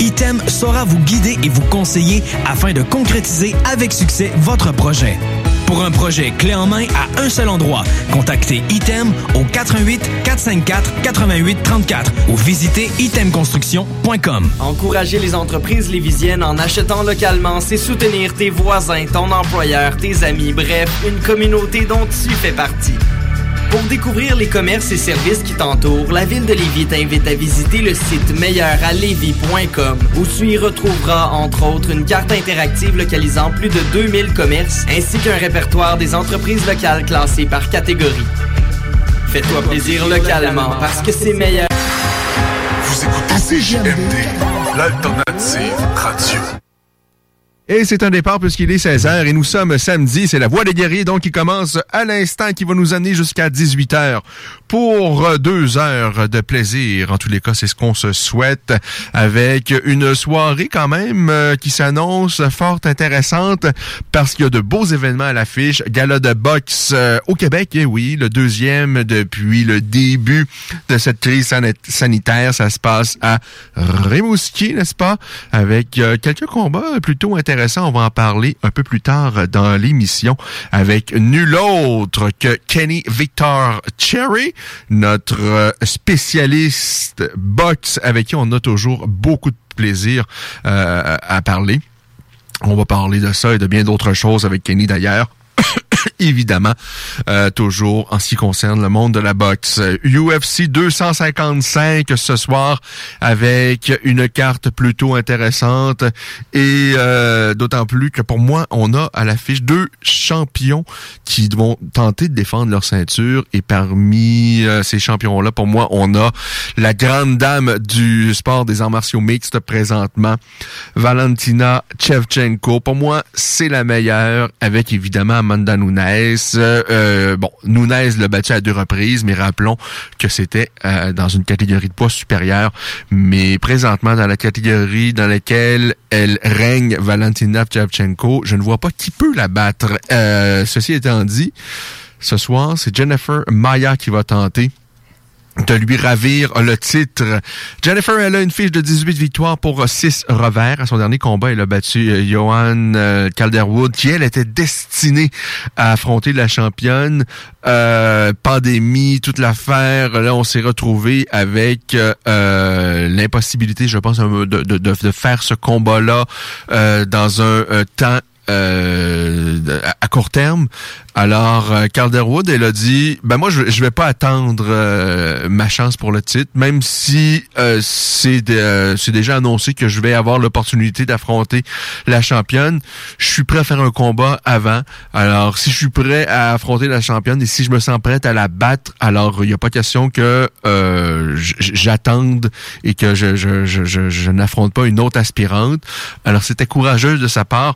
Item saura vous guider et vous conseiller afin de concrétiser avec succès votre projet. Pour un projet clé en main à un seul endroit, contactez Item au 88 454 88 34 ou visitez itemconstruction.com. Encourager les entreprises lévisiennes en achetant localement, c'est soutenir tes voisins, ton employeur, tes amis, bref, une communauté dont tu fais partie. Pour découvrir les commerces et services qui t'entourent, la ville de Lévis t'invite à visiter le site meilleuralevis.com où tu y retrouveras entre autres une carte interactive localisant plus de 2000 commerces ainsi qu'un répertoire des entreprises locales classées par catégorie. Fais-toi plaisir localement parce que c'est meilleur. Vous écoutez CJMD, l'alternative radio. Et c'est un départ puisqu'il est 16h et nous sommes samedi. C'est la Voix des guerriers donc qui commence à l'instant qui va nous amener jusqu'à 18h pour deux heures de plaisir. En tous les cas, c'est ce qu'on se souhaite avec une soirée quand même euh, qui s'annonce fort intéressante parce qu'il y a de beaux événements à l'affiche. Gala de boxe euh, au Québec, et oui, le deuxième depuis le début de cette crise sanit- sanitaire. Ça se passe à Rimouski, n'est-ce pas? Avec euh, quelques combats plutôt intéressants. On va en parler un peu plus tard dans l'émission avec nul autre que Kenny Victor Cherry, notre euh, spécialiste boxe avec qui on a toujours beaucoup de plaisir euh, à parler. On va parler de ça et de bien d'autres choses avec Kenny d'ailleurs. Évidemment, euh, toujours en ce qui concerne le monde de la boxe. UFC 255 ce soir avec une carte plutôt intéressante et euh, d'autant plus que pour moi, on a à l'affiche deux champions qui vont tenter de défendre leur ceinture et parmi euh, ces champions-là, pour moi, on a la grande dame du sport des arts martiaux mixtes présentement, Valentina Shevchenko. Pour moi, c'est la meilleure avec évidemment Amanda Nunes. Euh, euh, bon, Nunes l'a battu à deux reprises, mais rappelons que c'était euh, dans une catégorie de poids supérieure. Mais présentement, dans la catégorie dans laquelle elle règne, Valentina Shevchenko, je ne vois pas qui peut la battre. Euh, ceci étant dit, ce soir, c'est Jennifer Maya qui va tenter de lui ravir le titre. Jennifer, elle a une fiche de 18 victoires pour 6 revers. À son dernier combat, elle a battu euh, Johan euh, Calderwood, qui, elle, était destinée à affronter la championne. Euh, pandémie, toute l'affaire. Là, on s'est retrouvé avec euh, euh, l'impossibilité, je pense, de, de, de, faire ce combat-là euh, dans un euh, temps euh, à court terme. Alors, euh, Calderwood, elle a dit, ben moi, je, je vais pas attendre euh, ma chance pour le titre, même si euh, c'est euh, c'est déjà annoncé que je vais avoir l'opportunité d'affronter la championne. Je suis prêt à faire un combat avant. Alors, si je suis prêt à affronter la championne et si je me sens prête à la battre, alors il n'y a pas question que euh, j'attende et que je, je, je, je, je n'affronte pas une autre aspirante. Alors, c'était courageux de sa part.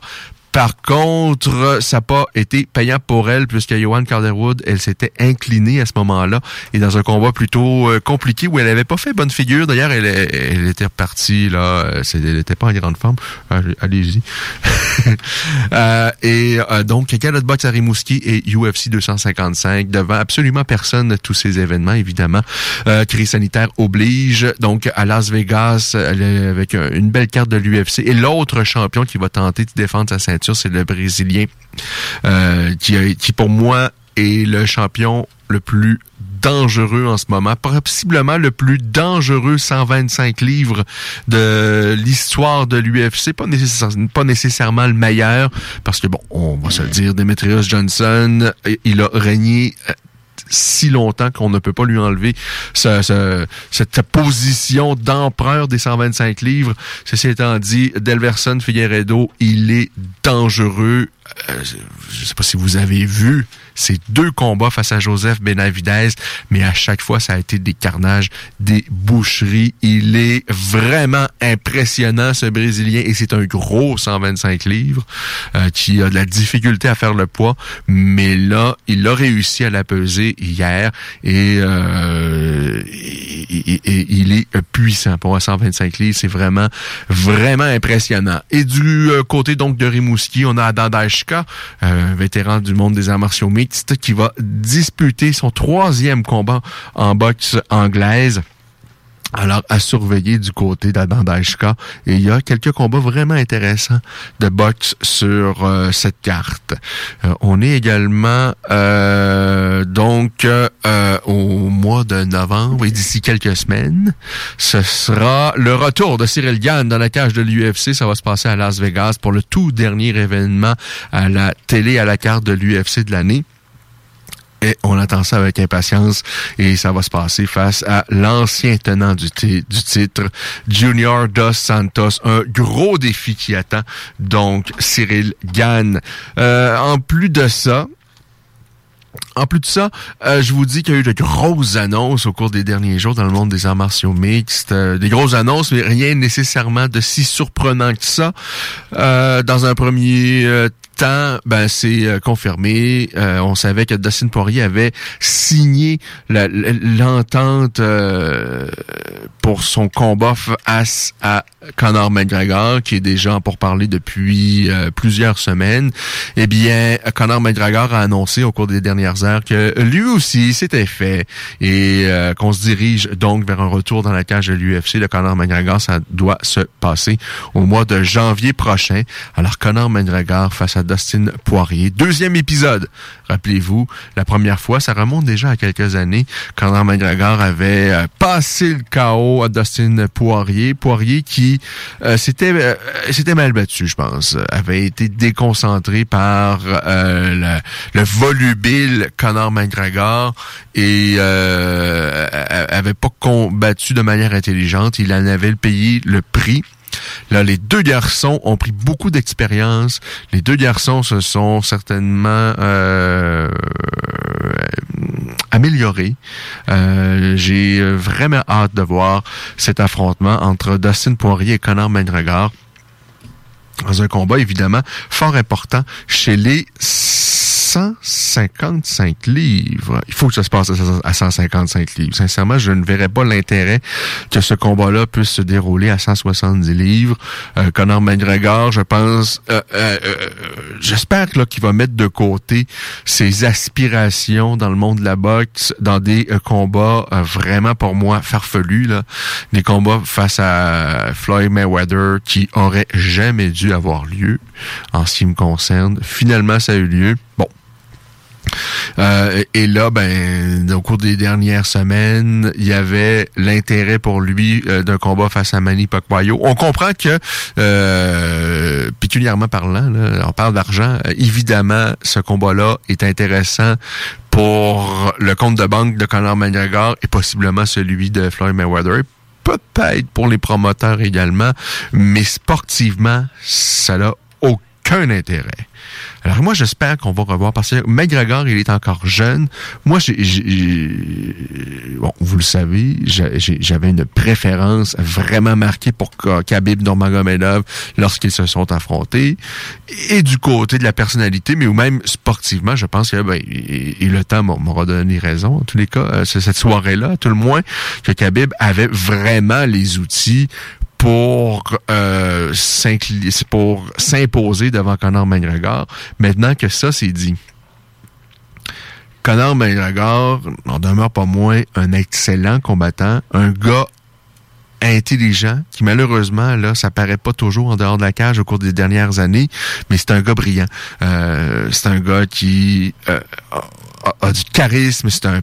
Par contre, ça n'a pas été payant pour elle puisque Johan Calderwood, elle s'était inclinée à ce moment-là et dans un combat plutôt euh, compliqué où elle avait pas fait bonne figure. D'ailleurs, elle, était repartie là, euh, elle n'était pas en grande forme. Allez- Allez-y. Euh, et euh, donc, de boxe à et UFC 255 devant absolument personne tous ces événements, évidemment. Euh, crise sanitaire oblige. Donc, à Las Vegas, avec un- une belle carte de l'UFC. Et l'autre champion qui va tenter de défendre sa ceinture, c'est le Brésilien, euh, qui, qui pour moi est le champion le plus dangereux en ce moment, possiblement le plus dangereux 125 livres de l'histoire de l'UFC, pas, pas nécessairement le meilleur, parce que bon, on va se le dire, Demetrius Johnson, il a régné euh, si longtemps qu'on ne peut pas lui enlever cette position d'empereur des 125 livres. Ceci étant dit, Delverson Figueredo, il est dangereux. Euh, je ne sais pas si vous avez vu ces deux combats face à Joseph Benavidez, mais à chaque fois, ça a été des carnages, des boucheries. Il est vraiment impressionnant, ce Brésilien, et c'est un gros 125 livres euh, qui a de la difficulté à faire le poids, mais là, il a réussi à la peser hier et, euh, il est puissant pour un 125 livres. C'est vraiment, vraiment impressionnant. Et du euh, côté donc de Rimouski, on a Adam Un vétéran du monde des arts martiaux qui va disputer son troisième combat en boxe anglaise. Alors, à surveiller du côté d'Adam Et il y a quelques combats vraiment intéressants de boxe sur euh, cette carte. Euh, on est également euh, donc au mois de novembre et d'ici quelques semaines, ce sera le retour de Cyril Gann dans la cage de l'UFC. Ça va se passer à Las Vegas pour le tout dernier événement à la télé à la carte de l'UFC de l'année. Et on attend ça avec impatience et ça va se passer face à l'ancien tenant du, titre, Junior Dos Santos. Un gros défi qui attend donc Cyril Gann. Euh, en plus de ça, en plus de ça, euh, je vous dis qu'il y a eu de grosses annonces au cours des derniers jours dans le monde des arts martiaux mixtes. Euh, des grosses annonces, mais rien nécessairement de si surprenant que ça. dans un premier ben c'est euh, confirmé. Euh, on savait que Dustin Poirier avait signé l'entente euh, pour son combat face à Conor McGregor, qui est déjà pour parler depuis plusieurs semaines. Eh bien, Conor McGregor a annoncé au cours des dernières heures que lui aussi c'était fait et qu'on se dirige donc vers un retour dans la cage de l'UFC. Le Conor McGregor, ça doit se passer au mois de janvier prochain. Alors Conor McGregor face à Dustin Poirier. Deuxième épisode, rappelez-vous, la première fois, ça remonte déjà à quelques années, quand McGregor avait euh, passé le chaos à Dustin Poirier. Poirier qui euh, s'était euh, mal battu, je pense, avait été déconcentré par le, volubile Conor McGregor et avait pas combattu de manière intelligente. Il en avait payé le prix. Là, les deux garçons ont pris beaucoup d'expérience. Les deux garçons se sont certainement euh, améliorés. Euh, j'ai vraiment hâte de voir cet affrontement entre Dustin Poirier et Conor McGregor dans un combat évidemment fort important chez les 155 livres. Il faut que ça se passe à 155 livres. Sincèrement, je ne verrais pas l'intérêt que ce combat-là puisse se dérouler à 170 livres. Euh, Conor McGregor, je pense, euh, euh, euh j'espère qu'il va mettre de côté ses aspirations dans le monde de la boxe, dans des combats vraiment pour moi farfelus, là. des combats face à Floyd Mayweather qui auraient jamais dû avoir lieu en ce qui me concerne. Finalement, ça a eu lieu. Bon, euh, et là, ben, au cours des dernières semaines, il y avait l'intérêt pour lui euh, d'un combat face à Manny Pacquiao. On comprend que, euh, parlant, on parle d'argent. évidemment, ce combat-là est intéressant pour le compte de banque de Conor McGregor et possiblement celui de Floyd Mayweather peut-être pour les promoteurs également, mais sportivement, ça n'a aucun intérêt. Alors moi, j'espère qu'on va revoir parce que McGregor, il est encore jeune. Moi, j'ai, bon, vous le savez, j'avais une préférence vraiment marquée pour Khabib Nurmagomedov lorsqu'ils se sont affrontés. Et du côté de la personnalité, mais ou même sportivement, je pense que ben, et, le temps m'aura donné raison. En tous les cas, euh, cette soirée-là, tout le moins, que Khabib avait vraiment les outils pour euh, s'imposer devant Conor McGregor. Maintenant que ça c'est dit, Conor McGregor n'en demeure pas moins un excellent combattant, un gars intelligent, qui malheureusement, là, ça paraît pas toujours en dehors de la cage au cours des dernières années, mais c'est un gars brillant. Euh, c'est un gars qui euh, a, du charisme, c'est un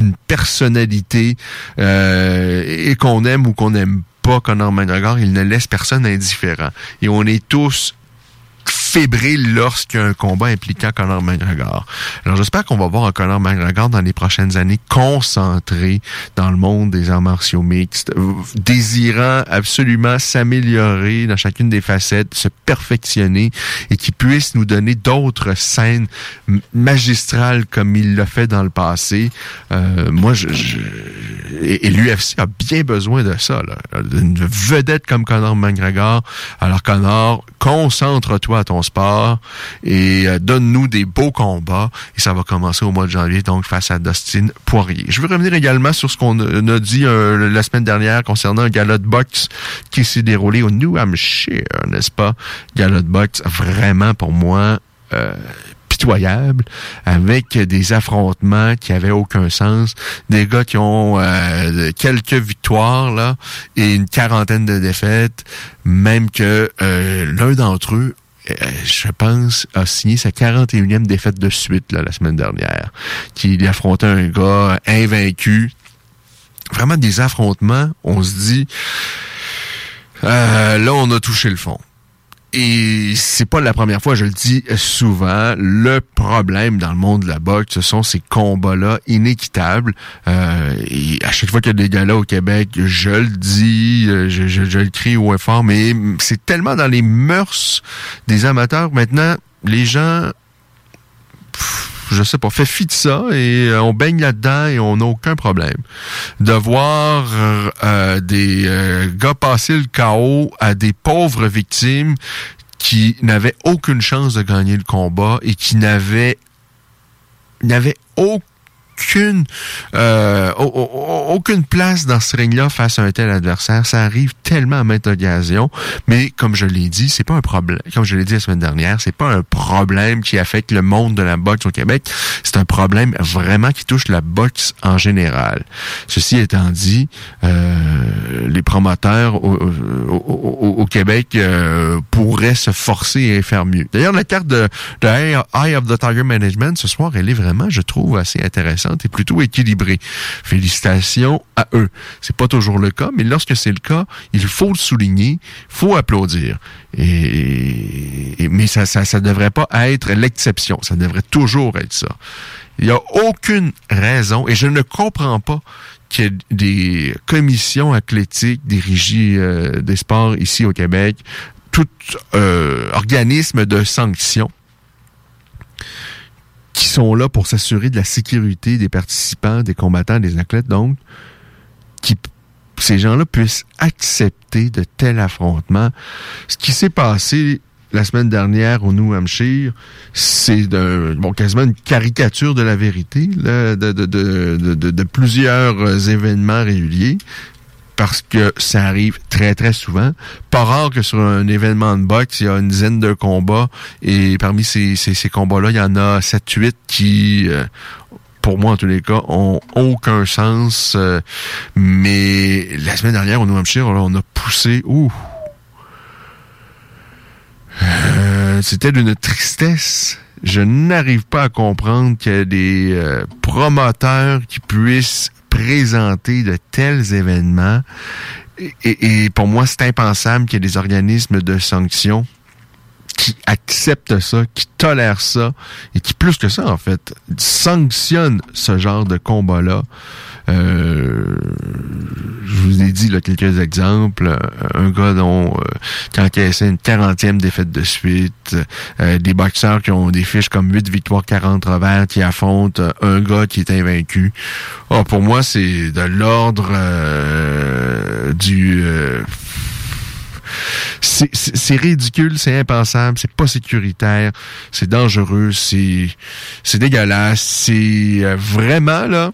une personnalité euh, et qu'on aime ou qu'on n'aime pas Conor McGregor, il ne laisse personne indifférent. Et on est tous fébrile lorsqu'il y a un combat impliquant Conor McGregor. Alors j'espère qu'on va voir un Conor McGregor dans les prochaines années concentré dans le monde des arts martiaux mixtes, désirant absolument s'améliorer dans chacune des facettes, se perfectionner et qui puisse nous donner d'autres scènes magistrales comme il l'a fait dans le passé. Euh, moi, je, et, l'UFC a bien besoin de ça, là. Une vedette comme Conor McGregor. Alors Conor, concentre-toi à ton sport et euh, donne-nous des beaux combats. Et ça va commencer au mois de janvier, donc face à Dustin Poirier. Je veux revenir également sur ce qu'on a dit euh, la semaine dernière concernant un gala de boxe qui s'est déroulé au New Hampshire, n'est-ce pas? Gala de boxe, vraiment pour moi, euh, pitoyable, avec des affrontements qui avaient aucun sens, des gars qui ont quelques victoires là et une quarantaine de défaites, même que l'un d'entre eux je pense, a signé sa 41e défaite de suite la semaine dernière. Qui affrontait un gars invaincu. Vraiment des affrontements, on se dit, euh, là, on a touché le fond. Et c'est pas la première fois, je le dis souvent, le problème dans le monde de la boxe, ce sont ces combats-là inéquitables. Euh, et à chaque fois qu'il y a des gars-là au Québec, je le dis, euh, je, je, le crie haut et fort, mais c'est tellement dans les mœurs des amateurs. Maintenant, les gens je sais pas, fait fi de ça et euh, on baigne là-dedans et on n'a aucun problème. De voir euh, des euh, gars passer le chaos à des pauvres victimes qui n'avaient aucune chance de gagner le combat et qui n'avaient n'avaient aucun aucune euh, aucune place dans ce ring-là face à un tel adversaire. Ça arrive tellement à maintes occasions, mais comme je l'ai dit, c'est pas un problème. Comme je l'ai dit la semaine dernière, c'est pas un problème qui affecte le monde de la boxe au Québec. C'est un problème vraiment qui touche la boxe en général. Ceci étant dit, euh, les promoteurs au, Québec euh, pourraient se forcer à faire mieux. D'ailleurs, la carte de, de Eye of the Tiger Management ce soir, elle est vraiment, je trouve, assez intéressante est plutôt équilibrée. Félicitations à eux. C'est pas toujours le cas, mais lorsque c'est le cas, il faut le souligner, faut applaudir. Et, mais ça, ça, ça devrait pas être l'exception. Ça devrait toujours être ça. Il n'y a aucune raison, et je ne comprends pas qu'il y ait des commissions athlétiques, des régies euh, des sports ici au Québec, tout euh, organisme de sanctions qui sont là pour s'assurer de la sécurité des participants, des combattants, des athlètes, donc, qui ces gens-là puissent accepter de tels affrontements. Ce qui s'est passé la semaine dernière au New Hampshire, c'est bon, quasiment une caricature de la vérité de, plusieurs événements réguliers parce que ça arrive très, très souvent. Pas rare que sur un événement de boxe, il y a une dizaine de combats et parmi ces, ces, combats-là, il y en a 7-8 qui, euh, pour moi en tous les cas, ont aucun sens. Euh, mais la semaine dernière, au New Hampshire, on a poussé... Ouh! Euh, c'était d'une tristesse. Je n'arrive pas à comprendre qu'il y a des promoteurs qui puissent présenter de tels événements. Et, pour moi, c'est impensable qu'il y ait des organismes de sanctions qui acceptent ça, qui tolèrent ça, et qui, plus que ça, en fait, sanctionnent ce genre de combat-là. Euh, je vous ai dit là, quelques exemples. Euh, un gars dont euh, qui a encaissé une quarantième défaite de suite. Euh, des boxeurs qui ont des fiches comme 8 victoires, 40 revers, qui affrontent un gars qui est invaincu. Oh, pour moi, c'est de l'ordre du c'est ridicule, c'est impensable, c'est pas sécuritaire, c'est dangereux, c'est dégueulasse, c'est vraiment là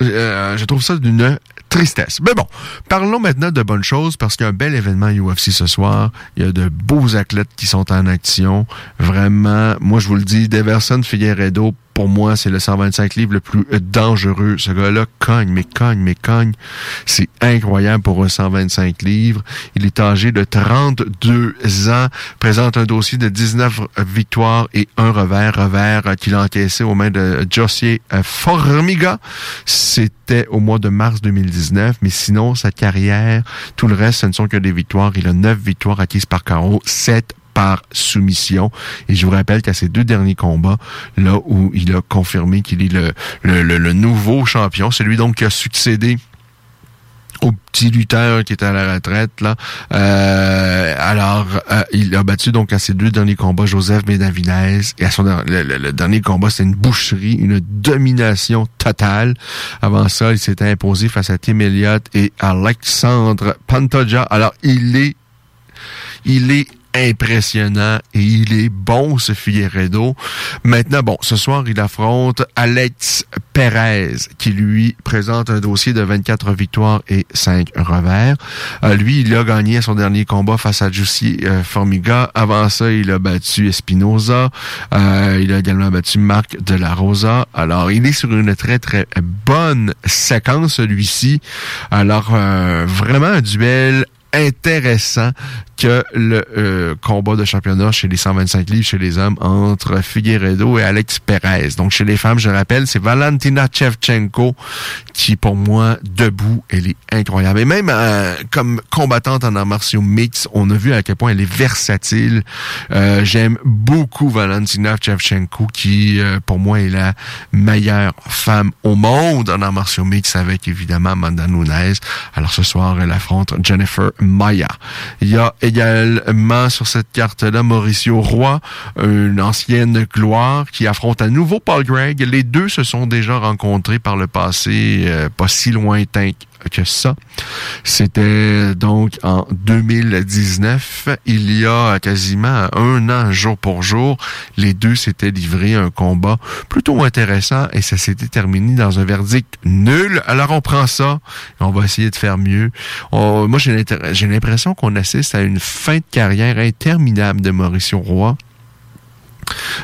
euh, je trouve ça d'une tristesse. Mais bon, parlons maintenant de bonnes choses parce qu'il y a un bel événement UFC ce soir. Il y a de beaux athlètes qui sont en action. Vraiment, moi je vous le dis, Deverson Figueredo pour moi, c'est le 125 livres le plus dangereux. Ce gars-là cogne, mais cogne, mais cogne. C'est incroyable pour un 125 livres. Il est âgé de 32 ans, présente un dossier de 19 victoires et un revers, revers qu'il a encaissé aux mains de Jossier Formiga. C'était au mois de mars 2019, mais sinon, sa carrière, tout le reste, ce ne sont que des victoires. Il a 9 victoires acquises par carreau, 7 par soumission. Et je vous rappelle qu'à ces deux derniers combats, là où il a confirmé qu'il est le, le, le, nouveau champion, celui donc qui a succédé au petit lutteur qui était à la retraite là. Euh, alors euh, il a battu donc à ses deux derniers combats Joseph Benavinez et à son le, dernier combat c'était une boucherie, une domination totale. Avant ça, il s'était imposé face à Tim Elliott et Alexandre Pantoja. Alors il est il est impressionnant et il est bon ce Figueredo. Maintenant, bon, ce soir, il affronte Alex Perez qui lui présente un dossier de 24 victoires et 5 revers. Euh, lui, il a gagné son dernier combat face à Jussi euh, Formiga. Avant ça, il a battu Espinoza. Euh, il a également battu Marc de la Rosa. Alors, il est sur une très très bonne séquence celui-ci. Alors, vraiment un duel intéressant que le euh, combat de championnat chez les 125 livres chez les hommes entre Figueredo et Alex Perez. Donc chez les femmes, je rappelle, c'est Valentina Chevchenko qui, pour moi, debout, elle est incroyable. Et même euh, comme combattante en arts martiaux mix, on a vu à quel point elle est versatile. Euh, j'aime beaucoup Valentina Chevchenko qui, pour moi, est la meilleure femme au monde en arts martiaux mix avec évidemment Amanda Nunes. Alors ce soir, elle affronte Jennifer Maya. Il y a également sur cette carte-là Mauricio Roy, une ancienne gloire qui affronte à nouveau Paul Gregg. Les deux se sont déjà rencontrés par le passé, euh, pas si lointain que ça. C'était donc en 2019, il y a quasiment un an, jour pour jour, les deux s'étaient livrés un combat plutôt intéressant et ça s'était terminé dans un verdict nul. Alors on prend ça et on va essayer de faire mieux. moi, j'ai l'impression qu'on assiste à une fin de carrière interminable de Mauricio Roy.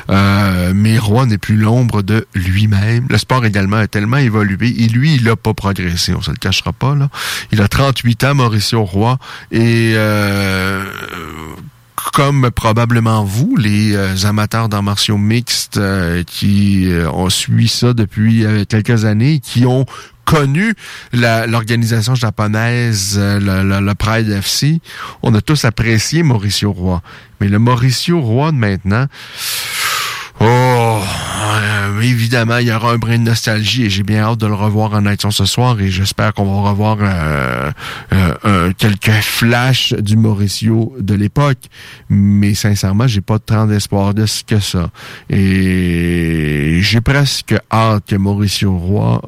Euh, mais Roy n'est plus l'ombre de lui-même. Le sport également a tellement évolué et lui, il n'a pas progressé, on se le cachera pas. Il a 38 ans, Mauricio Roy, et euh, comme probablement vous, les euh, amateurs d'arts martiaux mixtes qui ont suivi ça depuis quelques années, qui ont connu l'organisation japonaise, le, le, Pride FC, on a tous apprécié Mauricio Roy. Mais le Mauricio Roy de maintenant, oh, euh, évidemment, il y aura un brin de nostalgie et j'ai bien hâte de le revoir en action ce soir et j'espère qu'on va revoir euh, euh, quelques flashs du Mauricio de l'époque. Mais sincèrement, j'ai pas tant d'espoir de ce que ça. Et j'ai presque hâte que Mauricio Roy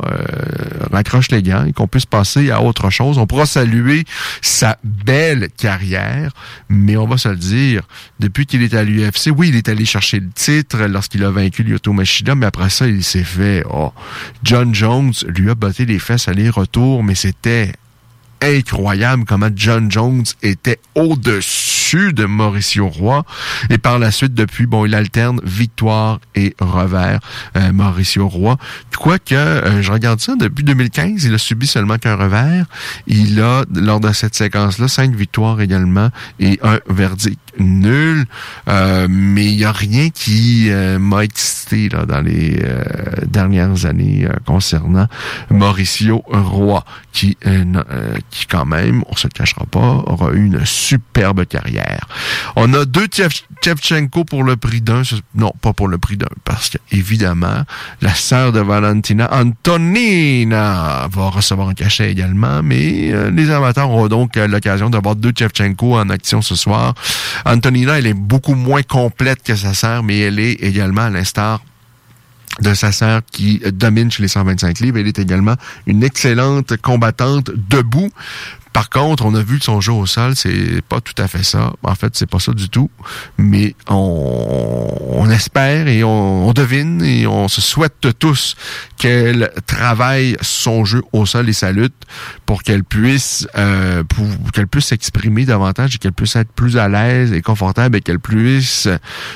raccroche les gants et qu'on puisse passer à autre chose. On pourra saluer sa belle carrière, mais on va se le dire, depuis qu'il est à l'UFC, oui, il est allé chercher le titre lorsqu'il a vaincu Lyoto Mais après ça, il s'est fait... Oh, John Jones lui a botté les fesses aller-retour, mais c'était incroyable comment John Jones était au-dessus de Mauricio Roy. Et par la suite, depuis, bon, il alterne victoire et revers, euh, Mauricio Roy. Quoique, euh, je regarde ça, depuis 2015, il a subi seulement qu'un revers. Il a, lors de cette séquence-là, cinq victoires également et un verdict nul. Euh, mais il n'y a rien qui m'a excité là, dans les dernières années concernant Mauricio Roy, qui qui quand même, on se le cachera pas, aura eu une superbe carrière. On a deux Tchevchenko pour le prix d'un, non, pas pour le prix d'un, parce que évidemment, la sœur de Valentina, Antonina, va recevoir un cachet également, mais euh, les amateurs auront donc euh, l'occasion d'avoir deux Tchevchenko en action ce soir. Antonina, elle est beaucoup moins complète que sa sœur, mais elle est également à l'instar de sa sœur qui domine chez les 125 livres. Elle est également une excellente combattante debout. Par contre, on a vu que son jeu au sol, c'est pas tout à fait ça. En fait, c'est pas ça du tout. Mais on, espère et on, devine et on se souhaite tous qu'elle travaille son jeu au sol et sa lutte pour qu'elle puisse euh, qu'elle puisse s'exprimer davantage et qu'elle puisse être plus à l'aise et confortable et qu'elle puisse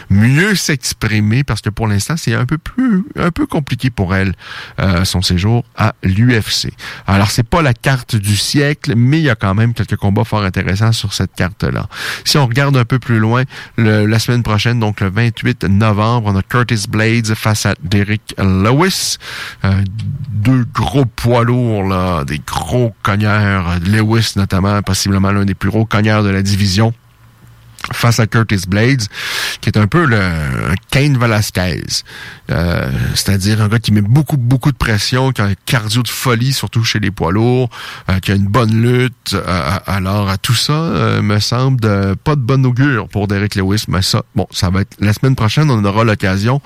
mieux s'exprimer parce que pour l'instant, c'est un peu plus un peu compliqué pour elle euh, son séjour à l'UFC. Alors, c'est pas la carte du siècle, mais y a quand même quelques combats fort intéressants sur cette carte-là. Si on regarde un peu plus loin, la semaine prochaine, donc le 28 novembre, on a Curtis Blades face à Derek Lewis. Euh, deux gros poids lourds, là, des gros cogneurs. Lewis, notamment, possiblement l'un des plus gros cogneurs de la division face à Curtis Blades, qui est un peu le Kane Velasquez. Euh, c'est-à-dire un gars qui met beaucoup, beaucoup de pression, qui a un cardio de folie, surtout chez les poids lourds, euh, qui a une bonne lutte. Euh, alors, tout ça me semble pas de bonne augure pour Derek Lewis, mais ça, bon, ça va être la semaine prochaine, on aura l'occasion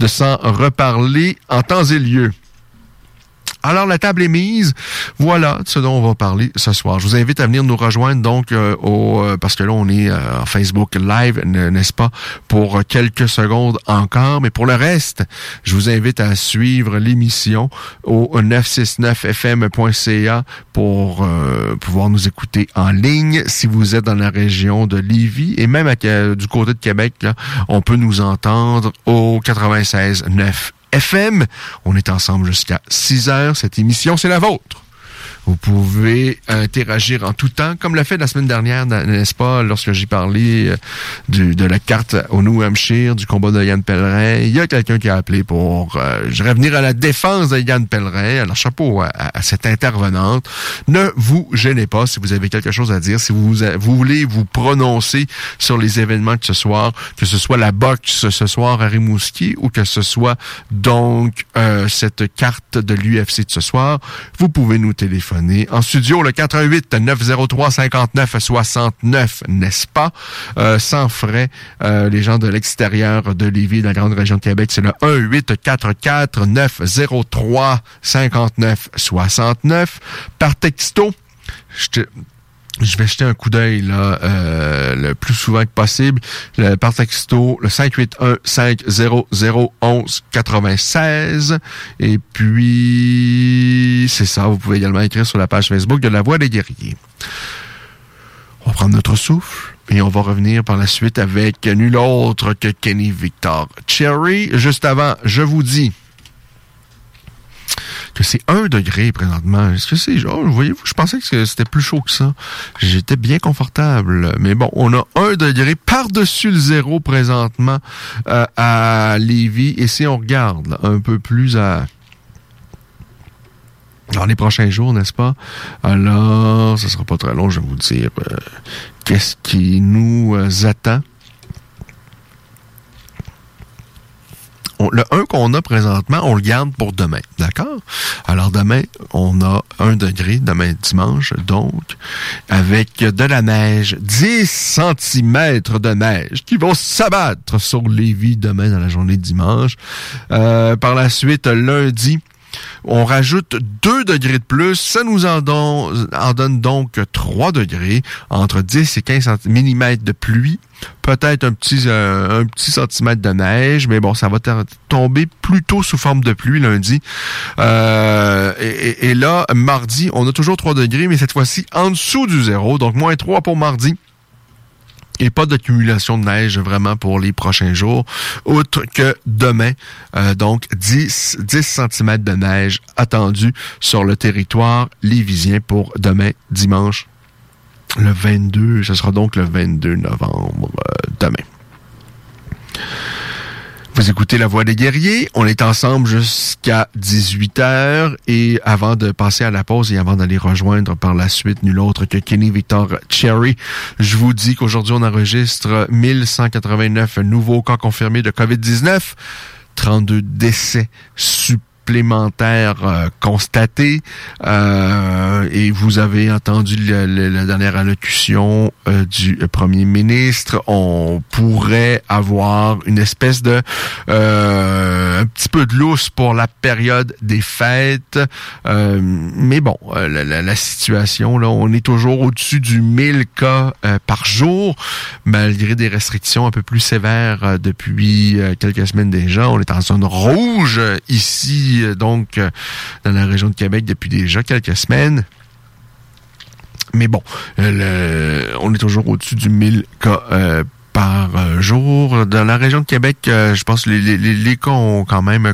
de s'en reparler en temps et lieu. Alors, la table est mise. Voilà ce dont on va parler ce soir. Je vous invite à venir nous rejoindre donc euh, au euh, parce que là, on est euh, en Facebook Live, n'est-ce pas, pour quelques secondes encore. Mais pour le reste, je vous invite à suivre l'émission au 969fm.ca pour pouvoir nous écouter en ligne. Si vous êtes dans la région de Lévis et même du côté de Québec, là, on peut nous entendre au 96.9 FM. On est ensemble jusqu'à 6 heures. Cette émission, c'est la vôtre. Vous pouvez interagir en tout temps, comme l'a fait la semaine dernière, n'est-ce pas, lorsque j'ai parlé euh, du, de la carte au New Hampshire, du combat de Yann Pellerin. Il y a quelqu'un qui a appelé pour euh, à la défense de Yann Pellerin. Alors, chapeau à, cette intervenante. Ne vous gênez pas si vous avez quelque chose à dire, si vous, vous voulez vous prononcer sur les événements de ce soir, que ce soit la boxe ce soir à Rimouski ou que ce soit donc euh, cette carte de l'UFC de ce soir, vous pouvez nous téléphoner en studio, le 88 903 59 69, n'est-ce pas? Euh, sans frais. Euh, les gens de l'extérieur de Lévis, de la grande région de Québec, c'est le 1 844 903 59 69. Par texto, je te je vais jeter un coup d'œil là euh, le plus souvent que possible. Le, par texto le 581 500 11 96 et puis c'est ça. Vous pouvez également écrire sur la page Facebook de la Voix des guerriers. On va prendre notre souffle et on va revenir par la suite avec nul autre que Kenny Victor Cherry. Juste avant je vous dis que c'est un degré présentement. Est-ce que c'est genre, voyez-vous, je pensais que c'était plus chaud que ça. J'étais bien confortable. Mais bon, on a un degré par-dessus le zéro présentement euh, à Lévis. Et si on regarde un peu plus à dans les prochains jours, n'est-ce pas? Alors, ce sera pas très long, je vais vous dire euh, qu'est-ce qui nous euh, attend. Le 1 qu'on a présentement, on le garde pour demain. D'accord? Alors demain, on a un degré, demain dimanche, donc, avec de la neige, 10 cm de neige qui vont s'abattre sur Lévis demain dans la journée de dimanche. Euh, par la suite, lundi, on rajoute 2 degrés de plus. Ça nous en, donne donc 3 degrés, entre 10 et 15 mm de pluie. Peut-être un petit euh, un petit centimètre de neige, mais bon, ça va tomber plutôt sous forme de pluie lundi. Euh, et, et, là, mardi, on a toujours 3 degrés, mais cette fois-ci en dessous du zéro, donc moins 3 pour mardi. Et pas d'accumulation de neige vraiment pour les prochains jours, outre que demain, euh, donc 10, 10 cm de neige attendu sur le territoire lévisien pour demain, dimanche, le 22. Ce sera donc le 22 novembre, euh, demain. Vous écoutez La Voix des guerriers. On est ensemble jusqu'à 18h. Et avant de passer à la pause et avant d'aller rejoindre par la suite nul autre que Kenny Victor Cherry, je vous dis qu'aujourd'hui, on enregistre 1189 nouveaux cas confirmés de COVID-19, 32 décès supplémentaires supplémentaires euh. Euh, et vous avez entendu la dernière allocution du premier ministre. On pourrait avoir une espèce de un petit peu de lousse pour la période des fêtes. mais bon, la, la, situation, là, on est toujours au-dessus du 1000 cas par jour, malgré des restrictions un peu plus sévères depuis quelques semaines déjà. On est en zone rouge ici, donc, dans la région de Québec depuis déjà quelques semaines. Mais bon, on est toujours au-dessus du 1000 cas euh, par euh, jour. Dans la région de Québec, euh, je pense que les, cas ont quand même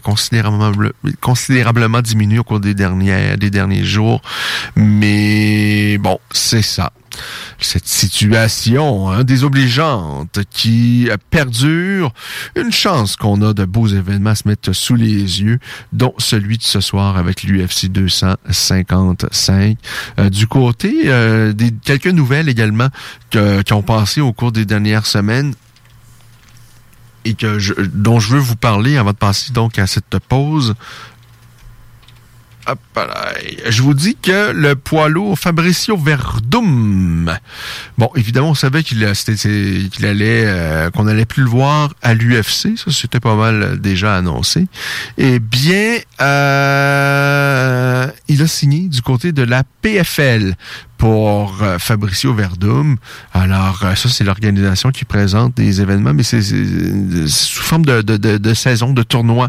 considérablement, diminué au cours des derniers, des derniers jours. Mais bon, c'est ça cette situation hein, désobligeante qui perdure, une chance qu'on a de beaux événements se mettre sous les yeux, dont celui de ce soir avec l'UFC 255. Euh, du côté euh, des quelques nouvelles également qui ont passé au cours des dernières semaines et que dont je veux vous parler avant de passer donc à cette pause. Je vous dis que le poids Fabricio Verdum, bon, évidemment, on savait qu'il qu'il allait, euh, qu'on allait plus le voir à l'UFC. Ça, c'était pas mal déjà annoncé. Eh bien, euh, il a signé du côté de la PFL pour euh, Fabricio Verdum. Alors, euh, ça, c'est l'organisation qui présente des événements, mais c'est sous forme de, de, de, saison, de tournoi.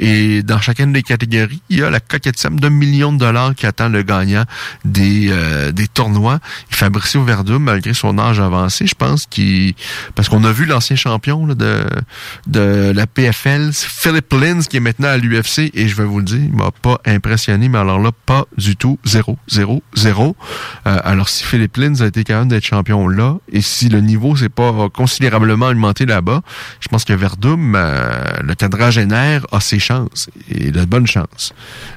Et dans chacune des catégories, il y a la coquette somme d'un million de dollars qui attend le gagnant des, euh, des tournois. Fabricio Verdum, malgré son âge avancé, je pense qu'il... Parce qu'on a vu l'ancien champion de, de la PFL, Philip Lins, qui est maintenant à l'UFC, et je vais vous le dire, il m'a pas impressionné, mais alors là, pas du tout. Zéro, zéro, zéro. Euh, alors, si Philippe Lins a été capable d'être champion là, et si le niveau s'est pas considérablement augmenté là-bas, je pense que Verdum, euh, le quadragénaire, a ses chances, et de bonnes chances,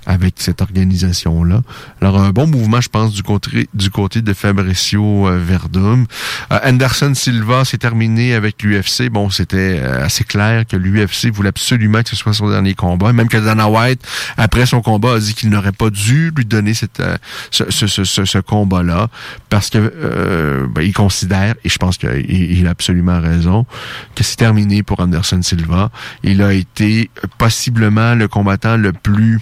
avec cette organisation-là. Alors, un bon mouvement, je pense, du côté, du côté de Fabricio euh, Verdum. Anderson Silva s'est terminé avec l'UFC. Bon, c'était assez clair que l'UFC voulait absolument que ce soit son dernier combat. Même que Dana White, après son combat, a dit qu'il n'aurait pas dû lui donner ce, ce, ce, ce combat là parce que euh, ben, il considère, et je pense qu'il a absolument raison, que c'est terminé pour Anderson Silva. Il a été possiblement le combattant le plus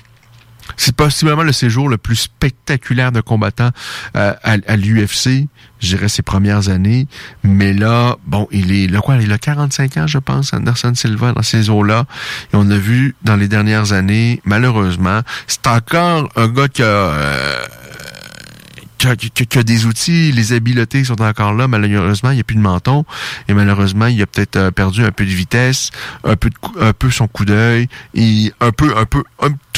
c'est possiblement le séjour le plus spectaculaire de combattant euh, à, l'UFC, je dirais ses premières années. Mais là, bon, il est le quoi, il a 45 ans, je pense, Anderson Silva dans ces eaux-là. Et on a vu dans les dernières années, malheureusement, c'est encore un gars qui a euh, que, des outils, les habiletés sont encore là. Malheureusement, il n'y a plus de menton. Et malheureusement, il a peut-être euh, perdu un peu de vitesse, un peu, de, un peu son coup d'œil, et un peu, un peu,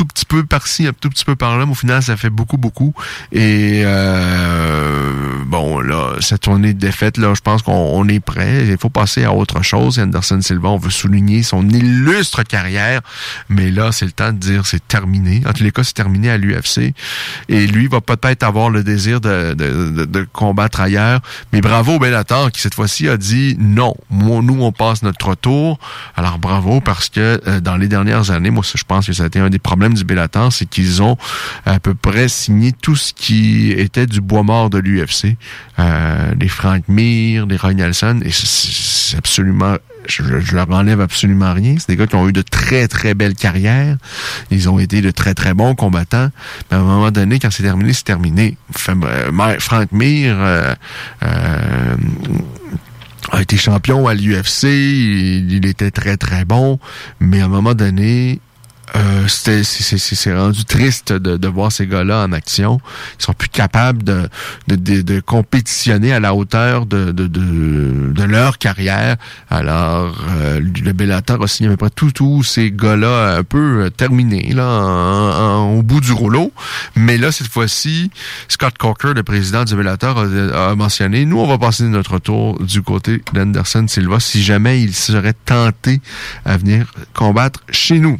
tout petit peu par-ci, un tout petit peu par-là. Mais au final, ça fait beaucoup, beaucoup. Et euh, bon, là, cette tournée de défaite, là, je pense qu'on est prêt. Il faut passer à autre chose. Anderson Silva, on veut souligner son illustre carrière. Mais là, c'est le temps de dire c'est terminé. En tous les cas, c'est terminé à l'UFC. Et lui va peut-être avoir le désir de, combattre ailleurs. Mais bravo Bellator qui cette fois-ci a dit non, nous on passe notre tour. Alors bravo parce que euh, dans les dernières années, moi je pense que ça a été un des problèmes du c'est qu'ils ont à peu près signé tout ce qui était du bois mort de l'UFC. Euh, les Frank Mir, les Roy Nelson, et c'est absolument je, leur enlève absolument rien. C'est des gars qui ont eu de très, très belles carrières. Ils ont été de très, très bons combattants. Mais à un moment donné, quand c'est terminé, c'est terminé. Euh, Frank Mir euh, a été champion à l'UFC. il, était très, très bon. Mais à un moment donné, euh, c'est rendu triste de, de voir ces gars-là en action. Ils sont plus capables de, de, de, compétitionner à la hauteur de, de, de, leur carrière. Alors, euh, le Bellator a signé à peu près tout, tous ces gars-là un peu euh, terminés, là, au bout du rouleau. Mais là, cette fois-ci, Scott Coker, le président du Bellator, a, a, mentionné, nous, on va passer notre tour du côté d'Anderson Silva si jamais il serait tenté à venir combattre chez nous.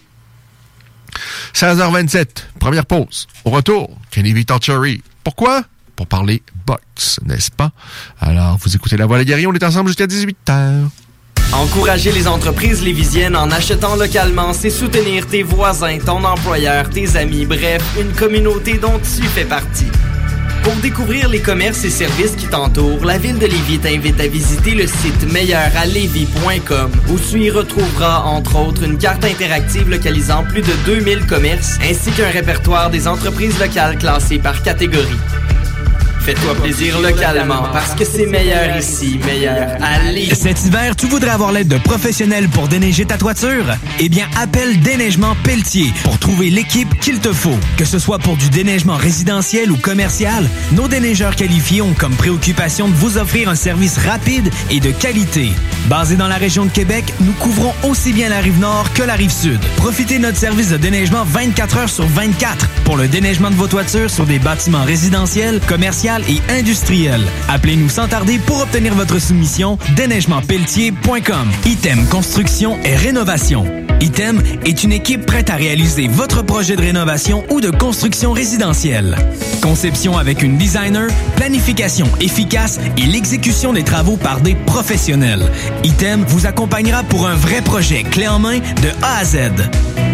16h27, première pause. Au retour, Kenny Cherry. Pourquoi? Pour parler box, n'est-ce pas? Alors, vous écoutez La Voix des Guerriers, on est ensemble jusqu'à 18h. Encourager les entreprises lévisiennes en achetant localement, c'est soutenir tes voisins, ton employeur, tes amis, bref, une communauté dont tu fais partie. Pour découvrir les commerces et services qui t'entourent, la ville de Lévis t'invite à visiter le site meilleuralevis.com où tu y retrouveras entre autres une carte interactive localisant plus de 2000 commerces ainsi qu'un répertoire des entreprises locales classées par catégorie. Fais-toi plaisir localement parce que c'est meilleur ici, meilleur à Cet hiver, tu voudrais avoir l'aide de professionnels pour déneiger ta toiture? Eh bien, appelle Déneigement Pelletier pour trouver l'équipe qu'il te faut. Que ce soit pour du déneigement résidentiel ou commercial, nos déneigeurs qualifiés ont comme préoccupation de vous offrir un service rapide et de qualité. Basé dans la région de Québec, nous couvrons aussi bien la rive nord que la rive sud. Profitez de notre service de déneigement 24 heures sur 24 pour le déneigement de vos toitures sur des bâtiments résidentiels, commerciaux et industriel. Appelez-nous sans tarder pour obtenir votre soumission déneigementpelletier.com. Item Construction et Rénovation. Item est une équipe prête à réaliser votre projet de rénovation ou de construction résidentielle. Conception avec une designer, planification efficace et l'exécution des travaux par des professionnels. Item vous accompagnera pour un vrai projet clé en main de A à Z.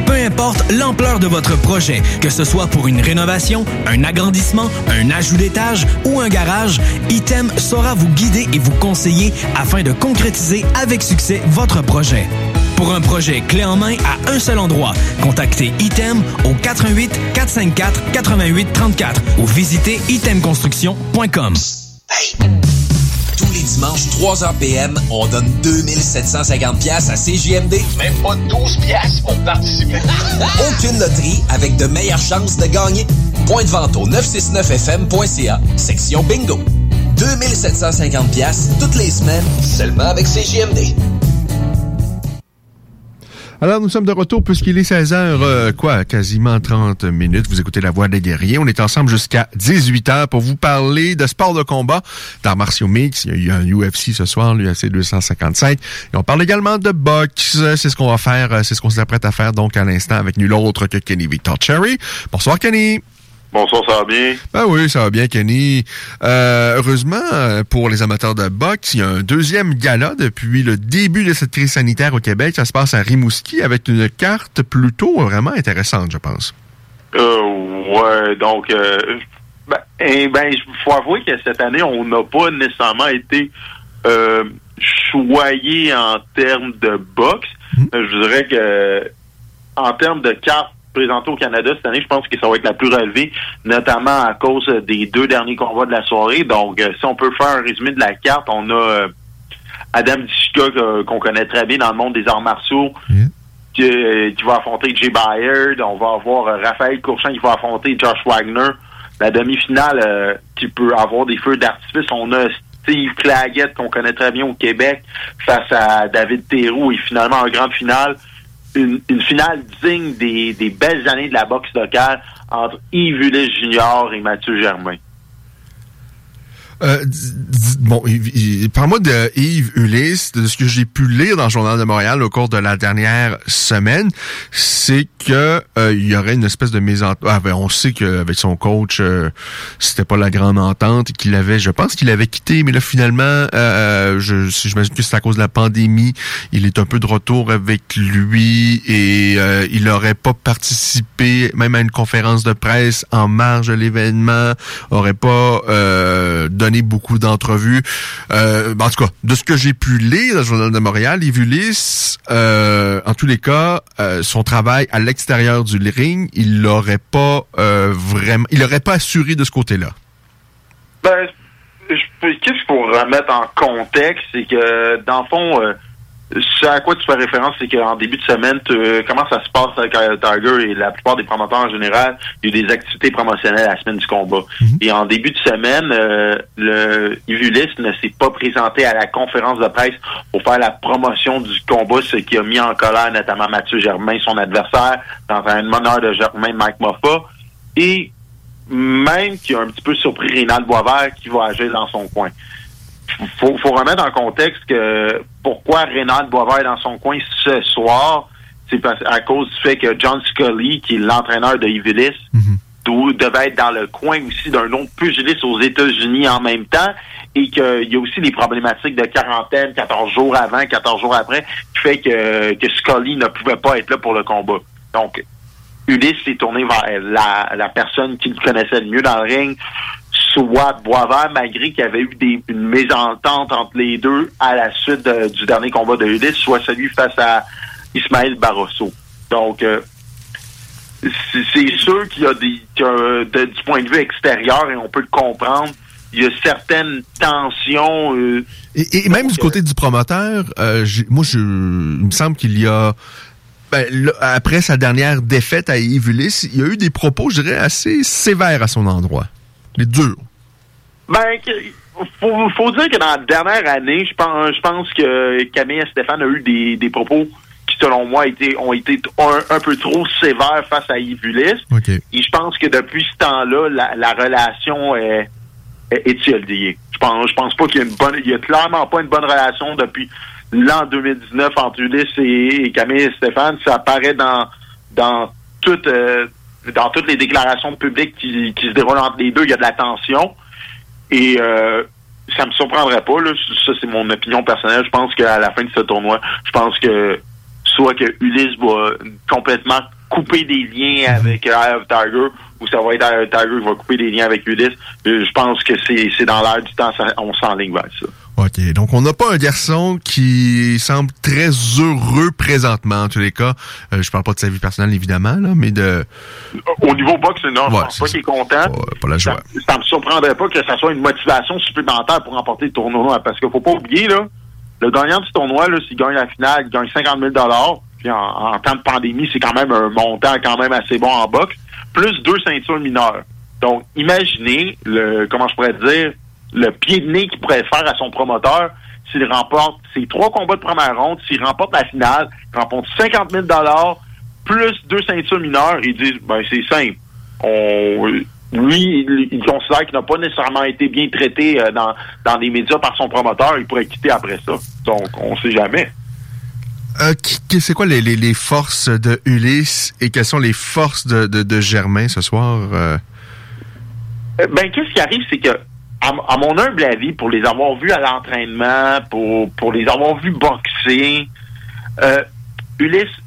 Peu importe l'ampleur de votre projet, que ce soit pour une rénovation, un agrandissement, un ajout d'étage ou un garage, Item saura vous guider et vous conseiller afin de concrétiser avec succès votre projet. Pour un projet clé en main à un seul endroit, contactez Item au 88 454 88 34 ou visitez itemconstruction.com. Tous les dimanches, 3h PM, on donne 2750 pièces à CJMD. Même pas 12 pièces pour participer. Aucune loterie avec de meilleures chances de gagner. Point de vente au 969fm.ca, section bingo. 2750 pièces toutes les semaines, seulement avec CJMD. Alors, nous sommes de retour puisqu'il est 16h, euh, quoi, quasiment 30 minutes. Vous écoutez La Voix des guerriers. On est ensemble jusqu'à 18h pour vous parler de sport de combat, d'arts martiaux mix. Il y a eu un UFC ce soir, l'UFC 255. Et on parle également de boxe. C'est ce qu'on va faire, euh, c'est ce qu'on s'apprête à faire donc à l'instant avec nul autre que Kenny Victor Cherry. Bonsoir, Kenny. Bonsoir, ça va bien? Ben oui, ça va bien, Kenny. Euh, heureusement, pour les amateurs de boxe, il y a un deuxième gala depuis le début de cette crise sanitaire au Québec. Ça se passe à Rimouski avec une carte plutôt vraiment intéressante, je pense. Euh, ouais, donc, euh, ben, eh ben, faut avouer que cette année, on n'a pas nécessairement été euh, choyé en termes de boxe. Je dirais que en termes de carte présenté au Canada cette année, je pense que ça va être la plus relevée, notamment à cause des deux derniers combats de la soirée. Donc, euh, si on peut faire un résumé de la carte, on a euh, Adam Dishka qu'on connaît très bien dans le monde des arts martiaux. Qui, euh, qui, va affronter Jay Byard. On va avoir Raphaël Courchamp qui va affronter Josh Wagner. La demi-finale qui peut avoir des feux d'artifice. On a Steve Claggett qu'on connaît très bien au Québec face à David Théroux et finalement en grande finale une, finale digne des, des, belles années de la boxe locale entre Yves Ulysse Junior et Mathieu Germain. Euh, bon, parle-moi de Yves Ulysse, de ce que j'ai pu lire dans le Journal de Montréal au cours de la dernière semaine, c'est que euh, il y aurait une espèce de mésentente. Ah, ben, on sait qu'avec son coach, euh, c'était pas la grande entente, qu'il avait, je pense qu'il avait quitté, mais là finalement, euh, je j'imagine que c'est à cause de la pandémie, il est un peu de retour avec lui et il n'aurait pas participé même à une conférence de presse en marge de l'événement, aurait pas beaucoup d'entrevues. Euh, en tout cas, de ce que j'ai pu lire dans le Journal de Montréal, Yves Ulysse, euh, en tous les cas, euh, son travail à l'extérieur du ring, il l'aurait pas vraiment, il l'aurait pas assuré de ce côté-là. Ben, qu'est-ce qu'il faut remettre en contexte, c'est que dans le fond, ce à quoi tu fais référence, c'est qu'en début de semaine, comment ça se passe avec Tiger et la plupart des promoteurs en général, il y a eu des activités promotionnelles à la semaine du combat. Mhm. Et en début de semaine, euh, le Ulysse ne s'est pas présenté à la conférence de presse pour faire la promotion du combat, ce qui a mis en colère notamment Mathieu Germain, son adversaire, dans un meneur de Germain, Mike Moffa. Et même qui a un petit peu surpris Rénal Boisvert qui va agir dans son coin faut, faut remettre en contexte que pourquoi Reynald Boisvert est dans son coin ce soir, c'est à cause du fait que John Scully, qui est l'entraîneur de Yves mhm. devait être dans le coin aussi d'un autre pugiliste aux États-Unis en même temps. et qu'il y a aussi les problématiques de quarantaine, 14 jours avant, 14 jours après, qui fait que, que Scully ne pouvait pas être là pour le combat. Donc, Ulysse s'est tourné vers la, la personne qui le connaissait le mieux dans le ring, soit Boisvert, malgré qu'il y avait eu des, une mésentente entre les deux à la suite de- du dernier combat de Ulysse, soit celui face à Ismaël Barroso. Donc, euh, c'est sûr qu'il y a des qu'il y a, de- du point de vue extérieur, et on peut le comprendre, il y a certaines tensions. euh, Et, et même du côté du promoteur, euh, moi, je, il me semble qu'il y a... ben, là, après sa dernière défaite à Yves Ulysse, il y a eu des propos, je dirais, assez sévères à son endroit. Les durs. Ben, faut, faut dire que dans la dernière année, je pense, je pense que Camille et Stéphane a eu des, des propos qui, selon moi, étaient, ont été un, un peu trop sévères face à Yves Ulysse. OK. Et je pense que depuis ce temps-là, la, la relation est, est. Je pense, je pense pas qu'il y a une bonne, il y a clairement pas une bonne relation depuis l'an 2019 entre Ulysse et, et Camille et Stéphane. Ça apparaît dans, dans toutes, euh, dans toutes les déclarations publiques qui, qui se déroulent entre les deux. Il y a de la tension. Et euh, ça me surprendrait pas, là. Ça, c'est mon opinion personnelle. Je pense qu'à la fin de ce tournoi, je pense que soit que Ulysse va complètement couper des liens avec Eye of Tiger, ou ça va être Eye of Tiger qui va couper des liens avec Ulysse. Euh, Je pense que c'est dans l'air du temps, on s'enligne vers ça. OK. Donc, on n'a pas un garçon qui semble très heureux présentement, en tous les cas. Euh, je parle pas de sa vie personnelle, évidemment, là, mais de... Au niveau boxe, non, je Ouais, pense pas qu'il est content. Pas la joie. Ça, ça me surprendrait pas que ça soit une motivation supplémentaire pour remporter le tournoi. Parce qu'il faut pas oublier, là, le gagnant du tournoi, s'il gagne la finale, il gagne 50 000 Puis en, en temps de pandémie, c'est quand même un montant quand même assez bon en boxe. Plus deux ceintures mineures. Donc, imaginez le, comment je pourrais dire, le pied de nez qu'il pourrait faire à son promoteur s'il remporte ses trois combats de première ronde, s'il remporte la finale, il remporte 50 000 plus deux ceintures mineures, ils disent, ben, c'est simple. On, lui, il, il considère qu'il n'a pas nécessairement été bien traité euh, dans, dans les médias par son promoteur. Il pourrait quitter après ça. Donc, on sait jamais. Euh, c'est quoi les, les- les forces de Ulysse et quelles sont les forces de, de, de Germain ce soir? euh? Euh, Ben, qu'est-ce qui arrive, c'est que, à, mon humble avis, pour les avoir vus à l'entraînement, pour, pour les avoir vus boxer, euh, Ulysse,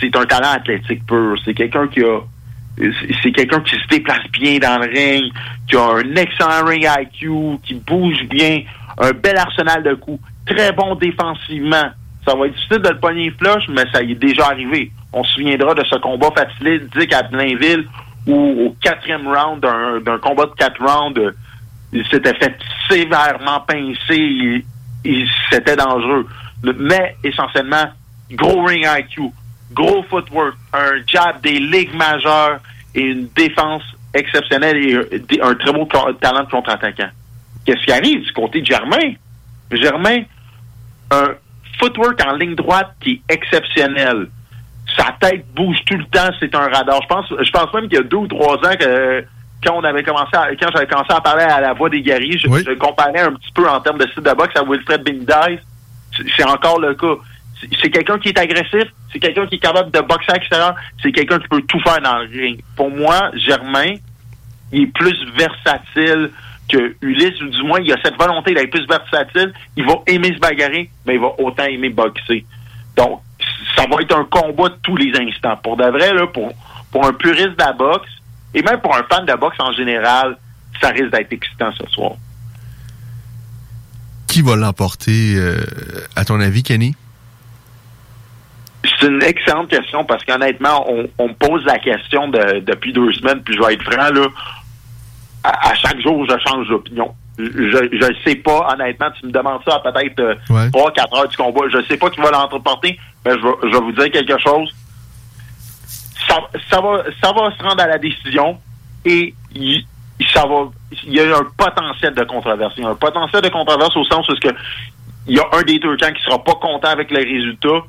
c'est un talent athlétique pur. C'est quelqu'un qui a, c'est quelqu'un qui se déplace bien dans le ring, qui a un excellent ring IQ, qui bouge bien, un bel arsenal de coups, très bon défensivement. Ça va être difficile de le pogner flush, mais ça y est déjà arrivé. On se souviendra de ce combat fatidique à Blainville où au quatrième round d'un combat de quatre rounds, il s'était fait sévèrement pincer et, et c'était dangereux. Mais essentiellement, gros ring IQ, gros footwork, un jab des ligues majeures et une défense exceptionnelle et euh, un très beau talent de contre-attaquant. Qu'est-ce qui arrive du côté de Germain? Germain, un footwork en ligne droite qui est exceptionnel. Sa tête bouge tout le temps, c'est un radar. Je pense, je pense même qu'il y a deux ou trois ans que quand on avait commencé à, quand j'avais commencé à parler à la voix des guerriers, je, je comparais un petit peu en termes de style de boxe à Wilfred Benitez. C'est- encore le cas. C'est- C'est quelqu'un qui est agressif, c'est quelqu'un qui est capable de boxer à l'extérieur, c'est quelqu'un qui peut tout faire dans le ring. Pour moi, Germain, il est plus versatile que Ulysse, ou du moins, il a cette volonté d'être plus versatile. Il va aimer se bagarrer, mais il va autant aimer boxer. Donc, ça va être un combat de tous les instants. Pour de vrai, là, pour, pour un puriste de la boxe, et même pour un fan de boxe en général, ça risque d'être excitant ce soir. Qui va l'emporter, euh, à ton avis, Kenny? C'est une excellente question parce qu'honnêtement, on, on me pose la question de- depuis deux semaines, puis je vais être franc, là, à, à chaque jour, je change d'opinion. Je ne sais pas, honnêtement, tu me demandes ça à peut-être euh, Ouais. 3-4 heures du combat. Je sais pas qui va l'entreporter, mais je vais, je vais vous dire quelque chose. Ça, ça, va, ça va se rendre à la décision et il, ça va, il y a un potentiel de controverse. Il y a un potentiel de controverse au sens où que il y a un des deux camps qui sera pas content avec les résultats.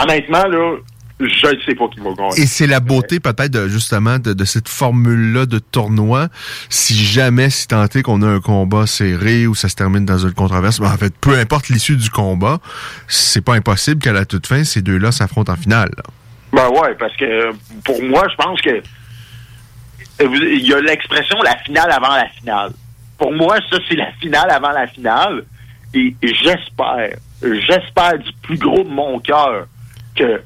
Honnêtement, là, je ne sais pas qui va gagner. Et c'est la beauté peut-être justement de, de cette formule-là de tournoi. Si jamais, si tant est qu'on a un combat serré ou ça se termine dans une controverse, ben, en fait, peu importe l'issue du combat, c'est pas impossible qu'à la toute fin, ces deux-là s'affrontent en finale. là. Ben ouais, parce que pour moi, je pense que il y a l'expression la finale avant la finale. pour moi, ça, c'est la finale avant la finale. Et j'espère, j'espère du plus gros de mon cœur que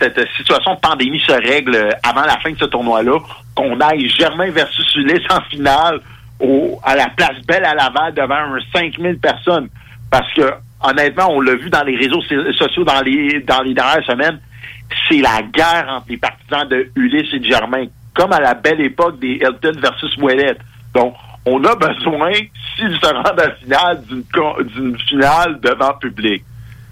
cette situation de pandémie se règle avant la fin de ce tournoi-là, qu'on aille Germain versus Ulysse en finale au, à la place Belle à Laval devant un 5000 personnes. Parce que, honnêtement, on l'a vu dans les réseaux sociaux dans les, dans les dernières semaines, c'est la guerre entre les partisans de Ulysse et de Germain, comme à la belle époque des Elton versus Ouellette. Donc, on a besoin, s'ils se rendent à la finale, d'une finale devant public.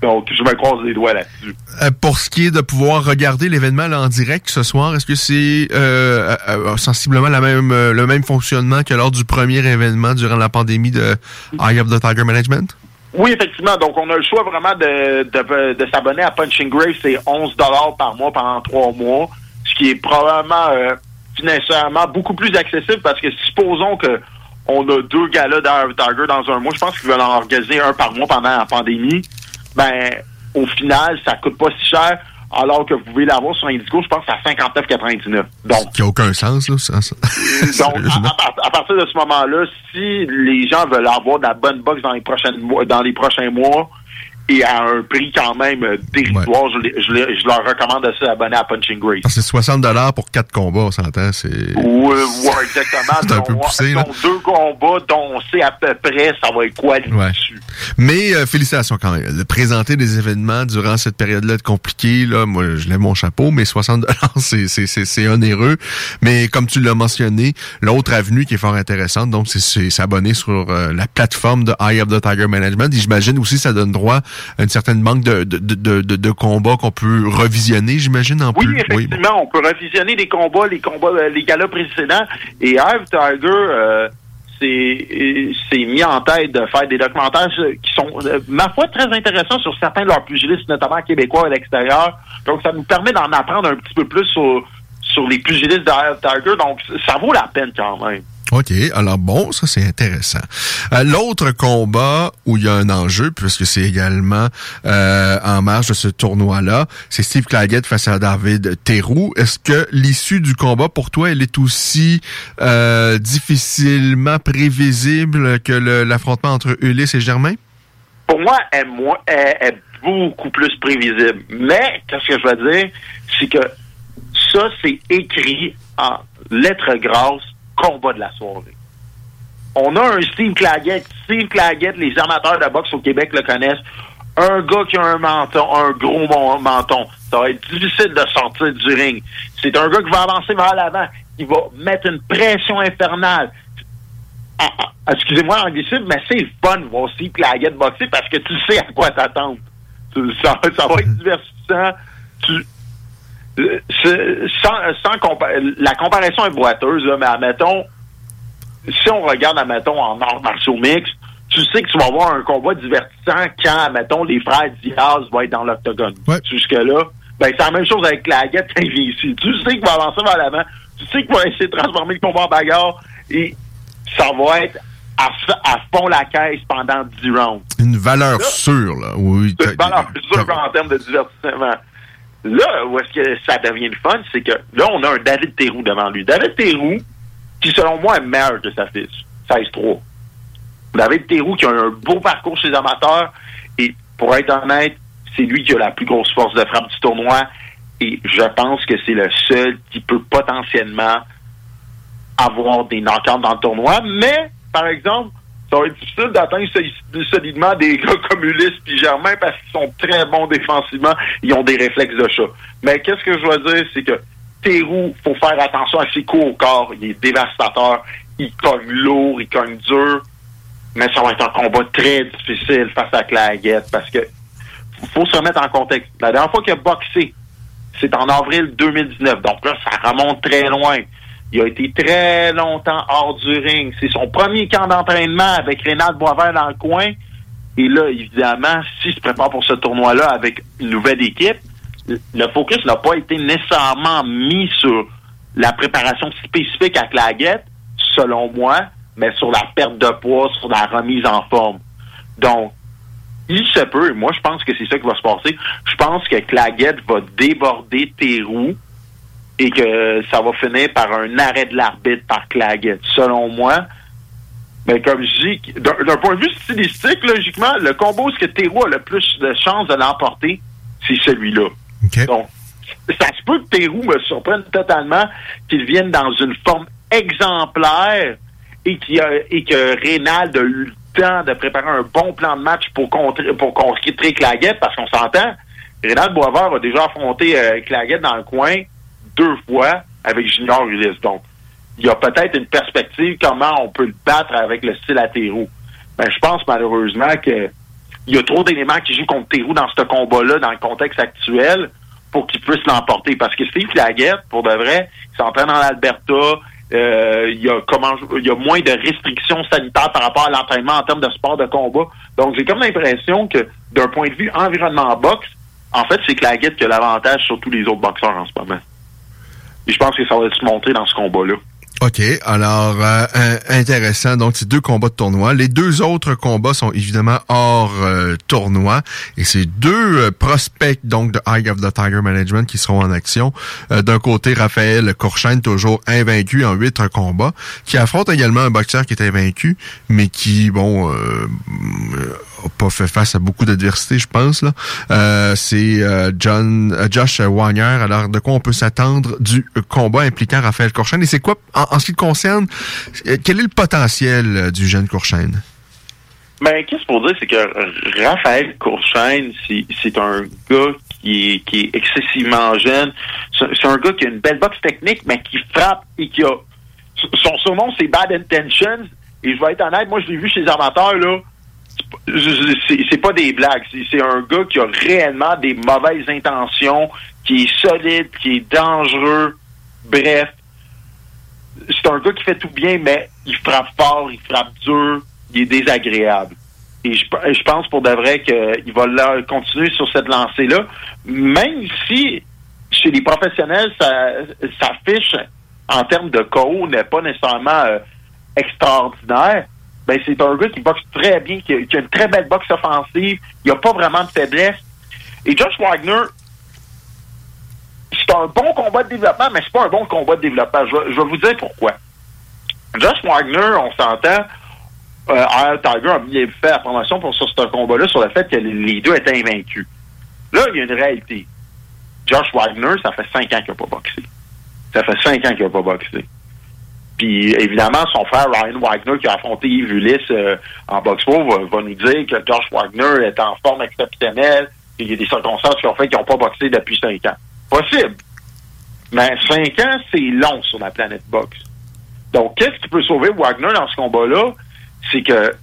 Donc, je me croise les doigts là-dessus. Euh, pour ce qui est de pouvoir regarder l'événement en direct ce soir, est-ce que c'est euh, euh, sensiblement le même fonctionnement que lors du premier événement durant la pandémie de Eye of the Tiger Management? Oui, effectivement. Donc, on a le choix vraiment de, de, de s'abonner à Punching Grave. C'est 11 par mois pendant trois mois, ce qui est probablement financièrement beaucoup plus accessible parce que supposons que on a deux galas Tiger dans un mois. Je pense qu'ils veulent en organiser un par mois pendant la pandémie ben au final, ça coûte pas si cher. Alors que vous pouvez l'avoir sur Indigo, je pense à 59,99. Donc, qui n'a aucun sens, là. Ça, donc, à, partir de ce moment-là, si les gens veulent avoir de la bonne box dans les prochaines dans les prochains mois, et à un prix quand même dérisoire. Je, leur recommande de s'abonner à Punching Grace. C'est 60 pour quatre combats, on s'entend. C'est... Oui, ouais, exactement. c'est un peu poussé. Là. deux combats dont on sait à peu près ça va être quoi dessus. Mais euh, félicitations quand même. De présenter des événements durant cette période-là compliquée, là, moi je lève mon chapeau, mais 60 c'est, c'est, c'est, c'est onéreux. Mais comme tu l'as mentionné, l'autre avenue qui est fort intéressante, donc c'est, s'abonner sur euh, la plateforme de Eye of the Tiger Management. Et j'imagine aussi ça donne droit une certaine banque de, de, de, de, combats qu'on peut revisionner, j'imagine, en oui, Effectivement, on peut revisionner les combats, les combats, euh, les galas précédents. Et Hive Tiger, euh, c'est mis en tête de faire des documentaires qui sont, euh, ma foi, très intéressants sur certains de leurs pugilistes, notamment québécois à l'extérieur. Donc, ça nous permet d'en apprendre un petit peu plus sur, sur les pugilistes de Hive Tiger. Donc, ça vaut la peine quand même. OK. Alors bon, ça c'est intéressant. Euh, l'autre combat où il y a un enjeu, puisque c'est également euh, en marge de ce tournoi-là, c'est Steve Claggett face à David Théroux. Est-ce que l'issue du combat pour toi, elle est aussi euh, difficilement prévisible que l'affrontement entre Ulysse et Germain? Pour moi, elle, elle est beaucoup plus prévisible. Mais, qu'est-ce que je veux dire, c'est que ça, c'est écrit en lettres grasses combat de la soirée. On a un Steve Claggett. Steve Claggett, les amateurs de boxe au Québec le connaissent. Un gars qui a un menton, un gros menton. Ça va être difficile de sortir du ring. C'est un gars qui va avancer vers l'avant. Il va mettre une pression infernale. Ah, ah, excusez-moi l'anglicisme, mais c'est fun de voir Steve Claggett boxer parce que tu sais à quoi t'attendre. Ça, ça, va être divertissant. Tu, sans, sans la comparaison est boiteuse, là, mais admettons, si on regarde, admettons, en arts martiaux mix, tu sais que tu vas avoir un combat divertissant quand, admettons, les frères Diaz vont être dans l'octogone. Jusque-là, ben, c'est la même chose avec la guette quand il ici. Tu sais qu'il va avancer vers l'avant. Tu sais qu'il va essayer de transformer le combat en bagarre et ça va être à, à fond la caisse pendant 10 rounds. Une valeur sûre, là. Oui. Une valeur sûre en termes de divertissement. Là, où est-ce que ça devient le fun, c'est que là, on a un David Théroux devant lui. David Théroux, qui selon moi est meilleur que sa fils, 16-3. David Théroux qui a un beau parcours chez les amateurs et pour être honnête, c'est lui qui a la plus grosse force de frappe du tournoi et je pense que c'est le seul qui peut potentiellement avoir des knockouts dans le tournoi. Mais, par exemple, ça va être difficile d'atteindre solidement des gars comme Ulysse et Germain parce qu'ils sont très bons défensivement. Ils ont des réflexes de chat. Mais qu'est-ce que je veux dire, c'est que Théroux, faut faire attention à ses coups au corps. Il est dévastateur. Il cogne lourd, il cogne dur. Mais ça va être un combat très difficile face à Claguette parce que faut se remettre en contexte. La dernière fois qu'il a boxé, c'est en avril 2019. Donc là, ça remonte très loin. Il a été très longtemps hors du ring. C'est son premier camp d'entraînement avec Rénal Boisvert dans le coin. Et là, évidemment, s'il se prépare pour ce tournoi-là avec une nouvelle équipe, le focus n'a pas été nécessairement mis sur la préparation spécifique à Claguette, selon moi, mais sur la perte de poids, sur la remise en forme. Donc, il se peut, moi je pense que c'est ça qui va se passer. Je pense que Claguette va déborder Théroux et que ça va finir par un arrêt de l'arbitre par Claggett. Selon moi, mais comme je dis, d'un point de vue stylistique, logiquement, le combo ce que Théroux a le plus de chances de l'emporter, c'est celui-là. Donc, ça se peut que Théroux me surprenne totalement qu'il vienne dans une forme exemplaire et, qui a, et que Reynald a eu le temps de préparer un bon plan de match pour contrer, pour contrer Claguette, parce qu'on s'entend, Reynald Boisvert a déjà affronté euh, Claguette dans le coin deux fois avec Junior Ulysse. Donc, il y a peut-être une perspective comment on peut le battre avec le style à. Mais je pense malheureusement que il y a trop d'éléments qui jouent contre Théroux dans ce combat-là, dans le contexte actuel, pour qu'il puisse l'emporter. Parce que Steve Claguette, pour de vrai, il s'entraîne en Alberta. Euh, il, y a comment, il y a moins de restrictions sanitaires par rapport à l'entraînement en termes de sport de combat. Donc, j'ai comme l'impression que, d'un point de vue environnement boxe, en fait, c'est Claguette qui a l'avantage sur tous les autres boxeurs en ce moment. Et je pense que ça va se montrer dans ce combat-là. OK, alors euh, intéressant. Donc, c'est deux combats de tournoi. Les deux autres combats sont évidemment hors euh, tournoi. Et c'est deux euh, prospects donc de Eye of the Tiger Management qui seront en action. D'un côté, Raphaël Courchaine, toujours invaincu en huit combats, qui affronte également un boxeur qui est invaincu, mais qui, bon, pas fait face à beaucoup d'adversité, je pense. Euh, c'est euh, John, euh, Josh Wagner. Alors, de quoi on peut s'attendre du combat impliquant Raphaël Courchaine? Et c'est quoi, en, ce qui le concerne, quel est le potentiel du jeune Courchaine? Ben, qu'est-ce pour dire, c'est que Raphaël Courchaine, c'est un gars qui est, qui est excessivement jeune. C'est un gars qui a une belle boxe technique, mais qui frappe et qui a... Son surnom, c'est Bad Intentions. Et je vais être honnête, moi, je l'ai vu chez les amateurs, là c'est pas des blagues. C'est un gars qui a réellement des mauvaises intentions, qui est solide, qui est dangereux. Bref, c'est un gars qui fait tout bien, mais il frappe fort, il frappe dur, il est désagréable. Et je, pense pour de vrai qu'il va continuer sur cette lancée-là, même si chez les professionnels, sa, fiche en termes de KO n'est pas nécessairement euh, extraordinaire ben c'est un gars qui boxe très bien, qui a, une très belle boxe offensive. Il n'y a pas vraiment de faiblesse. Et Josh Wagner, c'est un bon combat de développement, mais c'est pas un bon combat de développement. Je, vais vous dire pourquoi. Josh Wagner, on s'entend, euh, Tiger a bien fait la promotion pour sur ce combat-là sur le fait que les deux étaient invaincus. Là, il y a une réalité. Josh Wagner, ça fait cinq ans qu'il n'a pas boxé. Ça fait cinq ans qu'il n'a pas boxé. Puis évidemment, son frère Ryan Wagner, qui a affronté Yves Ulysse euh, en boxe pro, va, nous dire que Josh Wagner est en forme exceptionnelle. Il y a des circonstances qui ont fait qu'ils n'ont pas boxé depuis cinq ans. Possible. Mais cinq ans, c'est long sur la planète boxe. Donc, qu'est-ce qui peut sauver Wagner dans ce combat-là? C'est que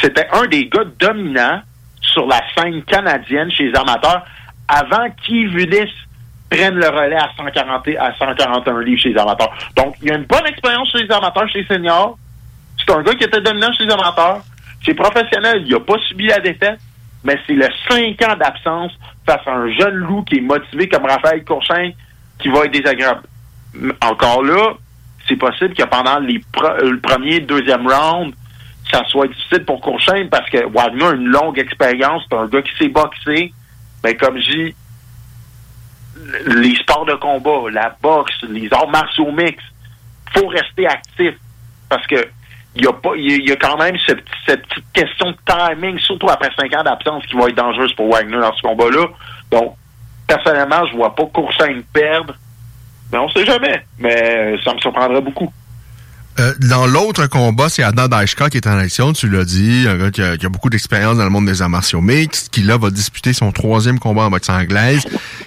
c'était un des gars dominants sur la scène canadienne chez les amateurs avant qu'Yves Ulysse prennent le relais à 140 à 141 livres chez les amateurs. Donc, il y a une bonne expérience chez les amateurs, chez les seniors. C'est un gars qui était dominant chez les amateurs. C'est professionnel, il n'a pas subi la défaite, mais c'est le 5 ans d'absence face à un jeune loup qui est motivé comme Raphaël Courchain qui va être désagréable. Encore là, c'est possible que pendant les le premier, deuxième round, ça soit difficile pour Courchain parce que Wagner a une longue expérience, c'est un gars qui sait boxer. Mais comme je dis, les sports de combat, la boxe, les arts martiaux mix, faut rester actif parce que il y a quand même cette, petite question de timing, surtout après cinq ans d'absence, qui va être dangereuse pour Wagner dans ce combat-là. Donc, personnellement, je vois pas Coursain perdre. Mais on sait jamais. Mais ça me surprendrait beaucoup. Euh, dans l'autre combat, c'est Adnan Daishka qui est en action, tu l'as dit, un gars qui a, beaucoup d'expérience dans le monde des arts martiaux mixtes, qui là va disputer son troisième combat en boxe anglaise.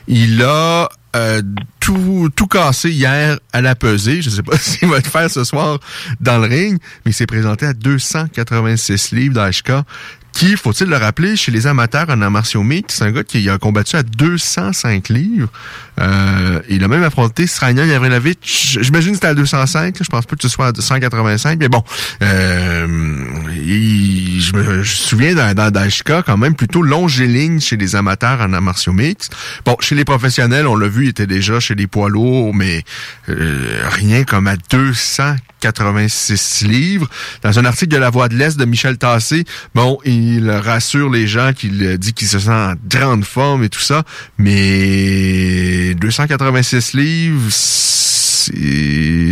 Il a euh, tout, tout cassé hier à la pesée. Je sais pas s'il va le faire ce soir dans le ring, mais il s'est présenté à 286 livres d'Aishka qui, faut-il le rappeler, chez les amateurs en arts martiaux c'est un gars qui a combattu à 205 livres. Euh, il a même affronté Srania Yavrinovic. J'imagine que c'était à 205. Je pense pas que ce soit à 185. Mais bon, euh, il- je me je souviens dans, dans Dashka, quand même plutôt longiligne chez les amateurs en arts martiaux mixtes. Bon, chez les professionnels, on l'a vu, il était déjà chez les poids lourds, mais euh, rien comme à 286 livres. Dans un article de La Voix de l'Est de Michel Tassé, bon, il rassure les gens qu'il dit qu'il se sent en grande forme et tout ça, mais 286 livres,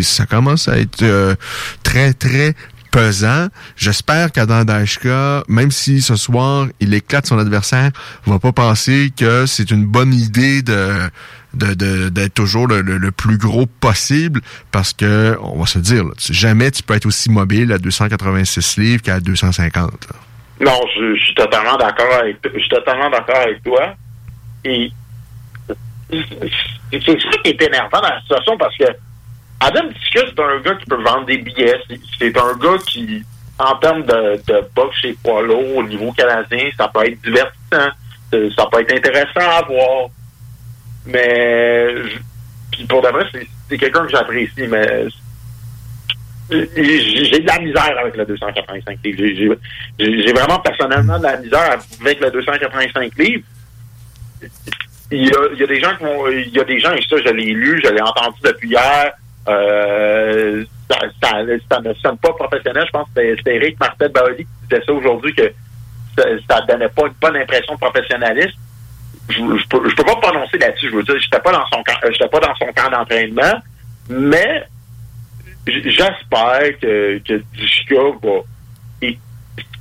ça commence à être euh, très, très pesant. J'espère qu'Adam Dashka, même si ce soir il éclate son adversaire, va pas penser que c'est une bonne idée de d'être toujours le, plus gros possible parce que on va se dire là, jamais tu peux être aussi mobile à 286 livres qu'à 250. là. Non, je, suis totalement d'accord avec je suis totalement d'accord avec toi. C'est ça qui est énervant dans la situation parce que Adam Discus, c'est un gars qui peut vendre des billets. C'est- un gars qui, en termes de, boxe chez poids lourd au niveau canadien, ça peut être divertissant. Euh, Ça peut être intéressant à voir. Mais puis pour de vrai, c'est- quelqu'un que j'apprécie, mais j'ai de la misère avec le 285 livres. J'ai vraiment personnellement de la misère avec le 285 livres. Il y, a, il y a des gens qui vont, il y a des gens, et ça, je l'ai lu, je l'ai entendu depuis hier, euh, ça, ça, ça ne sonne pas professionnel. Je pense que c'était- Eric Martel Baoli qui disait ça aujourd'hui que ça, ça donnait pas une bonne impression de professionnalisme. Je, je, peux, je pas me prononcer là-dessus. Je veux dire, j'étais pas dans son camp, euh, j'étais pas dans son camp d'entraînement, mais j'espère que, que Dushka va. et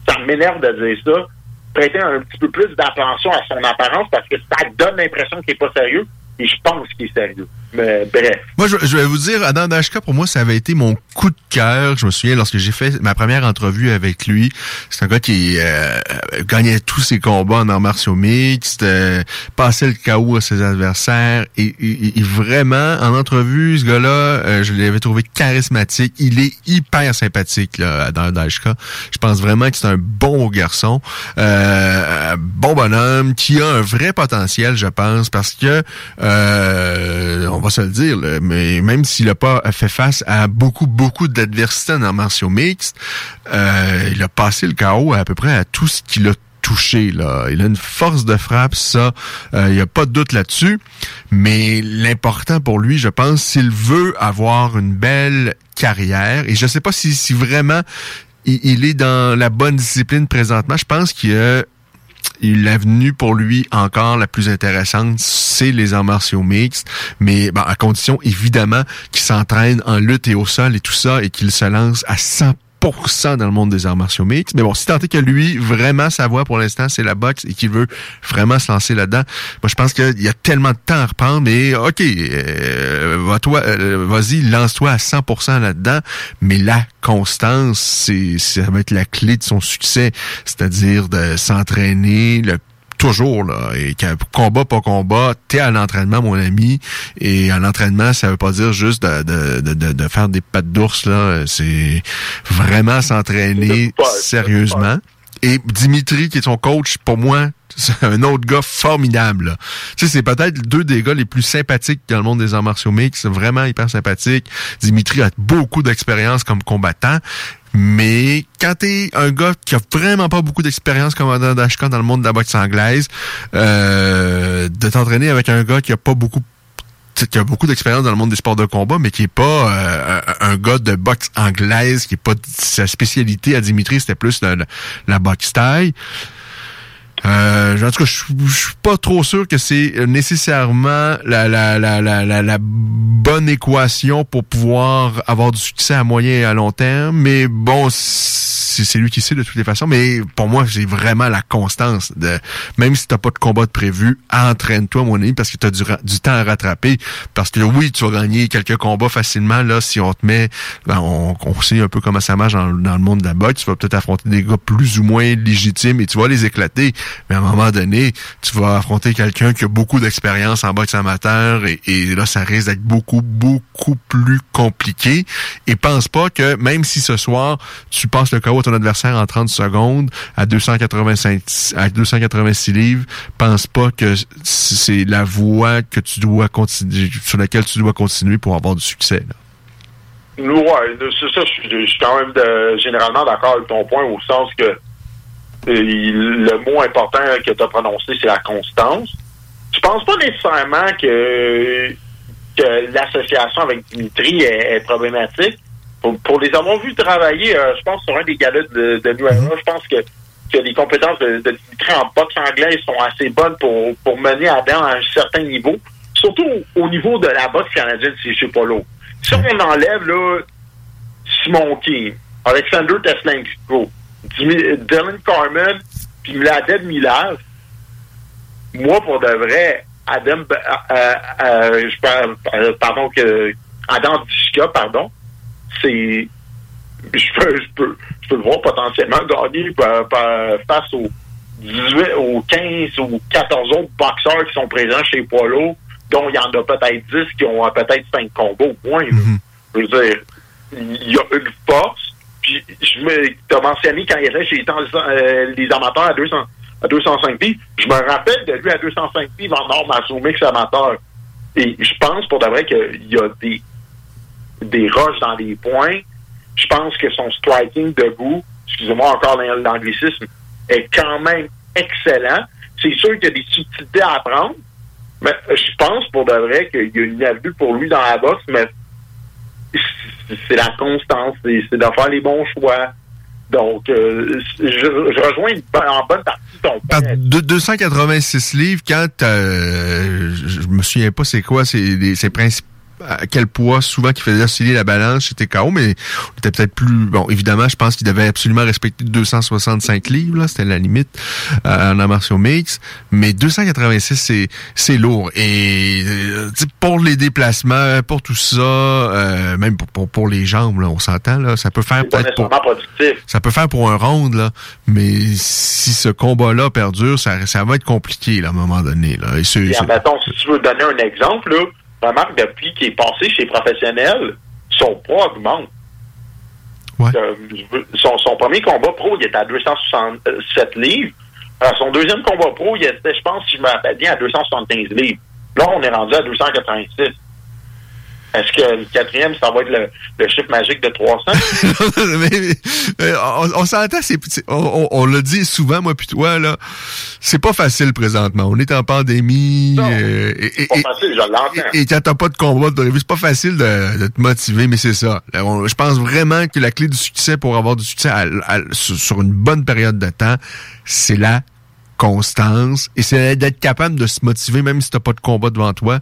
ça m'énerve de dire ça. Prêter un petit peu plus d'attention à son apparence parce que ça donne l'impression qu'il est pas sérieux et je pense qu'il est sérieux. Mais bref. Moi, je, je vais vous dire, Adam Dashka, pour moi, ça avait été mon coup de cœur. Je me souviens, lorsque j'ai fait ma première entrevue avec lui, c'est un gars qui euh, gagnait tous ses combats en arts martiaux mixtes, euh, passait le chaos à ses adversaires. Et, et- et vraiment, en entrevue, ce gars-là, euh, je l'avais trouvé charismatique. Il est hyper sympathique, là, Adam Dashka. Je pense vraiment que c'est un bon garçon, euh, un bon bonhomme, qui a un vrai potentiel, je pense, parce que euh, on va se le dire, là, mais même s'il n'a pas fait face à beaucoup, beaucoup d'adversité arts martiaux mixtes, euh, il a passé le chaos à, peu près à tout ce qu'il a touché. Là. Il a une force de frappe, ça, euh, il n'y a pas de doute là-dessus. Mais l'important pour lui, je pense, s'il veut avoir une belle carrière, et je sais pas si, si vraiment il, il est dans la bonne discipline présentement, je pense qu'il a l'avenue pour lui encore la plus intéressante, c'est les arts martiaux mixtes, mais bon, à condition évidemment qu'il s'entraîne en lutte et au sol et tout ça et qu'il se lance à 100 dans le monde des arts martiaux mixtes. Mais bon, si tant est que lui, vraiment, sa voie pour l'instant, c'est la boxe et qu'il veut vraiment se lancer là-dedans, moi, je pense qu'il y a tellement de temps à reprendre, mais OK, euh, va-toi, euh, vas-y, lance-toi à 100% là-dedans, mais la constance, c'est, ça va être la clé de son succès, c'est-à-dire de s'entraîner le toujours là. Et qu'un combat pas combat t'es à l'entraînement mon ami. Et à l'entraînement ça veut pas dire juste de, de, de, de- de faire des pattes d'ours là. C'est vraiment s'entraîner sérieusement. et Dimitri qui est son coach pour moi c'est un autre gars formidable là. tu sais c'est peut-être deux des gars les plus sympathiques dans le monde des arts martiaux mixtes. Vraiment hyper sympathique. Dimitri a beaucoup d'expérience comme combattant mais quand t'es un gars qui a vraiment pas beaucoup d'expérience comme Adam Dashka dans le monde de la boxe anglaise, euh, de t'entraîner avec un gars qui a pas beaucoup qui a beaucoup d'expérience dans le monde des sports de combat, mais qui est pas euh, un un gars de boxe anglaise, qui est pas sa spécialité à Dimitri, c'était plus la, la, la boxe taille. Euh, en tout cas, je suis pas trop sûr que c'est nécessairement la, la, la, la, la bonne équation pour pouvoir avoir du succès à moyen et à long terme. Mais bon, c'est lui qui sait de toutes les façons. Mais pour moi, c'est vraiment la constance. de Même si t'as pas de combat de prévu, entraîne-toi, mon ami, parce que t'as du, du temps à rattraper. Parce que oui, tu vas gagner quelques combats facilement là si on te met... ben, on, on sait un peu comment ça marche dans, dans le monde de la boxe. Tu vas peut-être affronter des gars plus ou moins légitimes et tu vas les éclater. Mais à un moment donné, tu vas affronter quelqu'un qui a beaucoup d'expérience en boxe amateur et, et là, ça risque d'être beaucoup, beaucoup plus compliqué. Et pense pas que même si ce soir, tu passes le à adversaire en 30 secondes à 285, à 286 livres, pense pas que c'est la voie que tu dois continuer, sur laquelle tu dois continuer pour avoir du succès. Ouais, c'est ça, je suis- quand même généralement d'accord avec ton point au sens que euh, le mot important que tu as prononcé, c'est la constance. Je pense pas nécessairement que, que l'association avec Dimitri est problématique. Pour, pour les avoir vus travailler, euh, je pense sur un des galas de, de New Era, je pense que, que les compétences de, de Dimitri en boxe anglais sont assez bonnes pour, pour mener Adam à un certain niveau. Surtout au, au niveau de la boxe canadienne, c'est chez Polo. Si on enlève là, Simon King, Alexander Teslenko, Dylan Carmen, puis Mladed Milav, moi, pour de vrai, Adam, euh, je parle, euh, pardon, que, Adam Dishka, pardon, c'est, je peux, je peux, je peux le voir potentiellement gagner par- face aux 18, aux 15 ou 14 autres boxeurs qui sont présents chez Polo, dont il y en a peut-être 10 qui ont euh, peut-être 5 combats au moins. là. Je veux dire, il y a une force. Puis, je me, t'as mentionné quand il était chez euh, les amateurs à 200, à 205 livres. Je me rappelle de lui à 205 livres en or Mix amateur. Et je pense pour de vrai qu'il y a des, des roches dans les points. Je pense que son striking debout, excusez-moi encore l'ang- l'anglicisme, est quand même excellent. C'est sûr qu'il y a des subtilités à apprendre. Mais je pense pour de vrai qu'il y a une avenue pour lui dans la boxe, mais c'est la constance, c'est de faire les bons choix. Donc, euh, je, rejoins en bonne partie ton Par de- 286 livres, quand euh, je me souviens pas c'est quoi, c'est c'est principes à quel poids souvent qui faisait osciller la balance, c'était KO, mais on était peut-être plus... Bon, évidemment, je pense qu'il devait absolument respecter 265 livres, là, c'était la limite euh, en martiaux mix, mais 286, c'est c'est lourd. Et euh, pour les déplacements, pour tout ça, euh, même pour, pour, pour les jambes, là, on s'entend, là, ça peut faire peut-être pour... productif. Ça peut faire pour un round, là, mais si ce combat-là perdure, ça, ça va être compliqué là, à un moment donné. Là. Et c'est- admettons, si tu veux donner un exemple, là, remarque depuis qu'il est passé chez les professionnels, son poids augmente. Euh, veux- son, son premier combat pro, il était à 267 livres. Euh, son deuxième combat pro, il était, je pense, si je me rappelle bien, à 275 livres. Là, on est rendu à 286. Est-ce que le quatrième, ça va être le, le chiffre magique de 300? Mais- mais, on on s'entend, on, on- on l'a dit souvent, moi puis toi, là, c'est pas facile présentement. On est en pandémie. euh, et, et- C'est pas facile, je l'entends. et quand t'as pas de combat de prévu, c'est pas facile de, de te motiver, mais c'est ça. Je pense vraiment que la clé du succès pour avoir du succès à- à- sur, sur une bonne période de temps, c'est la constance et c'est d'être capable de se motiver même si t'as pas de combat devant toi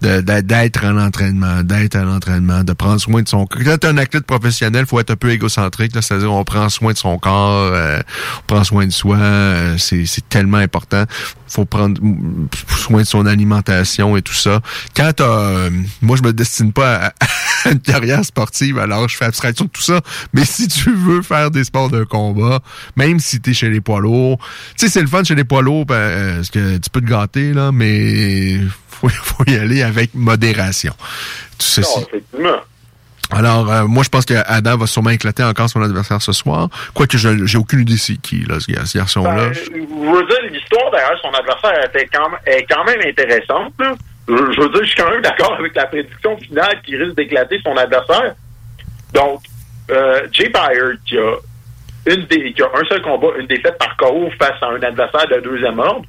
d'être en entraînement d'être à l'entraînement de prendre soin de son corps. Quand t'es un athlète professionnel faut être un peu égocentrique c'est-à-dire on prend soin de son corps euh, on prend soin de soi euh, c'est tellement important faut prendre soin de son alimentation et tout ça. Quand t'as euh, moi je me destine pas à, à une carrière sportive alors je fais abstraction de tout ça. Mais si tu veux faire des sports de combat même si t'es chez les poids lourds tu sais c'est le fun chez les poids lourds ben, euh, parce que tu peux te gâter là mais faut, faut y aller avec modération. Tout ceci Non, effectivement. Alors, euh, moi, je pense que Adam va sûrement éclater encore son adversaire ce soir. Quoique, j'ai aucune idée c'est qui, là, ce, gar- ce garçon-là. Ben, je veux dire, l'histoire derrière son adversaire quand est quand même intéressante. Je, veux dire, je suis quand même d'accord avec la prédiction finale qui risque d'éclater son adversaire. Donc, euh, Jay Byard, qui a, une qui a un seul combat, une défaite par KO face à un adversaire de deuxième ordre.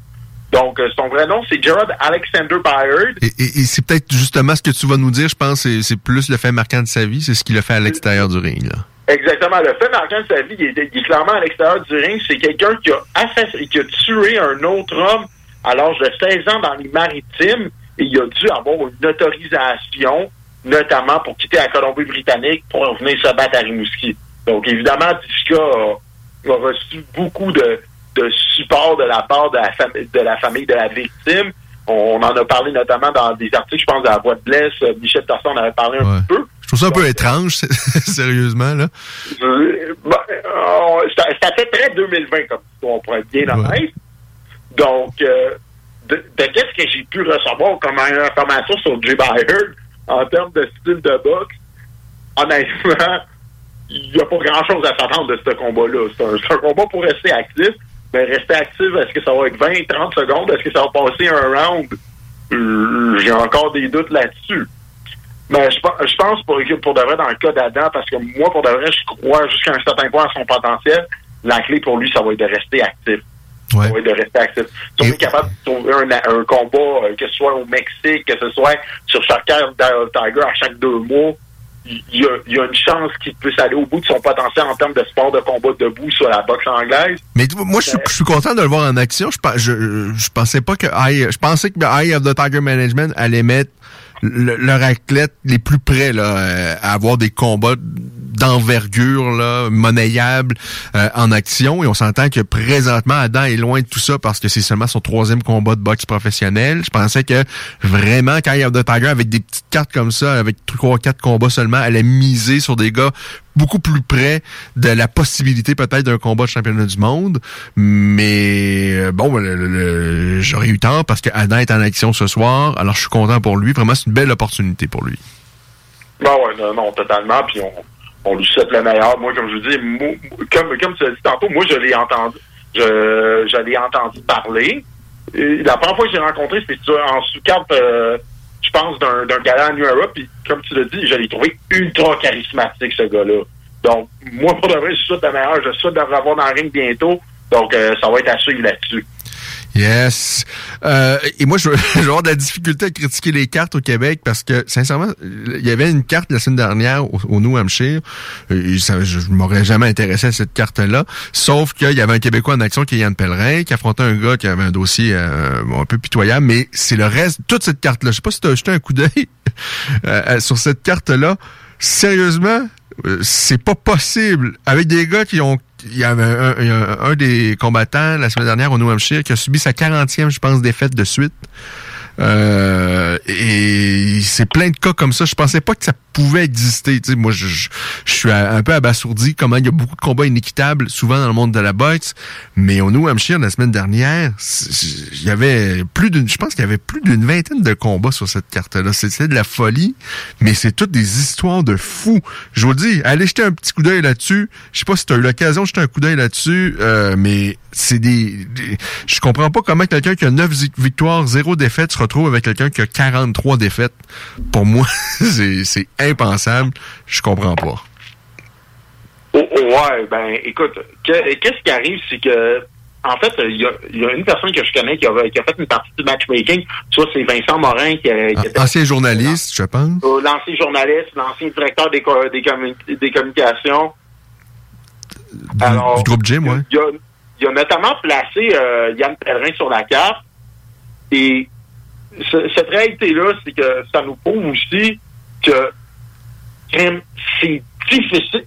Donc, euh, son vrai nom, c'est Gerard Alexander Byard. Et, et- et c'est peut-être justement ce que tu vas nous dire, je pense, c'est, c'est plus le fait marquant de sa vie, c'est ce qu'il a fait à l'extérieur du ring. Là. Exactement. Le fait marquant de sa vie, il est, il est clairement à l'extérieur du ring. C'est quelqu'un qui a, assass- qui a tué un autre homme à l'âge de 16 ans dans les maritimes et il a dû avoir une autorisation, notamment pour quitter la Colombie-Britannique pour venir se battre à Rimouski. Donc, évidemment, Dishka a, a reçu beaucoup de, de support de la part de la, de la famille de la victime. On, on en a parlé notamment dans des articles, je pense, de la Voix de Blesse. Euh, Michel Tasson en avait parlé un petit peu. Je trouve ça un peu étrange, sérieusement, là. Euh, ben, euh, ça, ça fait très 2020 comme histoire, pour être bien honnête. Donc, euh, de, de qu'est-ce que j'ai pu recevoir comme information sur Jay Byard en termes de style de boxe, honnêtement, il n'y a pas grand-chose à s'attendre de ce combat-là. C'est un, c'est un combat pour rester actif. Mais rester actif, est-ce que ça va être 20, 30 secondes? Est-ce que ça va passer un round? Euh, J'ai encore des doutes là-dessus. Mais je, pense- je pense pour, pour de vrai dans le cas d'Adam, parce que moi, pour de vrai, je crois jusqu'à un certain point à son potentiel. La clé pour lui, ça va être de rester actif. Ça va être de rester actif. Si on est capable de trouver un, un combat, euh, que ce soit au Mexique, que ce soit sur chaque Tiger à chaque deux mois, il y, a, il y a une chance qu'il puisse aller au bout de son potentiel en termes de sport de combat debout sur la boxe anglaise. Mais moi, je suis- je suis content de le voir en action. Je, je, je pensais pas que Eye- je pensais que Eye of the Tiger Management allait mettre le- leurs athlètes les plus près euh, à avoir des combats d'envergure là, euh, en action et on s'entend que présentement Adam est loin de tout ça parce que c'est seulement son troisième combat de boxe professionnel. Je pensais que vraiment quand Eye of the Tiger avec des petites cartes comme ça avec trois quatre combats seulement allait miser sur des gars beaucoup plus près de la possibilité peut-être d'un combat de championnat du monde. Mais euh, bon, j'aurais eu tort parce que Adam est en action ce soir. Alors je suis content pour lui. Vraiment, c'est une belle opportunité pour lui. Ben ouais, non, non, totalement. Puis on, on lui souhaite le meilleur. Moi, comme je vous dis, comme, comme tu l'as dit tantôt, moi, je l'ai entendu. Je, l'ai entendu parler. La première fois que j'ai rencontré, c'était en sous-carte, euh, je pense, d'un, d'un gala en New Era. Puis, comme tu l'as dit, je l'ai trouvé ultra charismatique, ce gars-là. Donc, moi, pour de vrai, je souhaite le meilleur. Je souhaite de le revoir dans le ring bientôt. Donc, euh, ça va être à suivre là-dessus. Yes. Euh, et moi, je vais avoir de la difficulté à critiquer les cartes au Québec parce que, sincèrement, il y avait une carte la semaine dernière au, au New Hampshire. Et ça, je, m'aurais jamais intéressé à cette carte-là. Sauf qu'il y avait un Québécois en action qui est Yann Pellerin, qui affrontait un gars qui avait un dossier euh, un peu pitoyable. Mais c'est le reste, toute cette carte-là. Je sais pas si tu as jeté un coup d'œil euh, euh, sur cette carte-là. Sérieusement, euh, c'est pas possible. Avec des gars qui ont il y avait un, un- un des combattants la semaine dernière au New Hampshire qui a subi sa 40e, je pense, défaite de suite. Euh, et c'est plein de cas comme ça. Je pensais pas que ça pouvait exister. Moi, je, suis un peu abasourdi comment il y a beaucoup de combats inéquitables souvent dans le monde de la boxe. Mais au New Hampshire, la semaine dernière, il y avait plus d'une, je pense qu'il y avait plus d'une vingtaine de combats sur cette carte-là. C'était de la folie, mais c'est toutes des histoires de fous. Je vous le dis, allez jeter un petit coup d'œil là-dessus. Je sais pas si tu as eu l'occasion de jeter un coup d'œil là-dessus, euh, mais c'est des, des- je comprends pas comment quelqu'un qui a 9 zi- victoires, 0 défaites se retrouve avec quelqu'un qui a 43 défaites. Pour moi, c'est impensable. Je comprends pas. Oh, oh, ouais, ben, écoute, que- qu'est-ce qui arrive, c'est que, en fait, il y a, il y a une personne que je connais qui a, qui a fait une partie du matchmaking. Soit c'est Vincent Morin qui, a- qui était Ancien journaliste, je pense. euh, l'ancien journaliste, l'ancien directeur des, co- des, commu- des communications. Du, du groupe Jim, ouais. Il a, il a notamment placé euh, Yann Pellerin sur la carte. Et ce- cette réalité-là, c'est que ça nous prouve aussi que c'est difficile.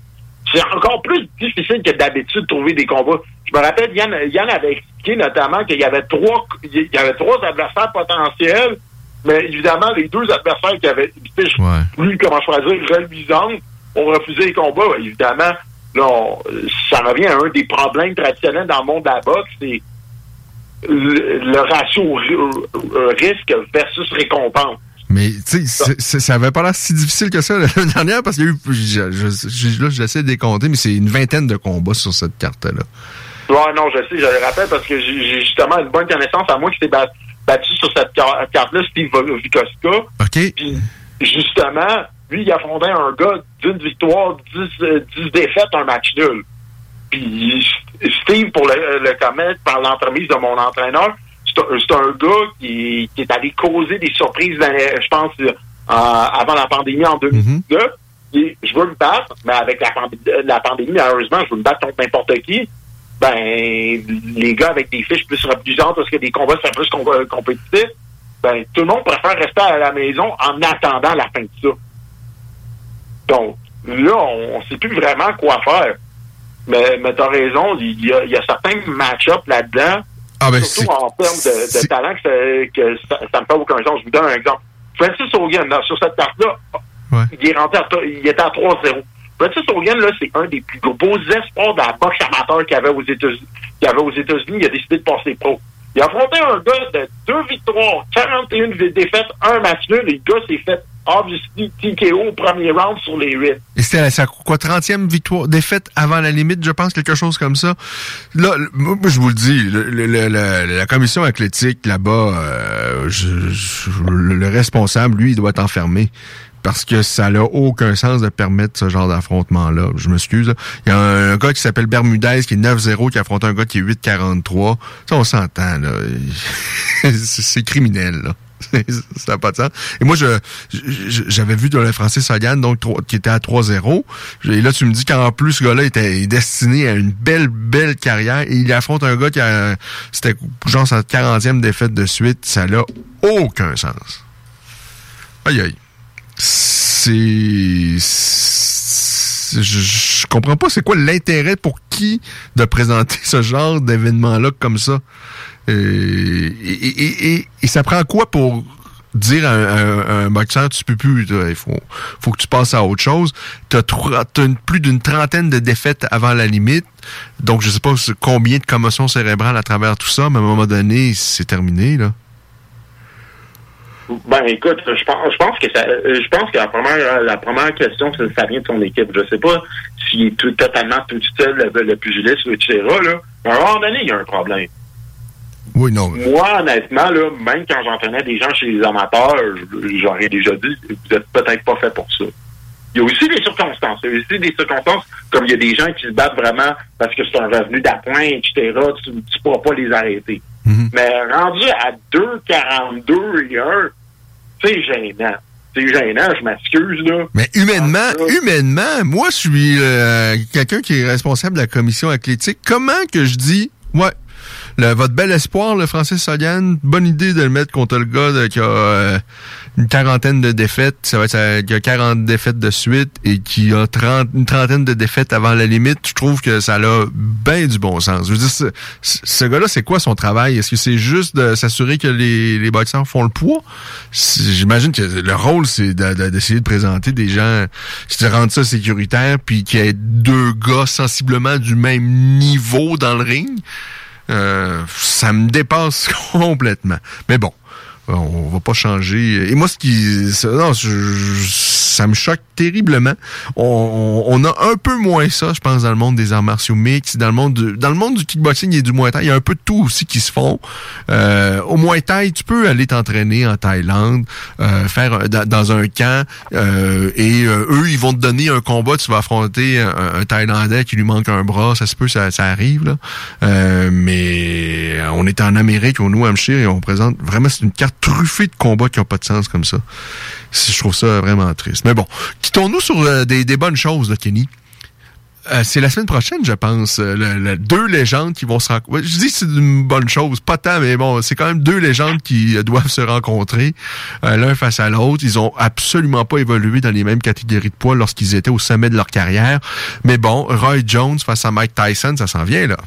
C'est encore plus difficile que d'habitude de trouver des combats. Je me rappelle, Yann, Yann avait expliqué notamment qu'il y avait trois il y avait trois adversaires potentiels, mais évidemment, les deux adversaires qui avaient des fiches plus, comment choisir, reluisantes, ont refusé les combats. Évidemment, là, on- ça revient à un des problèmes traditionnels dans le monde de la boxe, c'est le, le ratio euh, risque versus récompense. Mais tu sais, ça avait pas l'air si difficile que ça la semaine dernière parce qu'il y a eu, je, je- je- là, j'essaie de les compter, mais c'est une vingtaine de combats sur cette carte-là. Ouais, non, je sais, je le rappelle parce que j'ai justement une bonne connaissance à moi qui s'est bat- battu sur cette car- carte-là, Steve Vikoska. OK. Puis, justement, lui, il affrontait un gars d'une victoire, 10, euh, 10 défaites, un match nul. Puis, Steve, pour le, le commettre par l'entremise de mon entraîneur, c'est un, gars qui, qui est allé causer des surprises, dans les- je pense, euh, avant la pandémie en 2019. Et je veux me battre, mais avec la, pandé- la pandémie, malheureusement, je veux me battre contre n'importe qui. Ben, les gars avec des fiches plus rebusantes parce que des combats sont plus com- euh, compétitifs, ben, tout le monde préfère rester à la maison en attendant la fin de ça. Donc, là, on ne sait plus vraiment quoi faire. Mais, mais t'as raison, il y y a certains match-ups là-dedans, Ah ben, surtout en termes de, de talent, que, ça- que ça, ça me fait aucun sens. Je vous donne un exemple. Francis Hogan, là, sur cette carte-là, il est rentré à, to- il était à 3-0. Francis Hogan, là, c'est un des plus beaux espoirs de la boxe amateur qu'il y avait aux États-Unis. avait aux États-Unis. Il a décidé de passer pro. Il a affronté un gars de deux victoires, 41 défaites, un match nul, et le gars s'est fait obviously TKO au premier round sur les 8. Et c'était sa quoi, 30e victoire, défaite avant la limite, je pense, quelque chose comme ça. Là, je vous le dis, le- le- le- la commission athlétique là-bas, euh, le, le responsable, lui, il doit être enfermé. Parce que ça n'a aucun sens de permettre ce genre d'affrontement-là. Je m'excuse. Il y a un, un gars qui s'appelle Bermudez qui est 9-0 qui affronte un gars qui est 8-43. Ça, on s'entend, là. C'est criminel, là. ça n'a pas de sens. Et moi, je j'avais vu de le Francis Hogan, donc qui était à 3-0. Et là, tu me dis qu'en plus, ce gars-là était est destiné à une belle, belle carrière. Et il affronte un gars qui a c'était genre sa 40e défaite de suite. Ça n'a aucun sens. Aïe aïe. C'est. je comprends pas c'est quoi l'intérêt pour qui de présenter ce genre d'événement-là comme ça. Euh, et, ça prend quoi pour dire à un, boxeur tu peux plus, il faut, faut que tu passes à autre chose? T'as une- plus d'une trentaine de défaites avant la limite. Donc je sais pas combien de commotions cérébrales à travers tout ça, mais à un moment donné, c'est terminé, là. Ben écoute, je pense, que ça, je pense que la première, la première question, c'est ça vient de son équipe. Je sais pas s'il est tout, totalement tout seul, le, le pugiliste, etc. Là. Mais à un moment donné, il y a un problème. Oui, non. Moi, honnêtement, là, même quand j'entraînais des gens chez les amateurs, j'aurais déjà dit, vous êtes peut-être pas fait pour ça. Il y a aussi des circonstances. Il y a aussi des circonstances, comme il y a des gens qui se battent vraiment parce que c'est un revenu d'appoint, etc. Tu ne pourras pas les arrêter. Mais rendu à 2,42 et 1, c'est gênant. C'est gênant, je m'excuse, là. Mais humainement, humainement, moi, je suis euh, quelqu'un qui est responsable de la commission athlétique. Comment que je dis, ouais, le, votre bel espoir, le Francis Hogan, bonne idée de le mettre contre le gars de- qui a euh, une quarantaine de défaites, ça va être qui a 40 défaites de suite et qui a 30, une trentaine de défaites avant la limite. Je trouve que ça a bien du bon sens. Je veux dire, ce, ce- gars-là, c'est quoi son travail? Est-ce que c'est juste de s'assurer que les, les boxeurs font le poids? J'imagine que le rôle, c'est de- de- d'essayer de, présenter des gens, de rendre ça sécuritaire, puis qu'il y ait deux gars sensiblement du même niveau dans le ring. Euh, ça me dépasse complètement. Mais bon, on va pas changer. Et moi, ce qui, non, je- je- ça me choque terriblement. On, on a un peu moins ça, je pense, dans le monde des arts martiaux mixtes, dans le monde du, dans le monde du kickboxing et du Muay Thai. Il y a un peu de tout aussi qui se font. Euh, au Muay Thai, tu peux aller t'entraîner en Thaïlande, euh, faire dans, un camp, euh, et euh, eux, ils vont te donner un combat. Tu vas affronter un, un Thaïlandais qui lui manque un bras. Ça se peut, ça, ça arrive là. Euh, mais on est en Amérique, au New Hampshire, et on présente vraiment c'est une carte truffée de combats qui n'ont pas de sens comme ça. Je trouve ça vraiment triste. Mais bon, quittons-nous sur euh, des, bonnes choses, Kenny. Euh, c'est la semaine prochaine, je pense. euh, deux légendes qui vont se rencontrer. Je dis que c'est une bonne chose, pas tant, mais bon, c'est quand même deux légendes qui doivent se rencontrer l'un face à l'autre. Ils ont absolument pas évolué dans les mêmes catégories de poids lorsqu'ils étaient au sommet de leur carrière. Mais bon, Roy Jones face à Mike Tyson, ça s'en vient là.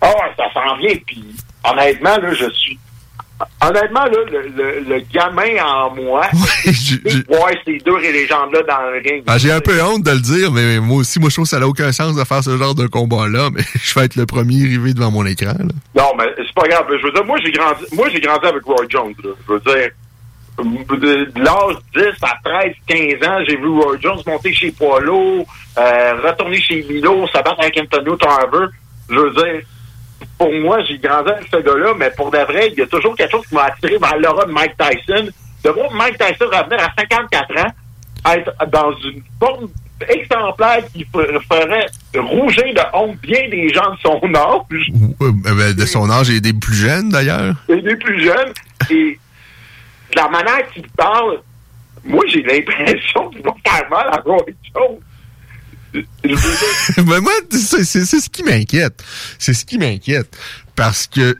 Ah ouais, ça s'en vient. Puis honnêtement, là, je suis. Honnêtement, là, le, le, le gamin en moi, c'est de voir ces deux légendes-là dans le ring. Ah, J'ai un peu honte de le dire, mais moi aussi, moi je trouve que ça n'a aucun sens de faire ce genre de combat-là, mais je vais être le premier arrivé devant mon écran. Là. Non, mais c'est pas grave. Je veux dire, moi, j'ai grandi, moi, j'ai grandi avec Roy Jones, là. Je veux dire, de, de l'âge 10 à 13, 15 ans, j'ai vu Roy Jones monter chez Poilo, euh, retourner chez Milo, se battre avec Antonio Tarver. Je veux dire, pour moi, j'ai grandi avec ce gars-là, mais pour de vrai, il y a toujours quelque chose qui m'a attiré vers l'aura de Mike Tyson. De voir Mike Tyson revenir à 54 ans, être dans une forme exemplaire qui ferait rougir de honte bien des gens de son âge. Euh, ben, de son âge et des plus jeunes d'ailleurs. et des plus jeunes. Et de la manière qu'il parle, moi, j'ai l'impression qu'il va faire mal à Roy Jones. Ben moi, c'est ce qui m'inquiète. C'est ce qui m'inquiète. Parce que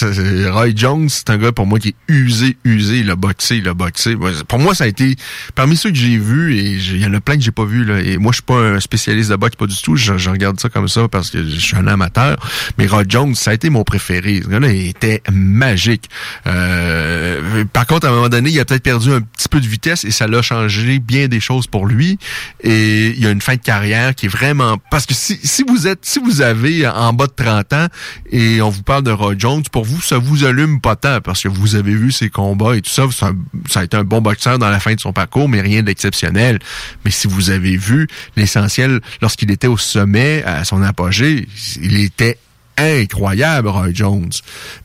Roy Jones, c'est un gars pour moi qui est usé, usé. Il a boxé, il a boxé. Pour moi, ça a été parmi ceux que j'ai vus, et il y en a plein que j'ai pas vus. Là, et moi, je suis pas un spécialiste de boxe, pas du tout. Je, je regarde ça comme ça parce que je suis un amateur. Mais Roy Jones, ça a été mon préféré. Ce gars-là, il était magique. Euh, par contre, à un moment donné, il a peut-être perdu un petit peu de vitesse et ça l'a changé bien des choses pour lui. Et il y a une fin de carrière qui est vraiment... Parce que si, si vous êtes, si vous avez en bas de 30 ans et on vous parle de Roy Jones, pour pour vous, ça vous allume pas tant parce que vous avez vu ses combats et tout ça. Ça, ça a été un bon boxeur dans la fin de son parcours, mais rien d'exceptionnel. Mais si vous avez vu l'essentiel lorsqu'il était au sommet, à son apogée, il était incroyable, Roy Jones.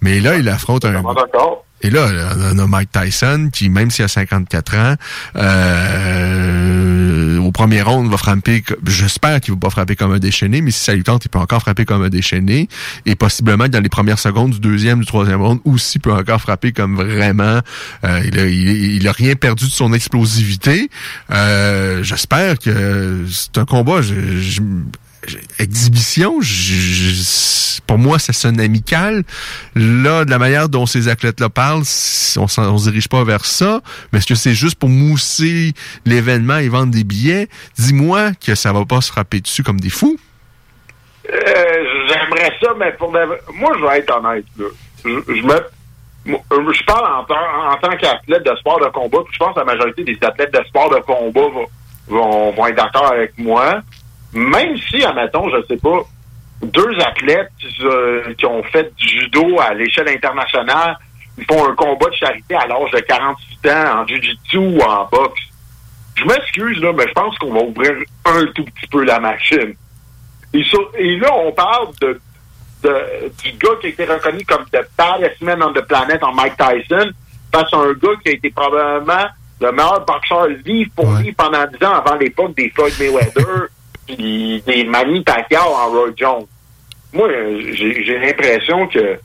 Mais là, il affronte un... Et là, on a Mike Tyson qui, même s'il a 54 ans, euh, premier round, va frapper, j'espère qu'il va pas frapper comme un déchaîné, mais si ça lui tente, il peut encore frapper comme un déchaîné. Et possiblement, dans les premières secondes du deuxième, du troisième round, aussi peut encore frapper comme vraiment... Euh, il, a, rien perdu de son explosivité. Euh, j'espère que c'est un combat... exhibition, pour moi, ça sonne amical. Là, de la manière dont ces athlètes-là parlent, on ne se dirige pas vers ça. Mais est-ce que c'est juste pour mousser l'événement et vendre des billets? Dis-moi que ça va pas se frapper dessus comme des fous. Euh, j'aimerais ça, mais pour moi, je vais être honnête. Je, me... je parle en, tant qu'athlète de sport de combat, je pense que la majorité des athlètes de sport de combat vont être d'accord avec moi même si, admettons, je sais pas, deux athlètes euh, qui ont fait du judo à l'échelle internationale, ils font un combat de charité à l'âge de 48 ans en jiu-jitsu ou en boxe. Je m'excuse, là, mais je pense qu'on va ouvrir un tout petit peu la machine. Et, là, on parle de, du gars qui a été reconnu comme the baddest man on the planet en Mike Tyson face à un gars qui a été probablement le meilleur boxeur livre pour lui pendant 10 ans avant l'époque des Floyd Mayweather puis des Manny Pacquiao en Roy Jones. Moi, j'ai l'impression que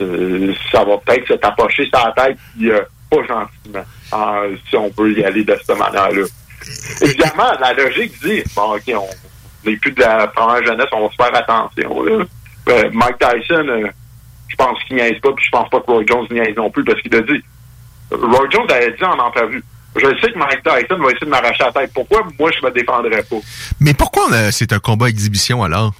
euh, ça va peut-être se tapocher sa tête, puis euh, pas gentiment, si on peut y aller de cette manière-là. Évidemment, la logique dit, bon, OK, on n'est plus de la première jeunesse, on va se faire attention. Euh, Mike Tyson, je pense qu'il niaise pas, puis je pense pas que Roy Jones niaise non plus, parce qu'il a dit, Roy Jones avait dit en entrevue, je sais que Mike Tyson va essayer de m'arracher la tête. Pourquoi moi je me défendrais pas? Mais pourquoi c'est un combat exhibition alors?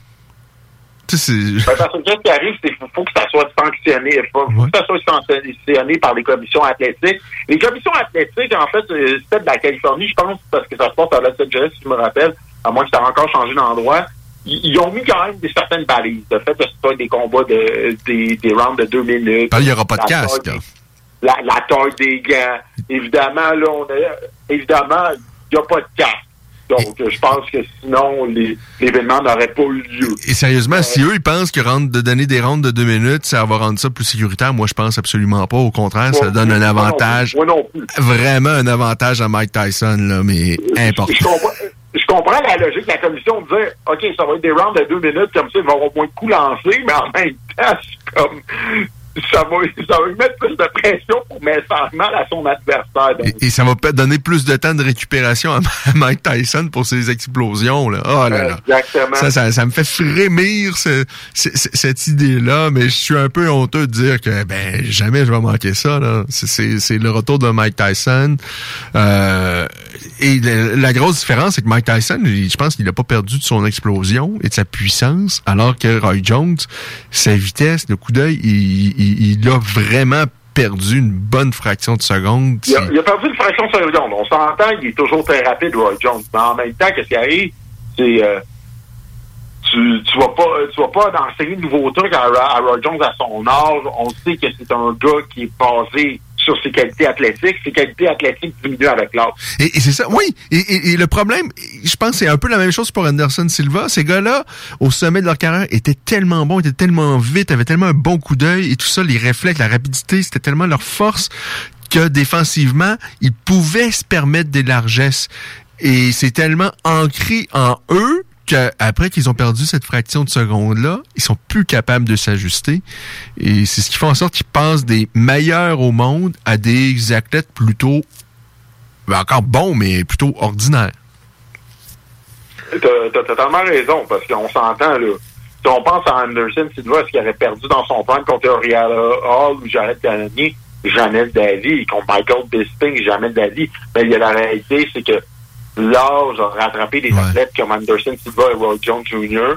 Ben, parce que ce qui arrive, c'est qu'il faut, que ça soit sanctionné. Il faut, que ça soit sanctionné par les commissions athlétiques. Les commissions athlétiques, en fait, euh, c'était de la Californie, je pense, parce que ça se passe à Los Angeles, si je me rappelle, à moins que ça ait encore changé d'endroit. Ils, ont mis quand même des certaines balises. Le fait que ce soit des combats de des, des rounds de deux minutes. Ah, il n'y aura pas de casque la, la taille des gants. Évidemment, là, on est, évidemment, il n'y a pas de casque. Donc, je pense que sinon, l'événement n'aurait pas eu lieu. Et sérieusement, si eux, ils pensent que de donner des rondes de deux minutes, ça va rendre ça plus sécuritaire, moi, je pense absolument pas. Au contraire, ça donne un avantage. Vraiment un avantage à Mike Tyson, là, mais important. Je comprends, la logique de la commission de dire, OK, ça va être des rounds de deux minutes, comme ça, ils vont au moins de coups lancés, mais en même temps, c'est comme, ça va, ça va lui mettre plus de pression pour mettre mal à son adversaire. Et, ça va peut-être donner plus de temps de récupération à Mike Tyson pour ses explosions. Là. Oh là là. Exactement. Ça, ça, ça me fait frémir ce, cette idée-là, mais je suis un peu honteux de dire que ben jamais je vais manquer ça. C'est le retour de Mike Tyson. Euh, et la, grosse différence, c'est que Mike Tyson, je pense qu'il n'a pas perdu de son explosion et de sa puissance, alors que Roy Jones, sa vitesse, le coup d'œil, il il, a vraiment perdu une bonne fraction de seconde. Il a, perdu une fraction de seconde. On s'entend, il est toujours très rapide, Roy Jones. Mais en même temps, qu'est-ce qui arrive, c'est euh, tu, tu vas pas tu vas pas d'enseigner de nouveaux trucs à, à Roy Jones à son âge. On sait que c'est un gars qui est basé sur ses qualités athlétiques. Ses qualités athlétiques diminuent avec l'âge. Et, c'est ça, oui. Et, le problème, je pense c'est un peu la même chose pour Anderson Silva. Ces gars-là, au sommet de leur carrière, étaient tellement bons, étaient tellement vite, avaient tellement un bon coup d'œil et tout ça, les réflexes, la rapidité, c'était tellement leur force que défensivement, ils pouvaient se permettre des largesses. Et c'est tellement ancré en eux qu'après qu'ils ont perdu cette fraction de seconde-là, ils sont plus capables de s'ajuster. Et c'est ce qui fait en sorte qu'ils passent des meilleurs au monde à des athlètes plutôt, ben, encore bons, mais plutôt ordinaires. T'as as totalement raison, parce qu'on s'entend, là. Si on pense à Anderson Silva, ce qu'il aurait perdu dans son plan contre Oriala Hall ou Jared Cannonier, jamais d'avis. Contre Michael Bisping, jamais d'avis. Mais il y a la réalité, c'est que l'âge a rattrapé des athlètes comme Anderson Silva et Roy Jones Jr.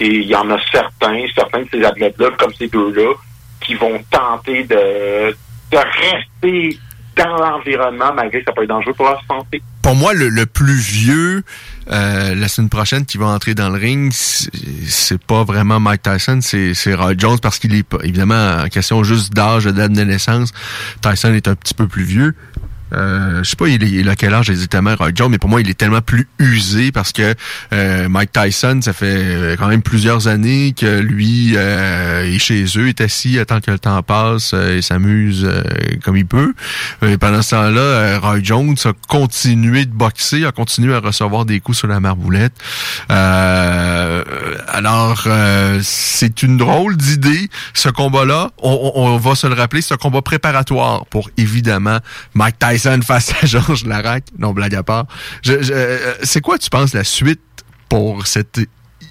Et il y en a certains, certains de ces athlètes-là, comme ces deux-là, qui vont tenter de, de rester dans l'environnement, malgré que ça peut être dangereux pour leur santé. Pour moi, le, le plus vieux, euh, la semaine prochaine, qui va entrer dans le ring, c'est- pas vraiment Mike Tyson, c'est c'est Roy Jones, parce qu'il est pas- évidemment en question juste d'âge, de date de naissance. Tyson est un petit peu plus vieux. Euh, je sais pas, il, est, il a quel âge exactement, Roy Jones, mais pour moi, il est tellement plus usé parce que euh, Mike Tyson, ça fait euh, quand même plusieurs années que lui euh, est chez eux, est assis, attend que le temps passe euh, et s'amuse euh, comme il peut. Pendant ce temps-là, Roy Jones a continué de boxer, a continué à recevoir des coups sur la marboulette. Alors, c'est une drôle d'idée, ce combat-là. On, on- on va se le rappeler, c'est un combat préparatoire pour, évidemment, Mike Tyson face à Georges Larac. Non, blague à part. Je- je- euh, c'est quoi, tu penses, la suite pour cette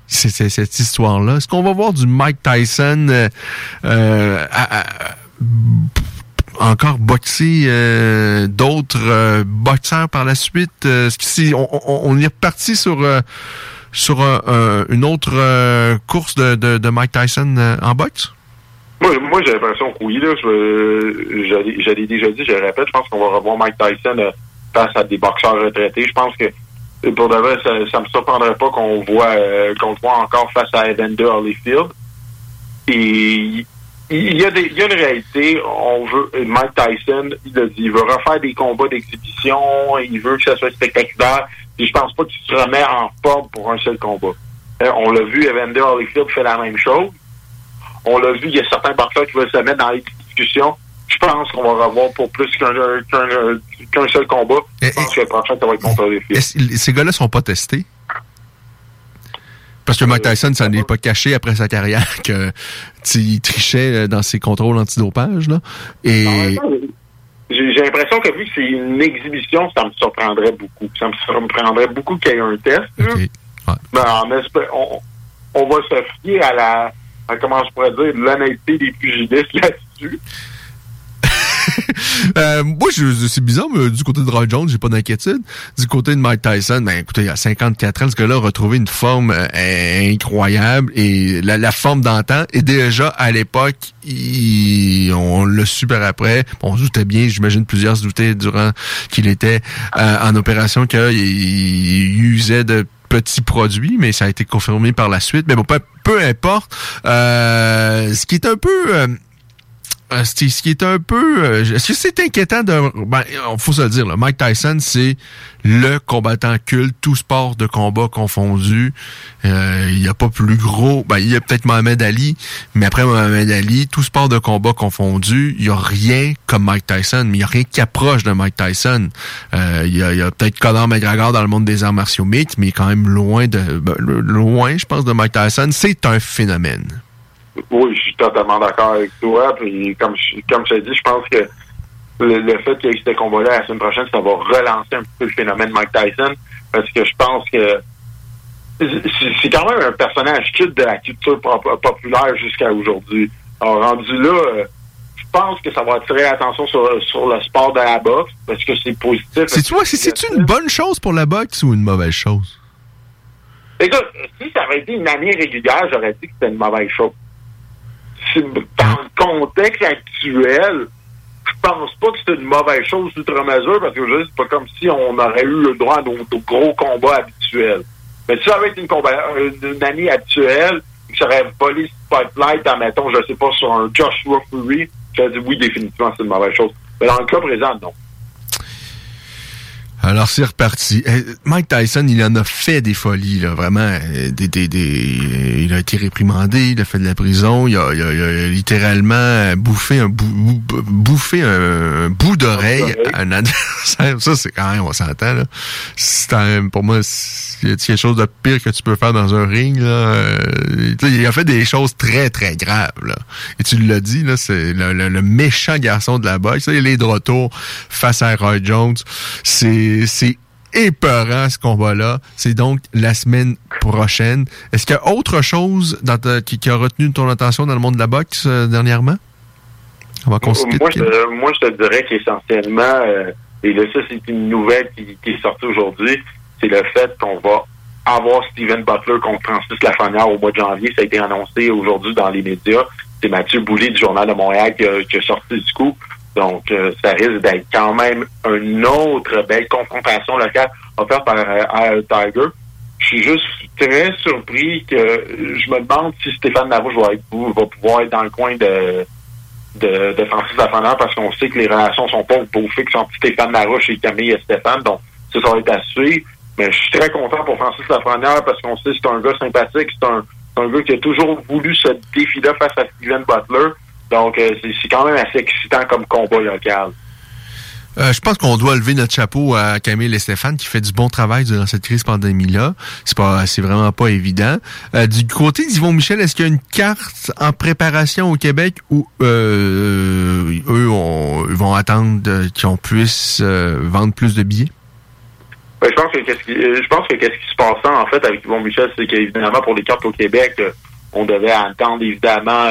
c'est- cette histoire-là? Est-ce qu'on va voir du Mike Tyson euh, euh, encore boxer euh, d'autres euh, boxeurs par la suite? Euh, est-ce que on, on- on est reparti sur sur un- un- une autre course de, de, de Mike Tyson en boxe? Moi, moi j'ai l'impression que oui, là, je, je l'ai- déjà dit, je le répète, je pense qu'on va revoir Mike Tyson euh, face à des boxeurs retraités. Je pense que pour de vrai, ça, ça me surprendrait pas qu'on voit euh, qu'on le voit encore face à Evander Holyfield. Et il y a des, il y a une réalité, on veut Mike Tyson, il dit, il veut refaire des combats d'exhibition, il veut que ça soit spectaculaire. Et je pense pas qu'il se remet en forme pour un seul combat. Euh, on l'a vu, Evander Holyfield fait la même chose. On l'a vu, il y a certains boxeurs qui veulent se mettre dans les discussions. Je pense qu'on va revoir pour plus qu'un seul combat. Je pense que le prochain, ça va être contre Holyfield. Est-ce- ces gars-là sont pas testés? Parce que Mike Tyson, ça n'est pas caché après sa carrière que tu sais, il trichait euh, dans ses contrôles antidopage. Là. Et J'ai l'impression que vu que c'est une exhibition, ça me surprendrait beaucoup. Ça me surprendrait beaucoup qu'il y ait un test. là. Mais en espè- on, on va se fier à la, comment je pourrais dire, l'honnêteté des pugilistes là-dessus? Euh, moi, c'est bizarre, mais du côté de Roy Jones, j'ai pas d'inquiétude. Du côté de Mike Tyson, ben écoutez, il a 54 ans, ce gars-là a retrouvé une forme euh, incroyable et la, forme d'antan. Et déjà, à l'époque, on l'a su par après. On se doutait bien, j'imagine plusieurs se doutaient durant qu'il était euh, en opération qu'il il usait de petits produits, mais ça a été confirmé par la suite. Mais bon, peu, importe. Euh, ce qui est un peu... euh, euh, ce qui est un peu... euh, Est-ce que c'est inquiétant de... Ben, faut se le dire, là, Mike Tyson, c'est le combattant culte, tout sport de combat confondu. Euh, il n'y a pas plus gros... Ben, il y a peut-être Mohamed Ali, mais après Mohamed Ali, tout sport de combat confondu, il n'y a rien comme Mike Tyson, mais il n'y a rien qui approche de Mike Tyson. Il y a, a peut-être Conor McGregor dans le monde des arts martiaux mixtes, mais quand même loin de... ben, loin, je pense, de Mike Tyson. C'est un phénomène. Oui, suis totalement d'accord avec toi. Puis comme je, comme je t'ai dit, je pense que le, le fait qu'il y ait ce combat-là la semaine prochaine, ça va relancer un peu le phénomène Mike Tyson. Parce que je pense que c'est quand même un personnage culte de la culture pop- populaire jusqu'à aujourd'hui. Alors, rendu là, je pense que ça va attirer l'attention sur, sur le sport de la boxe parce que c'est positif. C'est tu vois, c'est c'est une bonne chose pour la boxe ou une mauvaise chose? Écoute, si ça avait été une année régulière, j'aurais dit que c'était une mauvaise chose. Dans le contexte actuel, je pense pas que c'est une mauvaise chose outre mesure parce que je c'est pas comme si on aurait eu le droit à nos, gros combats habituels. Mais si ça avait été une, une, année habituelle, que ça aurait volé spotlight, admettons, je sais pas, sur un Joshua Fury, j'aurais dit oui, définitivement, c'est une mauvaise chose. Mais dans le cas présent, non. Alors c'est reparti. Eh, Mike Tyson, il en a fait des folies, là, vraiment. euh, Des, des, des- il a été réprimandé, il a fait de la prison, il a, il a- il a littéralement bouffé un, bou- bou- bouffé un, un bout d'oreille à un adversaire. Ça, c'est quand même, on s'entend. là. C'est quand même, pour moi, c'est quelque chose de pire que tu peux faire dans un ring. Là. Euh, il a fait des choses très, très graves. Là. Et tu l'as dit, là, c'est le, le- le méchant garçon de la boxe. Il est de retour face à Roy Jones. C'est c'est épeurant ce combat-là. C'est donc la semaine prochaine. Est-ce qu'il y a autre chose dans ta- qui, qui a retenu ton attention dans le monde de la boxe euh, dernièrement? Se quitte. Moi, je, te- moi, je te dirais qu'essentiellement, euh, et là, ça, c'est une nouvelle qui, qui est sortie aujourd'hui, c'est le fait qu'on va avoir Steven Butler contre Francis Lafrenière au mois de janvier. Ça a été annoncé aujourd'hui dans les médias. C'est Mathieu Boulay du Journal de Montréal qui a, qui a sorti du coup. Donc, euh, ça risque d'être quand même une autre belle confrontation locale offerte par euh, Tiger. Je suis juste très surpris que je me demande si Stéphane Larouche va, pouvoir être dans le coin de, de, Francis Lafrenière parce qu'on sait que les relations sont pas beau fixes entre Stéphane Larouche et Camille et Stéphane. Donc, ça, ça va être à suivre. Mais je suis très content pour Francis Lafrenière parce qu'on sait que c'est un gars sympathique, c'est un, un gars qui a toujours voulu ce défi-là face à Steven Butler. Donc, euh, c'est quand même assez excitant comme combat local. Euh, je pense qu'on doit lever notre chapeau à Camille et Stéphane qui fait du bon travail durant cette crise pandémie-là. C'est pas, c'est vraiment pas évident. Euh, du côté d'Yvon Michel, est-ce qu'il y a une carte en préparation au Québec où euh, eux on, vont attendre qu'on puisse vendre plus de billets? Je pense que qu'est-ce qui, je pense que qu'est-ce qui se passe en fait avec Yvon Michel, c'est qu'évidemment pour les cartes au Québec, on devait attendre évidemment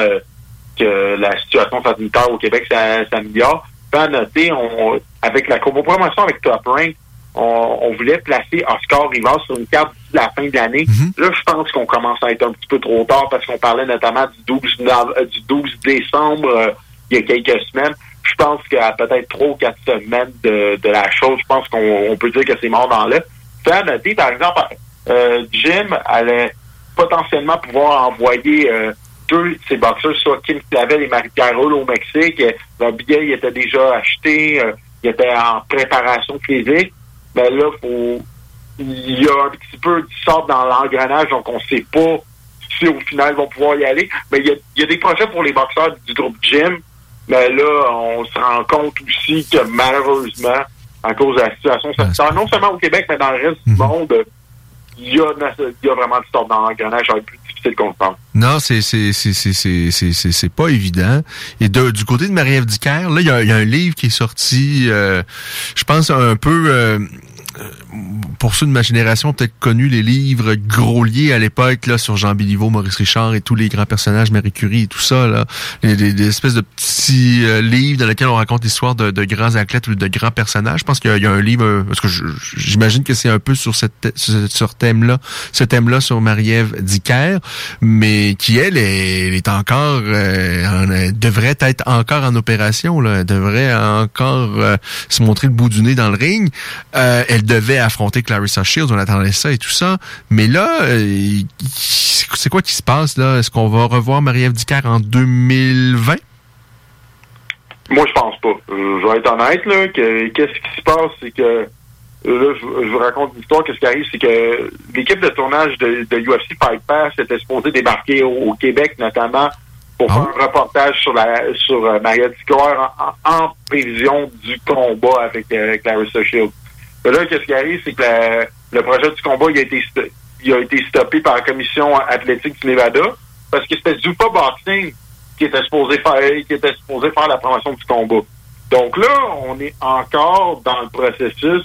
que la situation sanitaire au Québec s'améliore. Pas noter, on, avec la promotion avec Top Rank, on, voulait placer Oscar Rivas sur une carte d'ici la fin de l'année. Mhm. Là, je pense qu'on commence à être un petit peu trop tard parce qu'on parlait notamment du 12, euh, du 12 décembre euh, il y a quelques semaines. Je pense qu'à peut-être trois ou quatre semaines de, de la chose, je pense qu'on peut dire que c'est mort dans l'air. Fait noter, par exemple, euh, Jim allait potentiellement pouvoir envoyer deux de ces boxeurs, soit Kim Clavel et Marie Carole au Mexique. Leur billet il était déjà acheté, euh, il était en préparation physique. Mais là, faut, il y a un petit peu du sort dans l'engrenage, donc on ne sait pas si au final ils vont pouvoir y aller. Mais il y a, des projets pour les boxeurs du groupe Jim. Mais là, on se rend compte aussi que malheureusement, à cause de la situation sanitaire, non seulement au Québec, mais dans le reste du Mhm. monde, il y a, il y a vraiment du sort dans l'engrenage. Non, c'est c'est pas évident. Et du côté de Marie-Ève Dicaire, là, il y, a, un livre qui est sorti, euh, je pense un peu... Euh, pour ceux de ma génération, peut-être connu les livres Groslier à l'époque, là, sur Jean Béliveau, Maurice Richard et tous les grands personnages, Marie Curie et tout ça, là. Des espèces de petits euh, livres dans lesquels on raconte l'histoire de, grands athlètes ou de grands personnages. Je pense qu'il y, a- un livre, euh, parce que j'imagine que c'est un peu sur cette sur thème-là, ce thème-là sur Marie-Ève Dicker, mais qui, elle, est, est encore, euh, devrait être encore en opération, là. Elle devrait encore euh, se montrer le bout du nez dans le ring. Euh, devait affronter Clarissa Shields, on attendait ça et tout ça. Mais là, euh, c'est quoi qui se passe là? Est-ce qu'on va revoir Marie-Ève Dicker en 2020? Moi, je pense pas. Euh, Je vais être honnête, là, que qu'est-ce qui se passe, c'est que euh, là, je, je vous raconte une histoire. Qu'est-ce qui arrive, c'est que l'équipe de tournage de, de UFC Fight Pass était supposée débarquer au, au Québec, notamment pour faire un reportage sur la sur euh, Maria Dicker en, en prévision du combat avec euh, Clarissa Shields. Là, qu'est-ce qui arrive, c'est que le projet du combat a été stoppé par la commission athlétique du Nevada parce que c'était Zupa Boxing qui était supposé faire qui était supposé faire la promotion du combat. Donc là, on est encore dans le processus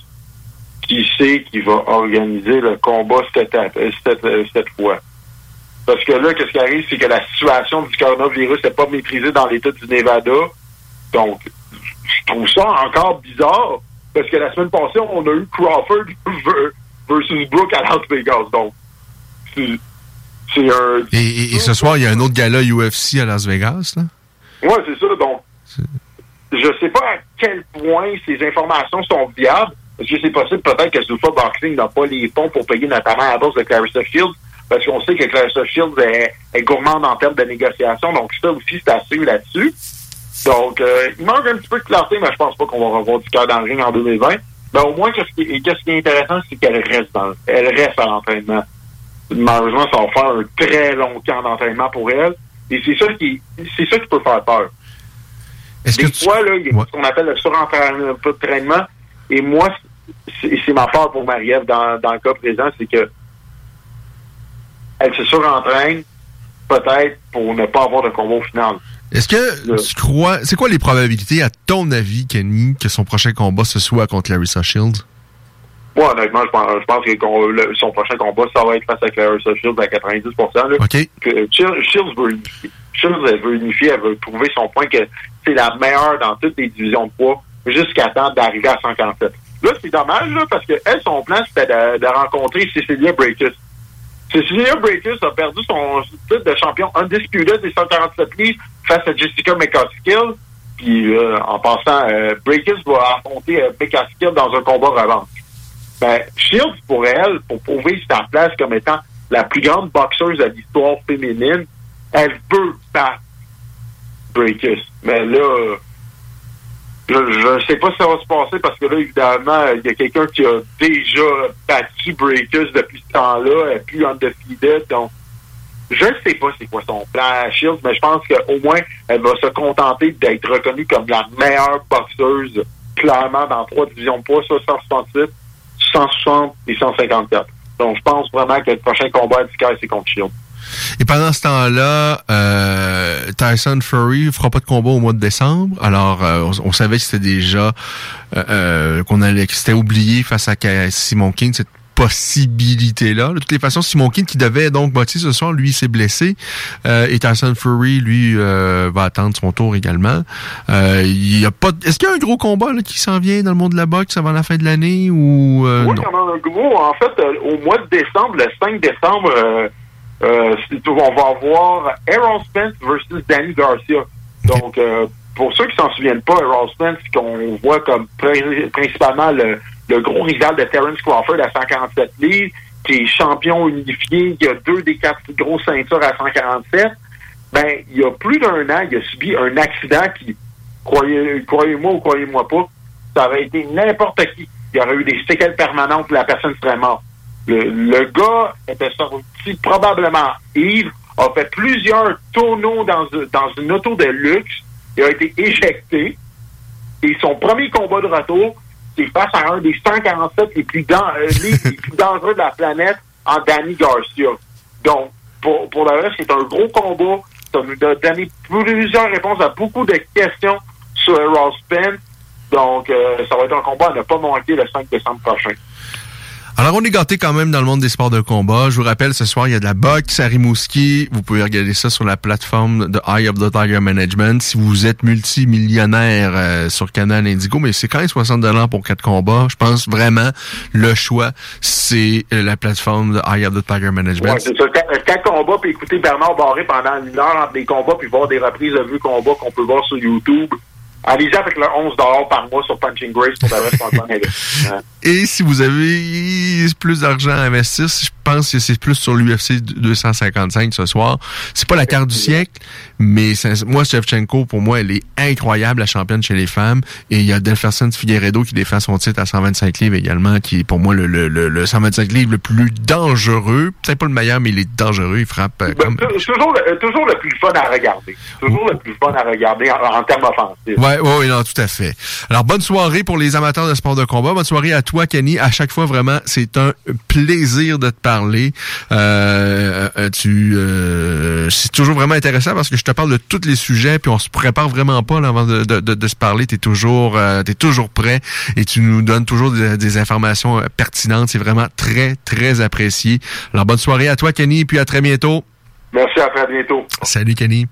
qui sait qui va organiser le combat cette, cette fois. Parce que là, qu'est-ce qui arrive, c'est que la situation du coronavirus n'est pas maîtrisée dans l'État du Nevada. Donc, je trouve ça encore bizarre. Parce que la semaine passée, on a eu Crawford ver- versus Brooke à Las Vegas. Donc, c'est un... Et, et- et ce soir, il y a un autre gala UFC à Las Vegas, là? Ouais, c'est ça. Donc, je sais pas à quel point ces informations sont viables. Parce que c'est possible peut-être que Zuffa Boxing n'a pas les fonds pour payer notamment à la bourse de Clarissa Shields? Parce qu'on sait que Clarissa Shields est, est gourmande en termes de négociation. Donc, ça aussi, c'est à suivre là-dessus. Donc, euh, il manque un petit peu de clarté, mais je pense pas qu'on va revoir du cœur dans le ring en 2020. Mais au moins, qu'est-ce qui, qu'est-ce qui est intéressant, c'est qu'elle reste dans, elle reste à l'entraînement. Malheureusement, ça va faire un très long camp d'entraînement pour elle. Et c'est ça qui, c'est ça qui peut faire peur. Des fois, là, il y a ce qu'on appelle le surentraînement. Et moi, c'est c'est ma peur pour Marie-Ève dans, dans le cas présent, c'est que elle se surentraîne peut-être pour ne pas avoir de combat au final. Est-ce que tu crois. C'est quoi les probabilités, à ton avis, Kenny, que son prochain combat ce soit contre Larissa Shields? Moi, honnêtement, je pense, je pense que le- son prochain combat, ça va être face à Clarissa Shields à 90 là. OK. Que Shields, veut unifier. Shields, elle veut unifier, elle veut trouver son point que c'est la meilleure dans toutes les divisions de poids jusqu'à temps d'arriver à 147. Là, c'est dommage, là, parce que elle, son plan, c'était de, de rencontrer Cecilia Breakus. Cecilia Breakus a perdu son titre de champion undisputed des 147 livres face à Jessica McCaskill. Puis euh, en passant, euh, Breakers va affronter euh, Becca Skill dans un combat revanche. Ben, Shields, pour elle, pour prouver sa place comme étant la plus grande boxeuse de l'histoire féminine, elle veut battre Breakers. Mais là, je ne sais pas si ça va se passer parce que là, évidemment, il y a quelqu'un qui a déjà battu Breakers depuis ce temps-là, elle est plus undefeated, donc je ne sais pas c'est quoi son plan à Shields, mais je pense qu'au moins, elle va se contenter d'être reconnue comme la meilleure boxeuse, clairement, dans trois divisions de poids, 168, 160 et 154. Donc, je pense vraiment que le prochain combat à c'est contre Shields. Et pendant ce temps-là, euh, Tyson Fury fera pas de combat au mois de décembre. Alors, euh, on, savait que c'était déjà euh, euh qu'on allait, que c'était oublié face à Simon King possibilité-là. De toutes les façons, Simon King qui devait donc botter ce soir, lui s'est blessé. Euh, et Tyson Fury, lui, euh, va attendre son tour également. Il y a pas. Est-ce qu'il y a un gros combat là, qui s'en vient dans le monde de la boxe avant la fin de l'année ou Oui, il y en a un gros. En fait, au mois de décembre, le 5 décembre. Euh, on va avoir Errol Spence versus Danny Garcia. Donc, euh, pour ceux qui s'en souviennent pas, Errol Spence, qu'on voit comme principalement le, gros rival de Terence Crawford à 147 livres, qui est champion unifié, qui a deux des quatre gros ceintures à 147, ben, il y a plus d'un an, il a subi un accident qui, croyez, croyez-moi ou croyez-moi pas, ça aurait été n'importe qui. Il y aurait eu des séquelles permanentes, la personne serait morte. Le, le gars était sorti probablement ivre, a fait plusieurs tonneaux dans, dans une auto de luxe, il a été éjecté, et son premier combat de retour, c'est face à un des 147 les plus, euh, les, plus dangereux de la planète en Danny Garcia. Donc, pour, pour le reste, c'est un gros combat. Ça nous a donné plusieurs réponses à beaucoup de questions sur Ross Spence. Donc, euh, ça va être un combat à ne pas manquer le 5 décembre prochain. Alors, on est gâté quand même dans le monde des sports de combat. Je vous rappelle, ce soir, il y a de la boxe à Rimouski. Vous pouvez regarder ça sur la plateforme de Eye of the Tiger Management. Si vous êtes multimillionnaire euh, sur Canal Indigo, mais c'est quand même 60 dollars pour quatre combats. Je pense vraiment le choix, c'est euh, la plateforme de Eye of the Tiger Management. Ouais, c'est ça. Quatre combats, puis écouter Bernard Barré pendant une heure entre des combats, puis voir des reprises de vue combats qu'on peut voir sur YouTube. Allez-y avec le 11 par mois sur Punching Grace pour la reste Et si vous avez plus d'argent à investir, je pense que c'est plus sur l'UFC 255 ce soir. C'est pas la carte du siècle, mais moi, Shevchenko, pour moi, elle est incroyable, la championne chez les femmes. Et il y a Delferson Figueredo qui défend son titre à 125 livres également, qui est pour moi le, le, le, 125 livres le plus dangereux. C'est pas le meilleur, mais il est dangereux. Il frappe euh, ben, Toujours, le, toujours le plus fun à regarder. Toujours le plus fun à regarder en, termes offensifs. Ouais, oui, non, tout à fait. Alors, bonne soirée pour les amateurs de sport de combat. Bonne soirée à toi, Kenny. À chaque fois, vraiment, c'est un plaisir de te parler. Euh, euh tu, euh, c'est toujours vraiment intéressant parce que je te parle de tous les sujets, puis on se prépare vraiment pas là, avant de, se parler. T'es toujours, t'es toujours prêt et tu nous donnes toujours des, des informations pertinentes. C'est vraiment très, très apprécié. Alors, bonne soirée à toi, Kenny, et puis à très bientôt. Merci, à très bientôt. Salut Kenny.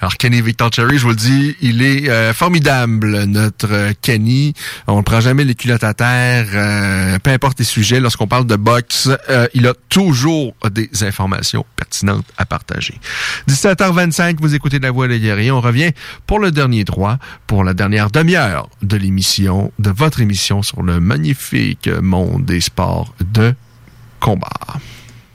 Alors Kenny Victor Cherry, je vous le dis, il est euh, formidable, notre Kenny. On ne prend jamais les culottes à terre, euh, peu importe les sujets. Lorsqu'on parle de boxe, euh, il a toujours des informations pertinentes à partager. 17h25, vous écoutez La Voix des guerriers. On revient pour le dernier droit, pour la dernière demi-heure de l'émission, de votre émission sur le magnifique monde des sports de combat.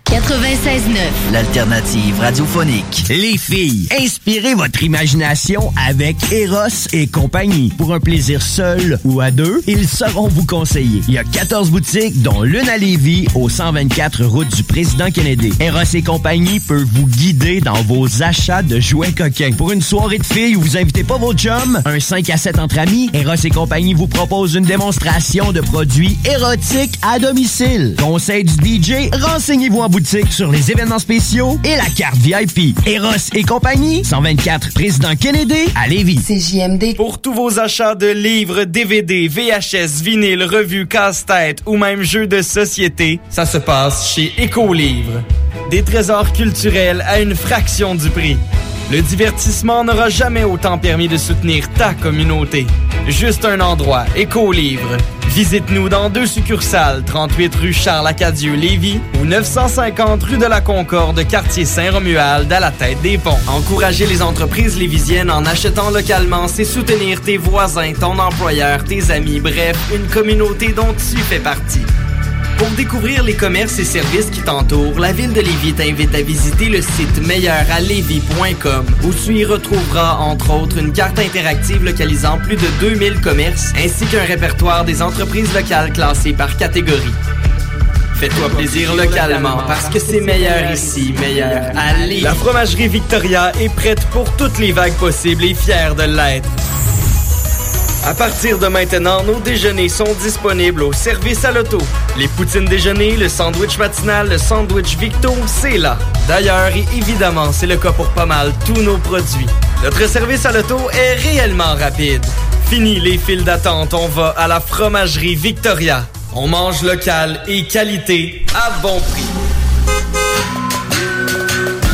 96.9, l'alternative radiophonique. Les filles, inspirez votre imagination avec Eros et compagnie. Pour un plaisir seul ou à deux, ils sauront vous conseiller. Il y a 14 boutiques, dont l'une à Lévis, au 124 route du Président Kennedy. Eros et compagnie peut vous guider dans vos achats de jouets coquins. Pour une soirée de filles où vous invitez pas vos chums, un 5 à 7 entre amis, Eros et compagnie vous propose une démonstration de produits érotiques à domicile. Conseil du DJ, renseignez-vous en boutique sur les événements spéciaux et la carte VIP. Eros et compagnie, 124 Président Kennedy à Lévis. CJMD. Pour tous vos achats de livres, DVD, VHS, vinyle, revues, casse-tête ou même jeux de société, ça se passe chez Écolivre. Des trésors culturels à une fraction du prix. Le divertissement n'aura jamais autant permis de soutenir ta communauté. Juste un endroit, Éco-Livre. Visite-nous dans deux succursales, 38 rue Charles-Acadieux-Lévis ou 950 rue de la Concorde, quartier Saint-Romuald, à la tête des ponts. Encourager les entreprises lévisiennes en achetant localement, c'est soutenir tes voisins, ton employeur, tes amis, bref, une communauté dont tu fais partie. Pour découvrir les commerces et services qui t'entourent, la ville de Lévis t'invite à visiter le site meilleuralevis.com où tu y retrouveras entre autres une carte interactive localisant plus de 2000 commerces ainsi qu'un répertoire des entreprises locales classées par catégorie. Fais-toi plaisir localement parce que c'est meilleur ici, meilleur à Lévis. La fromagerie Victoria est prête pour toutes les vagues possibles et fière de l'être. À partir de maintenant, nos déjeuners sont disponibles au service à l'auto. Les poutines déjeuner, le sandwich matinal, le sandwich Victo, c'est là. D'ailleurs, et évidemment, c'est le cas pour pas mal tous nos produits. Notre service à l'auto est réellement rapide. Fini les files d'attente, on va à la fromagerie Victoria. On mange local et qualité à bon prix.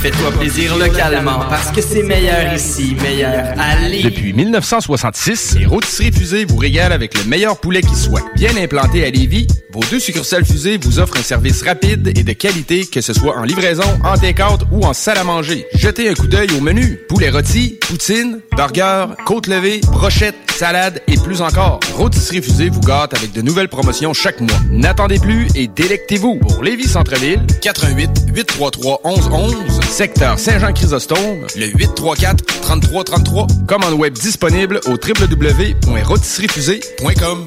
Fais-toi plaisir localement parce que c'est meilleur ici, meilleur à Lévis. Depuis 1966, les rôtisseries fusées vous régalent avec le meilleur poulet qui soit. Bien implanté à Lévis, vos deux succursales fusées vous offrent un service rapide et de qualité, que ce soit en livraison, en take-out ou en salle à manger. Jetez un coup d'œil au menu. Poulet rôti, poutine, burger, côte levée, brochette, salade et plus encore. Rôtisserie fusée vous gâte avec de nouvelles promotions chaque mois. N'attendez plus et délectez-vous. Pour Lévis Centre-Ville, 88 833 1111 secteur Saint-Jean-Chrysostome, le 834-3333. Commande web disponible au www.rotisseriefusée.com.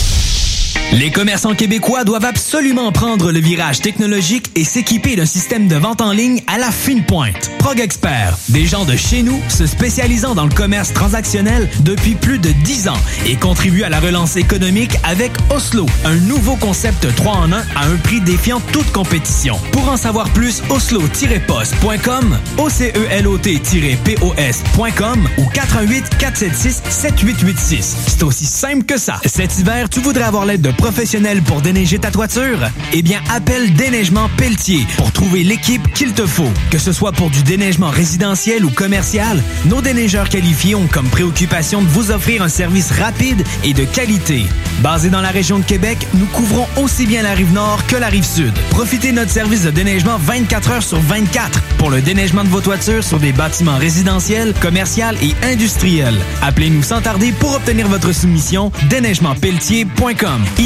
Les commerçants québécois doivent absolument prendre le virage technologique et s'équiper d'un système de vente en ligne à la fine pointe. Prog Expert, des gens de chez nous se spécialisant dans le commerce transactionnel depuis plus de 10 ans et contribuent à la relance économique avec Oslo, un nouveau concept 3 en 1 à un prix défiant toute compétition. Pour en savoir plus, oslo-post.com, ocelot-pos.com ou 418 476 7886. C'est aussi simple que ça. Cet hiver, tu voudrais avoir l'aide de professionnels pour déneiger ta toiture? Eh bien, appelle Déneigement Pelletier pour trouver l'équipe qu'il te faut. Que ce soit pour du déneigement résidentiel ou commercial, nos déneigeurs qualifiés ont comme préoccupation de vous offrir un service rapide et de qualité. Basé dans la région de Québec, nous couvrons aussi bien la rive nord que la rive sud. Profitez de notre service de déneigement 24 heures sur 24 pour le déneigement de vos toitures sur des bâtiments résidentiels, commerciaux et industriels. Appelez-nous sans tarder pour obtenir votre soumission déneigementpelletier.com.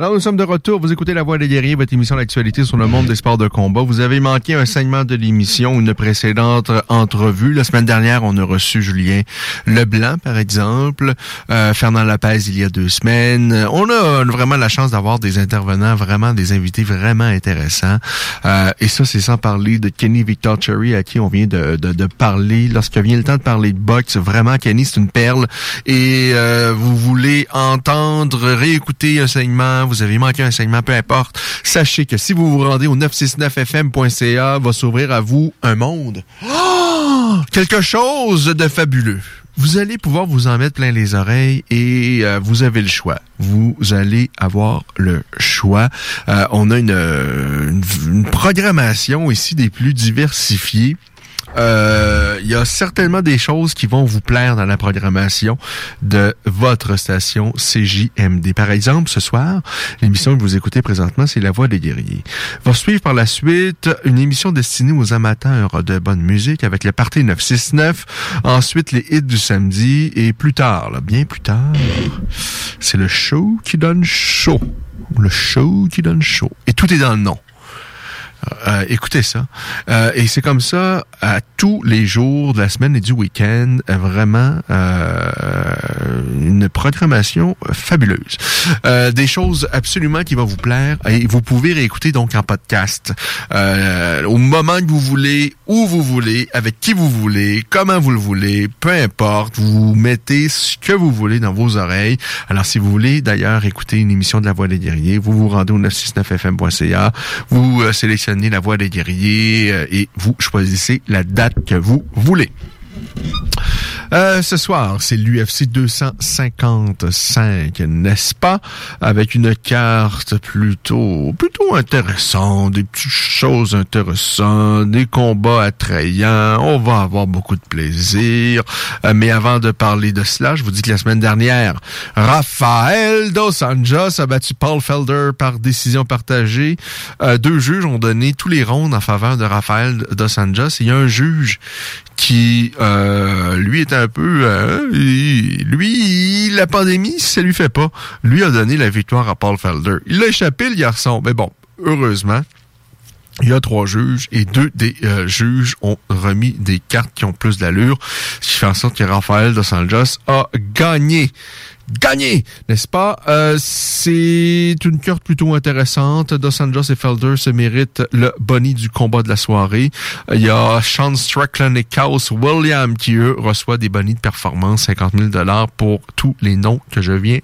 Alors, nous sommes de retour. Vous écoutez La Voix des guerriers, votre émission d'actualité sur le monde des sports de combat. Vous avez manqué un segment de l'émission, une précédente entrevue. La semaine dernière, on a reçu Julien Leblanc, par exemple, euh, Fernand Lapez il y a deux semaines. On a vraiment la chance d'avoir des intervenants, vraiment des invités vraiment intéressants. Euh, et ça, c'est sans parler de Kenny Victor Cherry, à qui on vient de, de, de parler. Lorsque vient le temps de parler de boxe, vraiment, Kenny, c'est une perle. Et euh, vous voulez entendre, réécouter un segment, vous avez manqué un segment, peu importe. Sachez que si vous vous rendez au 969fm.ca, va s'ouvrir à vous un monde. Oh! Quelque chose de fabuleux vous allez pouvoir vous en mettre plein les oreilles et euh, vous avez le choix. Vous allez avoir le choix. Euh, on a une, une, une, programmation ici des plus diversifiées. Euh, il y a certainement des choses qui vont vous plaire dans la programmation de votre station CJMD. Par exemple, ce soir, l'émission que vous écoutez présentement, c'est La Voix des guerriers. Va suivre par la suite une émission destinée aux amateurs de bonne musique avec le Parti 969. Ensuite, les hits du samedi et plus tard, là, bien plus tard, c'est le show qui donne chaud. Le show qui donne chaud. Et tout est dans le nom. Euh, écoutez ça. Euh, et c'est comme ça à tous les jours de la semaine et du week-end. Euh, vraiment euh, une programmation fabuleuse. des choses absolument qui vont vous plaire. Et vous pouvez réécouter donc en podcast au moment que vous voulez, où vous voulez, avec qui vous voulez, comment vous le voulez, peu importe. Vous mettez ce que vous voulez dans vos oreilles. Alors si vous voulez d'ailleurs écouter une émission de La Voix des guerriers, vous vous rendez au 969fm.ca. Vous sélectionnez la voix des guerriers euh, et vous choisissez la date que vous voulez. Euh, ce soir, c'est l'UFC 255, n'est-ce pas? Avec une carte plutôt, plutôt intéressante, des petites choses intéressantes, des combats attrayants. On va avoir beaucoup de plaisir. Euh, mais avant de parler de cela, je vous dis que la semaine dernière, Rafael Dos Anjos a battu Paul Felder par décision partagée. Euh, deux juges ont donné tous les rondes en faveur de Rafael Dos Anjos. Il y a un juge qui, euh, lui, est un peu... Euh, lui, la pandémie, ça lui fait pas. Lui a donné la victoire à Paul Felder. Il a échappé, le garçon. Mais bon, heureusement, il y a trois juges et deux des euh, juges ont remis des cartes qui ont plus d'allure, ce qui fait en sorte que Rafael Dos Anjos a gagné gagné, n'est-ce pas? Euh, c'est une carte plutôt intéressante. Dos Anjos et Felder se méritent le boni du combat de la soirée. Il y a Sean Strickland et Chaos William qui, eux, reçoivent des bonis de performance, 50 000 pour tous les noms que je viens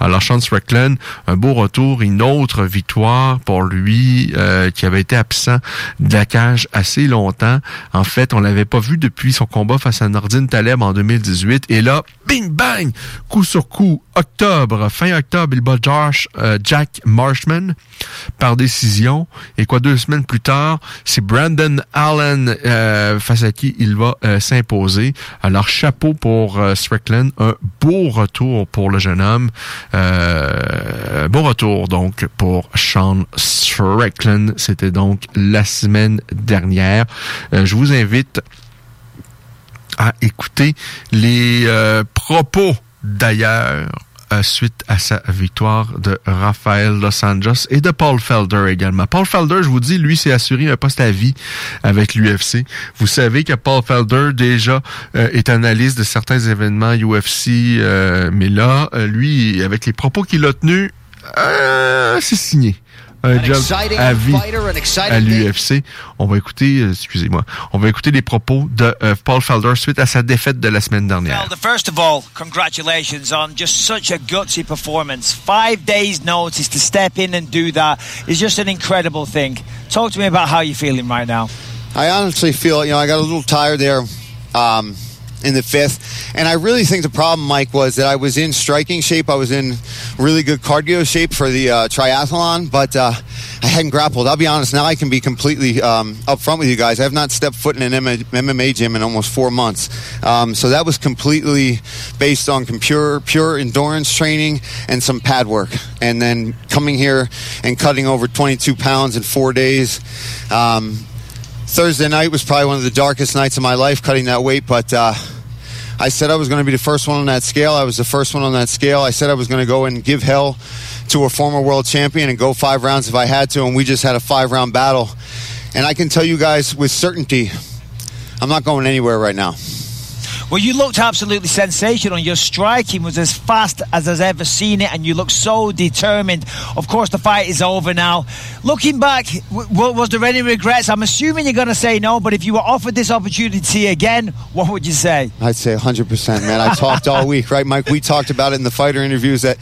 Alors, Sean Strickland, un beau retour, une autre victoire pour lui euh, qui avait été absent de la cage assez longtemps. En fait, on l'avait pas vu depuis son combat face à Nordine Taleb en 2018. Et là, bing bang, coup sur coup, octobre, fin octobre, il bat Josh, euh, Jack Marshman par décision. Et quoi, deux semaines plus tard, c'est Brandon Allen euh, face à qui il va euh, s'imposer. Alors, chapeau pour Strickland, un beau retour pour le jeune homme. beau retour, donc, pour Sean Strickland. C'était donc la semaine dernière. je vous invite à écouter les euh, propos d'ailleurs euh, suite à sa victoire de Rafael Los Angeles et de Paul Felder également. Paul Felder, je vous dis, lui s'est assuré un poste à vie avec l'UFC. Vous savez que Paul Felder déjà euh, est analyste de certains événements UFC, mais là, lui, avec les propos qu'il a tenus, c'est signé un job à vie à l'UFC. On va écouter, euh, excusez-moi, on va écouter les propos de euh, Paul Felder suite à sa défaite de la semaine dernière. Well, first of all, congratulations on just such a gutsy performance. Five days notice to step in and do that is just an incredible thing. Talk to me about how you're feeling right now. I honestly feel, you know, I got a little tired there. Um, in the fifth. And I really think the problem, Mike, was that I was in striking shape. I was in really good cardio shape for the uh, triathlon, but uh, I hadn't grappled. I'll be honest, now I can be completely um, upfront with you guys. I have not stepped foot in an MMA gym in almost four months. Um, so that was completely based on pure, pure endurance training and some pad work. And then coming here and cutting over 22 pounds in four days. Um, Thursday night was probably one of the darkest nights of my life cutting that weight, but uh, I said I was going to be the first one on that scale. I was the first one on that scale. I said I was going to go and give hell to a former world champion and go five rounds if I had to, and we just had a five round battle. And I can tell you guys with certainty, I'm not going anywhere right now. Well, you looked absolutely sensational. Your striking was as fast as I've ever seen it, and you looked so determined. Of course, the fight is over now. Looking back, w- was there any regrets? I'm assuming you're going to say no, but if you were offered this opportunity again, what would you say? I'd say 100%, man. I talked all week, right, Mike? We talked about it in the fighter interviews that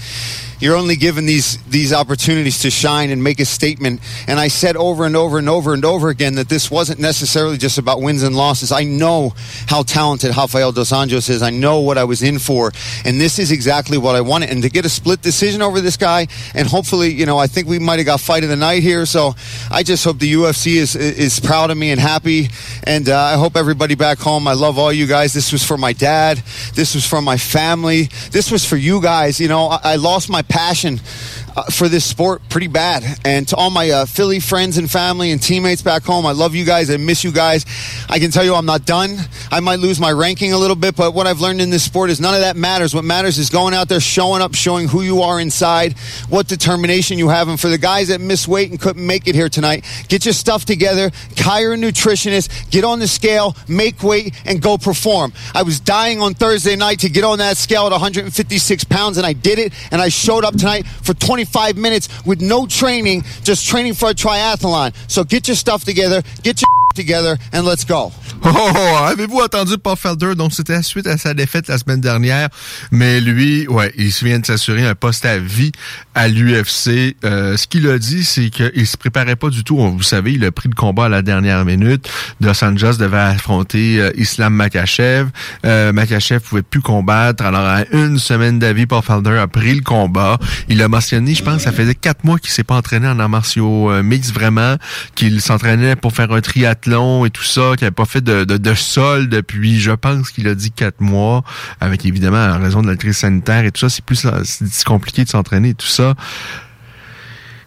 you're only given these these opportunities to shine and make a statement. And I said over and over and over and over again that this wasn't necessarily just about wins and losses. I know how talented Rafael dos Anjos is. I know what I was in for, and this is exactly what I wanted. And to get a split decision over this guy, and hopefully, you know, I think we might have got fight of the night here. So I just hope the UFC is is proud of me and happy. And uh, I hope everybody back home. I love all you guys. This was for my dad. This was for my family. This was for you guys. You know, I, I lost my passion uh, for this sport pretty bad. And to all my uh, Philly friends and family and teammates back home, I love you guys. I miss you guys. I can tell you I'm not done. I might lose my ranking a little bit, but what I've learned in this sport is none of that matters. What matters is going out there, showing up, showing who you are inside, what determination you have. And for the guys that miss weight and couldn't make it here tonight, get your stuff together, hire a nutritionist, get on the scale, make weight, and go perform. I was dying on Thursday night to get on that scale at 156 pounds, and I did it. And I showed up tonight for 25 minutes with no training, just training for a triathlon. So get your stuff together, get your together, and let's go. Oh, oh, oh, avez-vous entendu Paul Felder? Donc, c'était suite à sa défaite la semaine dernière. Mais lui, ouais, il se vient de s'assurer un poste à vie à l'UFC. Euh, ce qu'il a dit, c'est qu'il se préparait pas du tout. Vous savez, il a pris le combat à la dernière minute. Dos Anjos devait affronter euh, Islam Makachev. Euh, Makachev pouvait plus combattre. Alors, à une semaine d'avis, Paul Felder a pris le combat. Il a mentionné, je pense, ça faisait quatre mois qu'il s'est pas entraîné en arts martiaux euh, mix vraiment, qu'il s'entraînait pour faire un triathlon et tout ça, qu'il n'avait pas fait de, de, de sol depuis, je pense qu'il a dit quatre mois, avec évidemment en raison de la crise sanitaire et tout ça, c'est plus compliqué de s'entraîner et tout ça.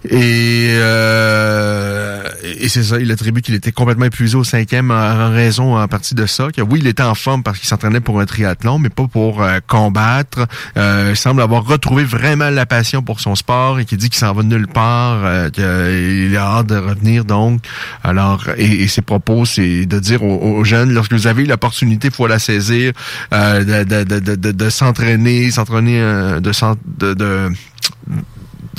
Et, euh, et c'est ça, il attribue qu'il était complètement épuisé au cinquième en raison en partie de ça. Que oui, il était en forme parce qu'il s'entraînait pour un triathlon, mais pas pour euh, combattre. Euh, il semble avoir retrouvé vraiment la passion pour son sport et qu'il dit qu'il s'en va nulle part, euh, qu'il a hâte de revenir donc. Alors, et, et ses propos, c'est de dire aux, jeunes, lorsque vous avez l'opportunité, faut la saisir, euh, de, de, de, de, s'entraîner, s'entraîner, de, de, de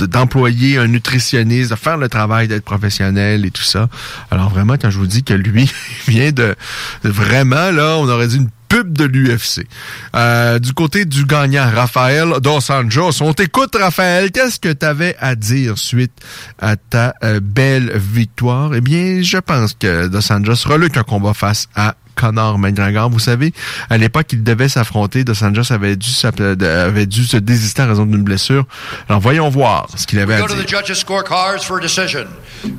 d'employer un nutritionniste, de faire le travail d'être professionnel et tout ça. Alors vraiment, quand je vous dis que lui vient de, vraiment, là, on aurait dit une pub de l'UFC. Euh, du côté du gagnant, Raphaël Dos Anjos. On t'écoute, Raphaël. Qu'est-ce que tu avais à dire suite à ta euh, belle victoire? Eh bien, je pense que Dos Anjos reluque un combat face à Conor McGregor. Vous savez, à l'époque, il devait s'affronter. Dos Anjos avait dû, avait dû se désister à raison d'une blessure. Alors, voyons voir ce qu'il avait à go dire. to the judges' scorecards for a decision.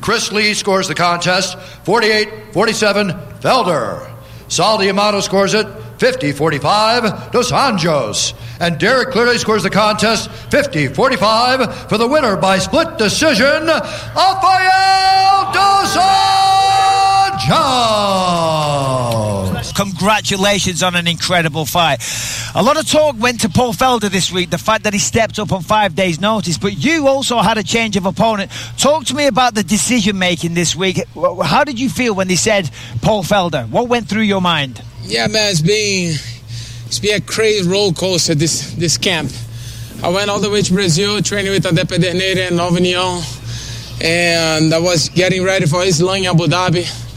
Chris Lee scores the contest 48-47 Felder. Saul Diamato scores it 50-45 Dos Anjos. And Derek clearly scores the contest 50-45 for the winner by split decision, Rafael Dos Anjos. Congratulations on an incredible fight. A lot of talk went to Paul Felder this week, the fact that he stepped up on five days' notice, but you also had a change of opponent. Talk to me about the decision making this week. How did you feel when they said Paul Felder? What went through your mind? Yeah, man, it's been it's been a crazy roller coaster this this camp. I went all the way to Brazil, training with Adepe Deneira and Nova Union, and I was getting ready for Islam in Abu Dhabi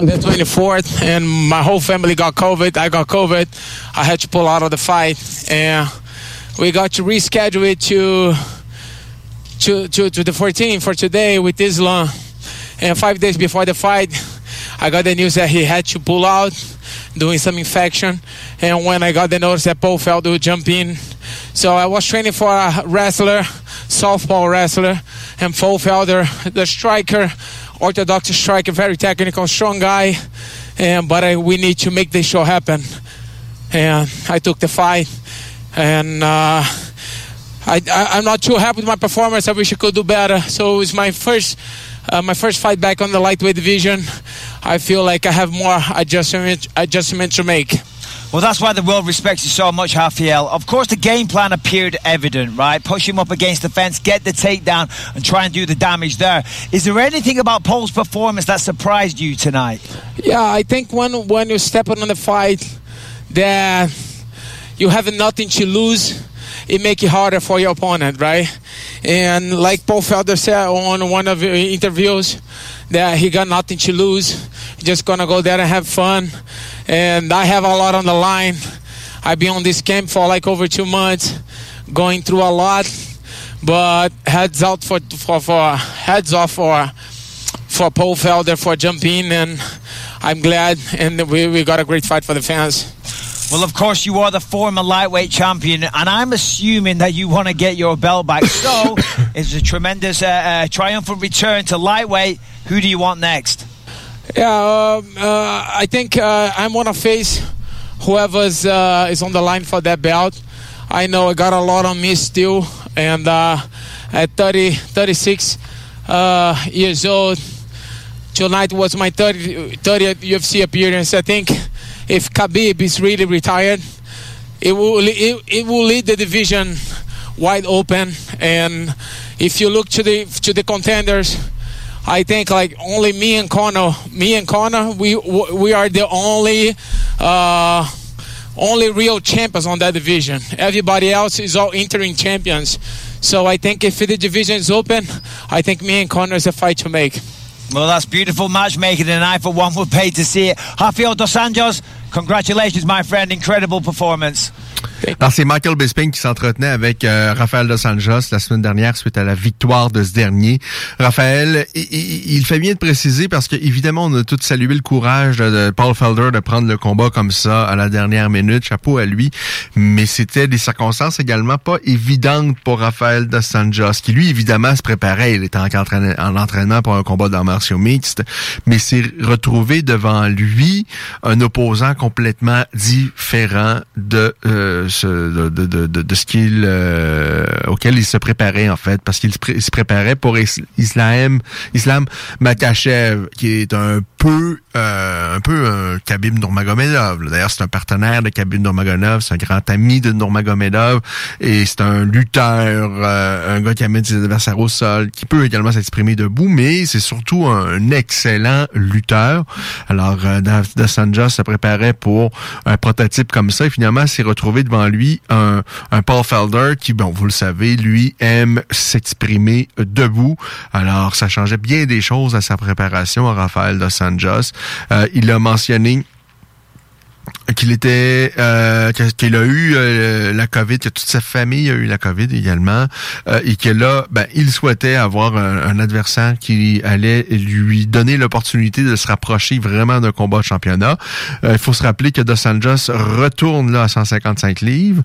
the 24th, and my whole family got COVID. I got COVID. I had to pull out of the fight, and we got to reschedule it to to to, to the 14th for today with Islam. And five days before the fight, I got the news that he had to pull out, doing some infection. And when I got the notice that Paul Felder would jump in, so I was training for a wrestler, softball wrestler, and Paul Felder, the striker, orthodox striker, very technical, strong guy. And but I, we need to make this show happen. And I took the fight, and. Uh, I, am not too happy with my performance. I wish I could do better. So it's my first, uh, my first fight back on the lightweight division. I feel like I have more adjustment, adjustments to make. Well, that's why the world respects you so much, Rafael. Of course, the game plan appeared evident, right? Push him up against the fence, get the takedown, and try and do the damage there. Is there anything about Paul's performance that surprised you tonight? Yeah, I think when when you step on the fight, that you have nothing to lose, it make it harder for your opponent, right? And like Paul Felder said on one of the interviews, that he got nothing to lose, just gonna go there and have fun. And I have a lot on the line. I've been on this camp for like over two months, going through a lot. But heads out for for, for heads off for for Paul Felder for jumping, and I'm glad. And we, we got a great fight for the fans. Well, of course, you are the former lightweight champion, and I'm assuming that you want to get your belt back. So, it's a tremendous, uh, uh, triumphant return to lightweight. Who do you want next? Yeah, um, uh, I think uh, I'm going to face whoever uh, is on the line for that belt. I know I got a lot on me still, and uh, at 30, 36 uh, years old, tonight was my 30, 30th UFC appearance. I think if Khabib is really retired, it will it, it will lead the division wide open. And if you look to the to the contenders, I think like only me and Connor, me and Connor, we we are the only. Uh, only real champions on that division. Everybody else is all interim champions. So I think if the division is open, I think me and Connor is a fight to make. Well, that's beautiful matchmaking, and I, for one, would pay to see it. Rafael Dos Anjos, congratulations, my friend. Incredible performance. C'est Michael Bisping qui s'entretenait avec euh, Rafael Dos Anjos la semaine dernière suite à la victoire de ce dernier. Raphaël, il, fait bien de préciser parce que évidemment, on a tous salué le courage de Paul Felder de prendre le combat comme ça à la dernière minute. Chapeau à lui. Mais c'était des circonstances également pas évidentes pour Rafael Dos Anjos, qui lui, évidemment, se préparait. Il était en, entraînement, en entraînement pour un combat d'arts martiaux mixtes, mais s'est retrouvé devant lui un opposant complètement différent de... Euh, ce, de, ce qu'il euh, auquel il se préparait en fait parce qu'il se, préparait pour Islam Islam qui est un euh, un peu un Khabib Nurmagomedov. D'ailleurs, c'est un partenaire de Khabib Nurmagomedov, c'est un grand ami de Nurmagomedov et c'est un lutteur, euh, un gars qui amène ses adversaires au sol, qui peut également s'exprimer debout, mais c'est surtout un excellent lutteur. Alors, euh, se préparait pour un prototype comme ça et finalement s'est retrouvé devant lui un, Paul Felder qui, bon, vous le savez, lui aime s'exprimer debout. Alors, ça changeait bien des choses à sa préparation à Rafael Dos Euh, il a mentionné qu'il était euh, qu'il a eu euh, la COVID, que toute sa famille a eu la COVID également, euh, et que là, ben, il souhaitait avoir un, adversaire qui allait lui donner l'opportunité de se rapprocher vraiment d'un combat de championnat. Il faut se rappeler que Dos Anjos retourne là à 155 livres,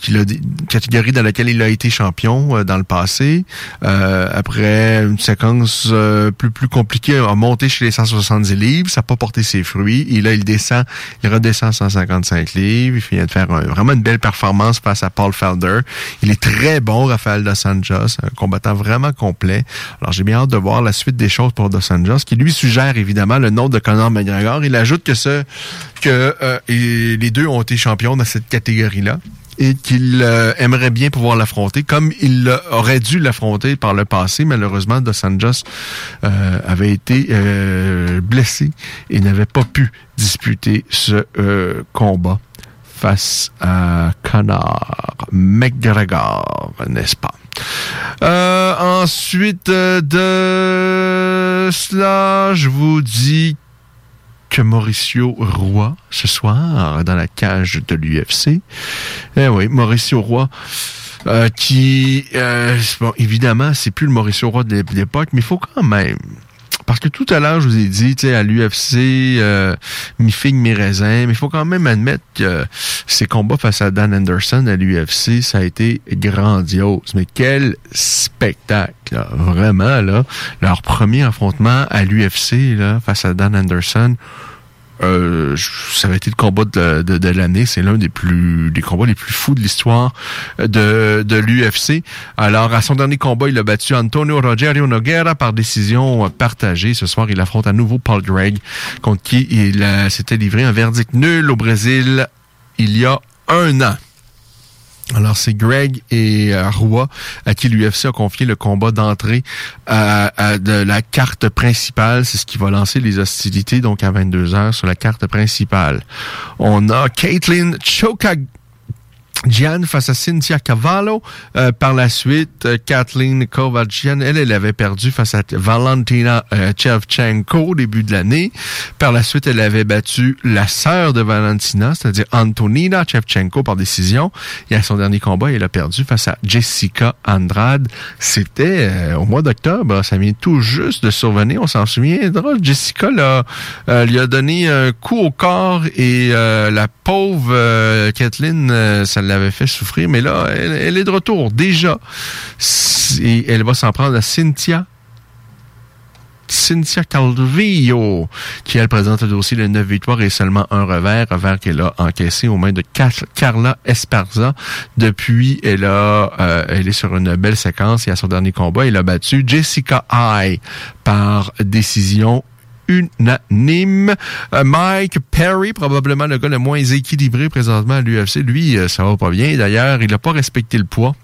qu'il a catégorie dans laquelle il a été champion dans le passé. après une séquence plus plus compliquée, a monté chez les 170 livres, ça n'a pas porté ses fruits. Et là, il descend, il redescend 155 livres. Il vient de faire vraiment une belle performance face à Paul Felder. Il est très bon, Rafael Dos Anjos, un combattant vraiment complet. Alors, j'ai bien hâte de voir la suite des choses pour Dos Anjos, qui lui suggère évidemment le nom de Conor McGregor. Il ajoute que euh, les deux ont été champions dans cette catégorie-là et qu'il euh, aimerait bien pouvoir l'affronter, comme il aurait dû l'affronter par le passé. Malheureusement, Dos Anjos euh, avait été euh, blessé et n'avait pas pu disputer ce combat face à Conor McGregor, n'est-ce pas? ensuite de cela, je vous dis que Mauricio Roy ce soir dans la cage de l'UFC. Eh oui, Mauricio Roy. Euh, qui, euh, bon, évidemment, c'est plus le Mauricio Roy de l'époque, mais il faut quand même parce que tout à l'heure, je vous ai dit, tu à l'UFC, euh, mi figue, mi raisin, mais il faut quand même admettre que ces combats face à Dan Anderson à l'UFC, ça a été grandiose. Mais quel spectacle, vraiment, là. Leur premier affrontement à l'UFC, là, face à Dan Anderson, euh, ça avait été le combat de, de, l'année. C'est l'un des plus des combats les plus fous de l'histoire de, de l'UFC. Alors, à son dernier combat, il a battu Antonio Rogerio Noguera par décision partagée. Ce soir, il affronte à nouveau Paul Gregg, contre qui il s'était livré un verdict nul au Brésil il y a un an. Alors, c'est Greg et euh, Roy à qui l'UFC a confié le combat d'entrée euh, de la carte principale. C'est ce qui va lancer les hostilités, donc à 22 heures sur la carte principale. On a Caitlin Chokag Gian face à Cynthia Cavallo. Euh, par la suite, euh, Kathleen Kovacian, elle, elle avait perdu face à Valentina euh, Shevchenko au début de l'année. Par la suite, elle avait battu la sœur de Valentina, c'est-à-dire Antonina Shevchenko par décision. Et à son dernier combat, elle a perdu face à Jessica Andrade. C'était au mois d'octobre. Ça vient tout juste de survenir. On s'en souviendra. Jessica là, lui a donné un coup au corps et la pauvre Kathleen, ça l'avait fait souffrir. Mais là, elle, est de retour déjà. Et elle va s'en prendre à Cynthia Cynthia Calvillo, qui elle présente le dossier de 9 victoires et seulement un revers, revers qu'elle a encaissé aux mains de Car- Carla Esparza. Depuis, elle a, euh, elle est sur une belle séquence et à son dernier combat, elle a battu Jessica Ai par décision unanime. Euh, Mike Perry, probablement le gars le moins équilibré présentement à l'UFC. Lui, euh, ça va pas bien. D'ailleurs, il n'a pas respecté le poids.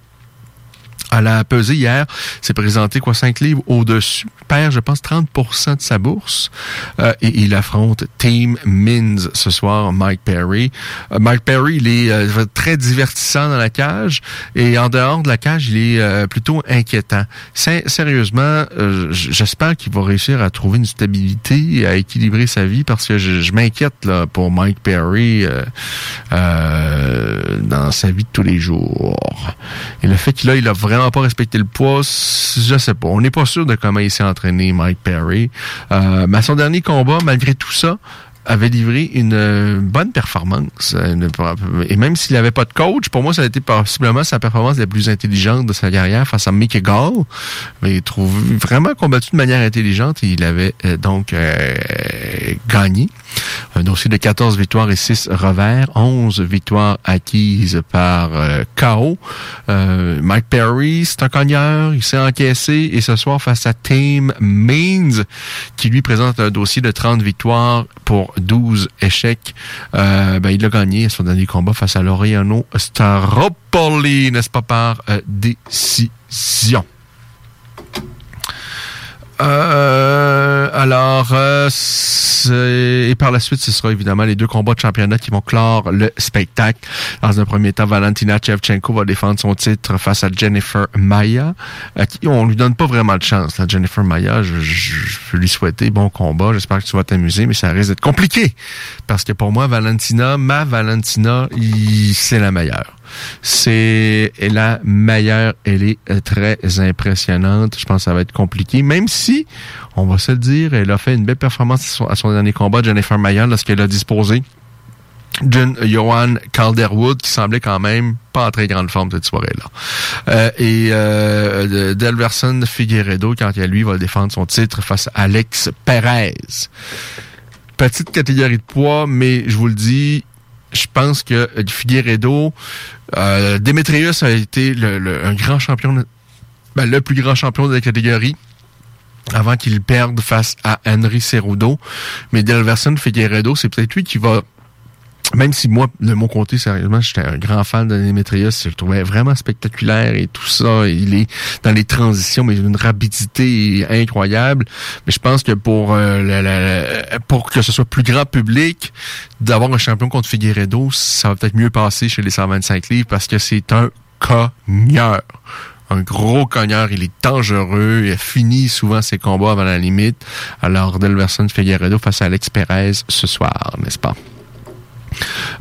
À la pesée hier, s'est présenté quoi 5 livres au-dessus. Perd, je pense, 30% de sa bourse. Euh, et il affronte Team Mins ce soir, Mike Perry. Euh, Mike Perry, il est euh, très divertissant dans la cage. Et en dehors de la cage, il est plutôt inquiétant. Sé- sérieusement, j'espère qu'il va réussir à trouver une stabilité à équilibrer sa vie parce que je, m'inquiète pour Mike Perry dans sa vie de tous les jours. Et le fait qu'il a, il a vraiment pas respecté le poids, je sais pas. On n'est pas sûr de comment il s'est entraîné, Mike Perry. Euh, mais à son dernier combat, malgré tout ça, avait livré une euh, bonne performance. Euh, et même s'il n'avait pas de coach, pour moi, ça a été possiblement sa performance la plus intelligente de sa carrière face à Mickey Gall. Il trouve vraiment combattu de manière intelligente et il avait euh, donc euh, gagné. Un dossier de 14 victoires et 6 revers, 11 victoires acquises par euh, KO. Mike Perry, c'est un cogneur, il s'est encaissé et ce soir face à Team Means qui lui présente un dossier de 30 victoires pour 12 échecs. Euh, ben, il a gagné son dernier combat face à Laureano Staropoli, n'est-ce pas, par euh, décision. Euh, alors, euh, et par la suite, ce sera évidemment les deux combats de championnat qui vont clore le spectacle. Dans un premier temps, Valentina Shevchenko va défendre son titre face à Jennifer Maya, à qui on lui donne pas vraiment de chance. Là. Jennifer Maya, je, je, lui souhaiter bon combat. J'espère que tu vas t'amuser, mais ça risque d'être compliqué. Parce que pour moi, Valentina, ma Valentina, c'est la meilleure. C'est la meilleure. Elle est euh, très impressionnante. Je pense que ça va être compliqué. Même si, on va se le dire, elle a fait une belle performance à son, à dernier combat, Jennifer Mayer, lorsqu'elle a disposé John Johan Calderwood, qui semblait quand même pas en très grande forme cette soirée-là. Euh, et euh, de- Delverson Figueredo, quand il, lui, va défendre son titre face à Alex Perez. Petite catégorie de poids, mais je vous le dis, je pense que euh, Figueredo, euh, Demetrius a été le, un grand champion, ben, le plus grand champion de la catégorie avant qu'il perde face à Henry Cerudo. Mais Delverson Figueredo, c'est peut-être lui qui va même si moi, de mon côté, sérieusement, j'étais un grand fan de Demetrius, je le trouvais vraiment spectaculaire et tout ça. Il est dans les transitions, mais d'une rapidité incroyable. Mais je pense que pour euh, pour que ce soit plus grand public, d'avoir un champion contre Figueredo, ça va peut-être mieux passer chez les 125 livres parce que c'est un cogneur. Un gros cogneur, il est dangereux, il a fini souvent ses combats avant la limite. Alors, Delverson Figueredo face à Alex Perez ce soir, n'est-ce pas?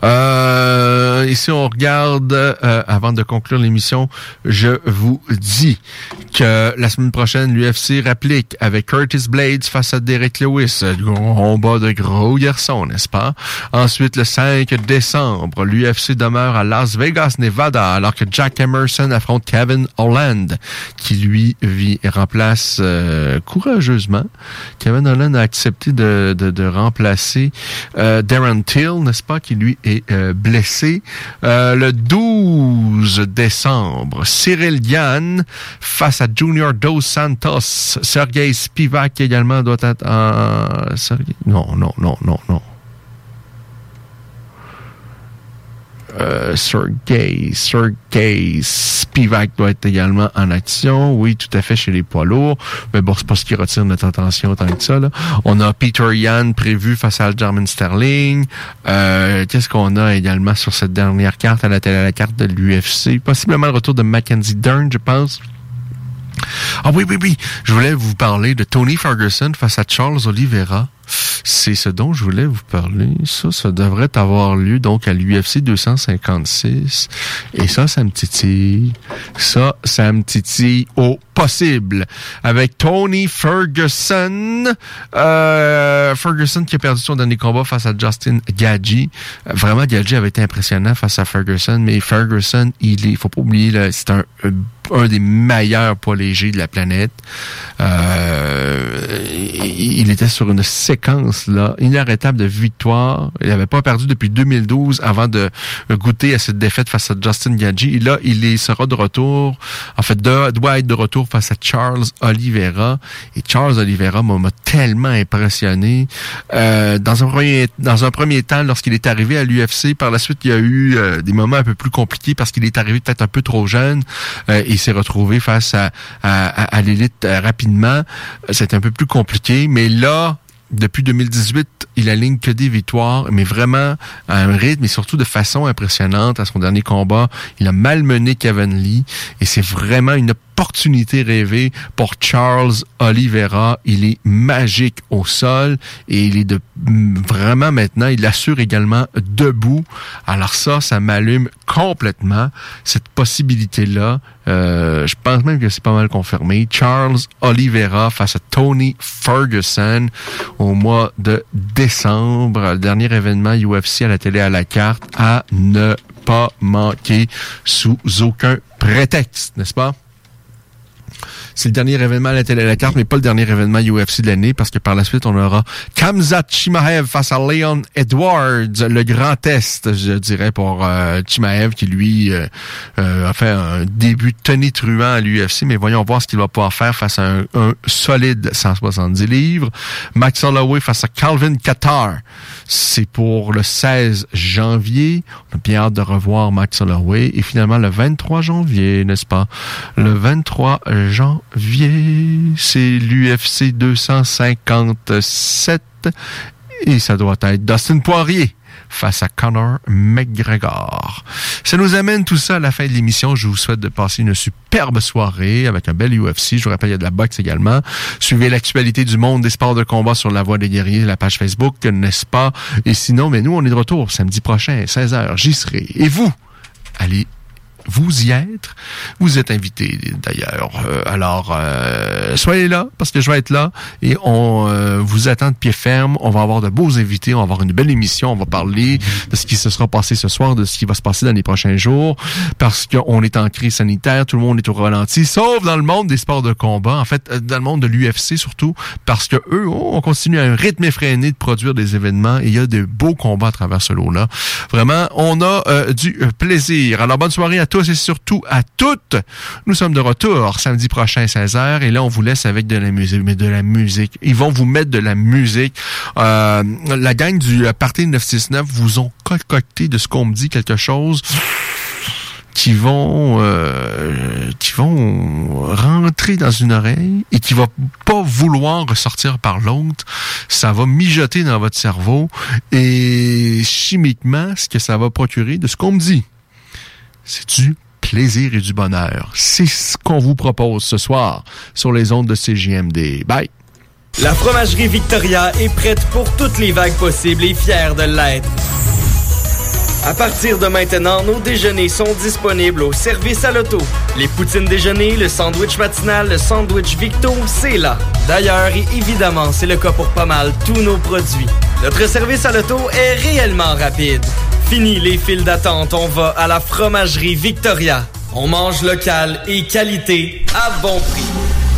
Euh, ici, on regarde, euh, avant de conclure l'émission, je vous dis que la semaine prochaine, l'UFC réplique avec Curtis Blades face à Derek Lewis. Combat de gros garçons, n'est-ce pas? Ensuite, le 5 décembre, l'UFC demeure à Las Vegas, Nevada, alors que Jack Emerson affronte Kevin Holland, qui lui vit, remplace euh, courageusement. Kevin Holland a accepté de, de, de remplacer euh, Darren Till, n'est-ce pas, qui lui est euh, blessé. Euh, le 12 décembre, Cyril Gann face à Junior Dos Santos. Sergei Spivak également doit être Non, non, non, non, non. Euh, Sergei, Sergei Spivak doit être également en action. Oui, tout à fait chez les poids lourds. Mais bon, c'est pas ce qui retire notre attention tant que ça. On a Peter Yan prévu face à German Sterling. Euh, Qu'est-ce qu'on a également sur cette dernière carte à la télé, la carte de l'UFC? Possiblement le retour de Mackenzie Dern, je pense. Ah oui, oui, oui. Je voulais vous parler de Tony Ferguson face à Charles Oliveira. C'est ce dont je voulais vous parler. Ça, ça devrait avoir lieu donc à l'UFC 256. Et ça, ça me titille. Ça, ça me titille au possible. Avec Tony Ferguson. Euh, Ferguson qui a perdu son dernier combat face à Justin Gaggi. Vraiment, Gaggi avait été impressionnant face à Ferguson. Mais Ferguson, il est, faut pas oublier, c'est un, un des meilleurs poids légers de la planète. Euh, il était sur une séquence là inarrêtable de victoires. Il n'avait pas perdu depuis 2012 avant de goûter à cette défaite face à Justin Gaggi. Et là, il sera de retour. En fait, doit être de retour face à Charles Oliveira. Et Charles Oliveira m'a tellement impressionné. Euh, dans un premier dans un premier temps, lorsqu'il est arrivé à l'UFC, par la suite, il y a eu euh, des moments un peu plus compliqués parce qu'il est arrivé peut-être un peu trop jeune. Euh, et il s'est retrouvé face à, à, à, à l'élite euh, rapidement. C'est un peu plus compliqué. Mais là, depuis 2018, il aligne que des victoires, mais vraiment à un rythme et surtout de façon impressionnante. À son dernier combat, il a malmené Kevin Lee et c'est vraiment une opportunité rêvée pour Charles Oliveira. Il est magique au sol et il est de vraiment maintenant, il assure également debout. Alors ça, ça m'allume complètement cette possibilité-là. Euh, je pense même que c'est pas mal confirmé. Charles Oliveira face à Tony Ferguson au mois de décembre. Dernier événement UFC à la télé à la carte à ne pas manquer sous aucun prétexte, n'est-ce pas? C'est le dernier événement à la télé à la carte, mais pas le dernier événement UFC de l'année, parce que par la suite, on aura Kamzat Chimaev face à Leon Edwards, le grand test, je dirais, pour euh, Chimaev, qui lui euh, euh, a fait un début tonitruant à l'UFC, mais voyons voir ce qu'il va pouvoir faire face à un, un solide 170 livres. Max Holloway face à Calvin Qatar. C'est pour le 16 janvier. On a bien hâte de revoir Max Holloway. Et finalement, le 23 janvier, n'est-ce pas? Le 23 janvier, c'est l'UFC 257. Et ça doit être Dustin Poirier face à Conor McGregor. Ça nous amène tout ça à la fin de l'émission. Je vous souhaite de passer une superbe soirée avec un bel UFC. Je vous rappelle, il y a de la boxe également. Suivez l'actualité du monde des sports de combat sur La Voix des Guerriers, la page Facebook, n'est-ce pas? Et sinon, mais nous, on est de retour samedi prochain, 16h. J'y serai. Et vous, allez vous y être. Vous êtes invité d'ailleurs. Euh, alors, euh, soyez là parce que je vais être là et on euh, vous attend de pied ferme. On va avoir de beaux invités, on va avoir une belle émission. On va parler de ce qui se sera passé ce soir, de ce qui va se passer dans les prochains jours parce qu'on est en crise sanitaire, tout le monde est au ralenti, sauf dans le monde des sports de combat. En fait, dans le monde de l'UFC surtout parce que eux, oh, on continue à un rythme effréné de produire des événements et il y a de beaux combats à travers ce lot-là. Vraiment, on a du plaisir. Alors, bonne soirée à tous et surtout à toutes. Nous sommes de retour samedi prochain 16h et là on vous laisse avec de la musique, mais de la musique. Ils vont vous mettre de la musique. Euh, la gang du Parti 969 vous ont concocté de ce qu'on me dit quelque chose qui vont euh, qui vont rentrer dans une oreille et qui va pas vouloir ressortir par l'autre. Ça va mijoter dans votre cerveau et chimiquement, ce que ça va procurer de ce qu'on me dit, c'est du plaisir et du bonheur? C'est ce qu'on vous propose ce soir sur les ondes de CJMD. Bye! La fromagerie Victoria est prête pour toutes les vagues possibles et fière de l'être. À partir de maintenant, nos déjeuners sont disponibles au service à l'auto. Les poutines déjeuner, le sandwich matinal, le sandwich Victo, c'est là. D'ailleurs, et évidemment, c'est le cas pour pas mal tous nos produits. Notre service à l'auto est réellement rapide. Fini les files d'attente, on va à la fromagerie Victoria. On mange local et qualité à bon prix.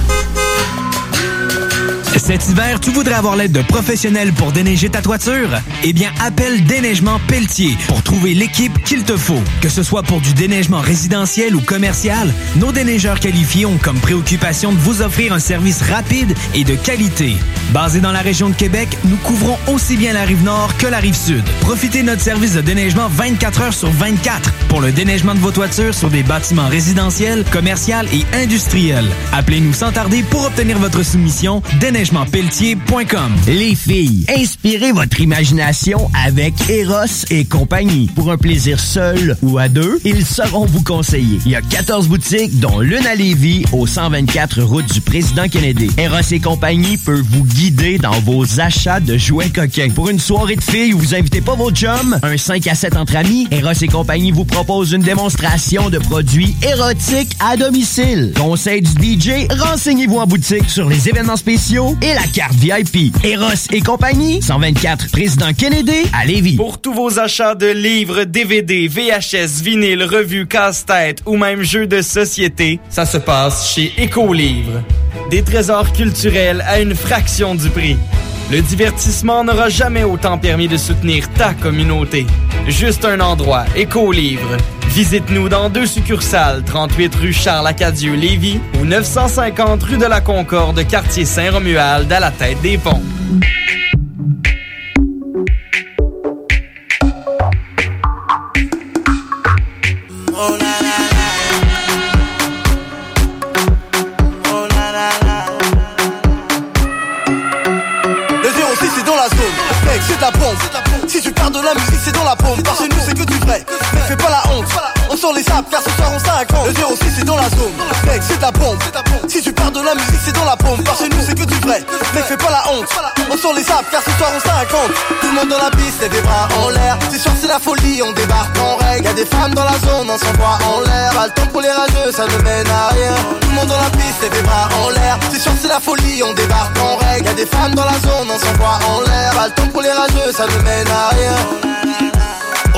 Cet hiver, tu voudrais avoir l'aide de professionnels pour déneiger ta toiture? Eh bien, appelle Déneigement Pelletier pour trouver l'équipe qu'il te faut. Que ce soit pour du déneigement résidentiel ou commercial, nos déneigeurs qualifiés ont comme préoccupation de vous offrir un service rapide et de qualité. Basé dans la région de Québec, nous couvrons aussi bien la rive nord que la rive sud. Profitez de notre service de déneigement 24 heures sur 24 pour le déneigement de vos toitures sur des bâtiments résidentiels, commerciaux et industriels. Appelez-nous sans tarder pour obtenir votre soumission Les filles, inspirez votre imagination avec Eros et compagnie. Pour un plaisir seul ou à deux, ils sauront vous conseiller. Il y a 14 boutiques, dont l'une à Lévis, au 124 route du Président Kennedy. Eros et compagnie peut vous guider dans vos achats de jouets coquins. Pour une soirée de filles où vous invitez pas vos chums, un 5 à 7 entre amis, Eros et compagnie vous propose une démonstration de produits érotiques à domicile. Conseil du DJ, renseignez-vous en boutique sur les événements spéciaux et la carte VIP. Eros et compagnie, 124 Président Kennedy à Lévis. Pour tous vos achats de livres, DVD, VHS, vinyle, revues, casse-tête ou même jeux de société, ça se passe chez Écolivre. Des trésors culturels à une fraction du prix. Le divertissement n'aura jamais autant permis de soutenir ta communauté. Juste un endroit, Écolivre. Visite-nous dans deux succursales, 38 rue Charles-Acadieux-Lévis ou 950 rue de la Concorde, quartier Saint-Romuald, à la tête des ponts. Sort les sables car ce soir on 50 Le 06 c'est dans la zone, mec c'est la bombe. Si tu parles de la musique c'est dans la pompe Parce que nous c'est que du vrai, mec fais pas la honte. On sort les sables car ce soir on 50 Tout le monde dans la piste et des bras en l'air. C'est sûr c'est la folie, on débarque en règle. Y'a des femmes dans la zone, on s'envoie en l'air. Pas le temps pour les rageux, ça ne mène à rien. Tout le monde dans la piste et des bras en l'air. C'est sûr c'est la folie, on débarque en règle. Y'a des femmes dans la zone, on s'envoie en l'air. Pas le temps pour les rageux, ça ne mène à rien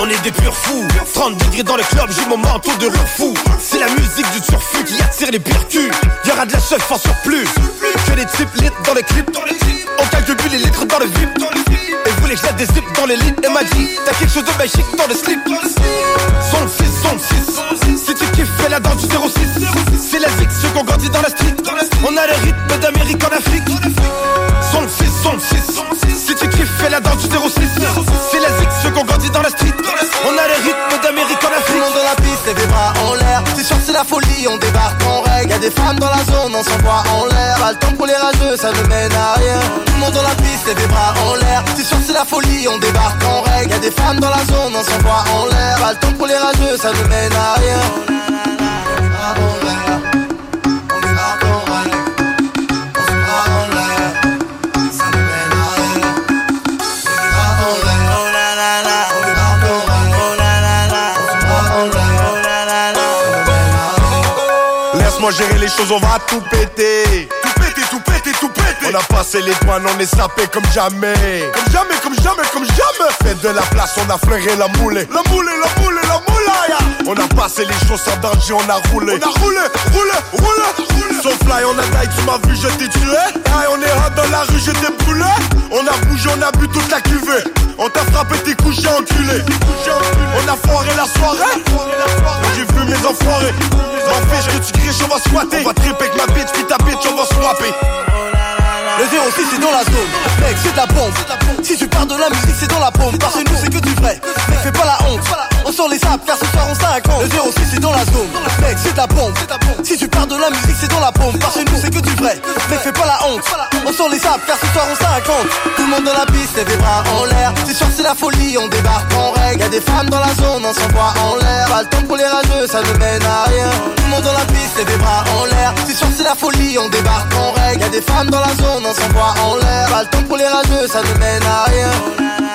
On est des purs fous. 30 degrés dans le club, j'ai mon manteau de refou. C'est la musique du turfu qui attire les pires culs. Y'aura de la chef en surplus. Que les types lit dans les clips. On calcule les litres dans le vip Et vous je la dézippe dans les lits. Elle m'a dit, t'as quelque chose de magique dans le slip. Son le 6, son le 6 Si tu kiffes, fais la danse du 06 C'est la zik, ceux qu'on grandit dans la street. On a le rythme d'Amérique en Afrique. Son le 6, son le 6 Si tu kiffes, fais la danse du 06 C'est la zik, on débarque en règle. Y'a des femmes dans la zone, on s'envoie en l'air. Pas le temps pour les rageux, ça ne mène à rien. Tout le monde dans la piste et des bras en l'air. C'est sûr c'est la folie, on débarque en règle. Y'a des femmes dans la zone, on s'envoie en l'air. Pas le temps pour les rageux, ça ne mène à rien Laisse-moi gérer les choses, on va tout péter. Tout péter, On a passé les douanes, on est sapé comme jamais. Comme jamais, comme jamais, comme jamais. Fait de la place, on a flairé la moulée. La moulée, la moulée, la moulée. On a passé les choses sans danger, on a roulé. On a roulé, roulé, roulé. Sauf fly, on a taille, tu m'as vu, je t'ai tué. Aïe, on est hot dans la rue, je t'ai brûlé. On a bougé, on a bu toute la cuvée. On t'a frappé, t'es couché, enculé. On a foiré la soirée. J'ai vu mes enfoirés. N'empêche que tu griches, on va squatter. On va tripper avec ma bitch, puis ta bitch, on va swapper. Le 06 c'est dans la zone, mec c'est de la bombe. Si tu parles de la musique c'est dans la pompe Parce que nous c'est que du vrai, mec fais pas la honte. On sort les sables car ce soir on 50 Le 06 c'est dans la zone, mec c'est de la bombe. Si tu parles de la musique c'est dans la pompe Parce que nous c'est que du vrai, mec fais pas la honte. On sort les sables car ce soir on 50 Tout le monde dans la piste et des bras en l'air. C'est sûr c'est la folie, on débarque en règle. Y'a des femmes dans la zone, on s'envoie en l'air. Pas le temps pour les rageux, ça ne mène à rien. Tout le monde dans la piste et des bras en l'air. C'est sûr c'est la folie, on débarque en règle. Y'a des femmes dans la zone, on s'envoie en l'air. Pas le temps pour les rageux, ça ne mène à rien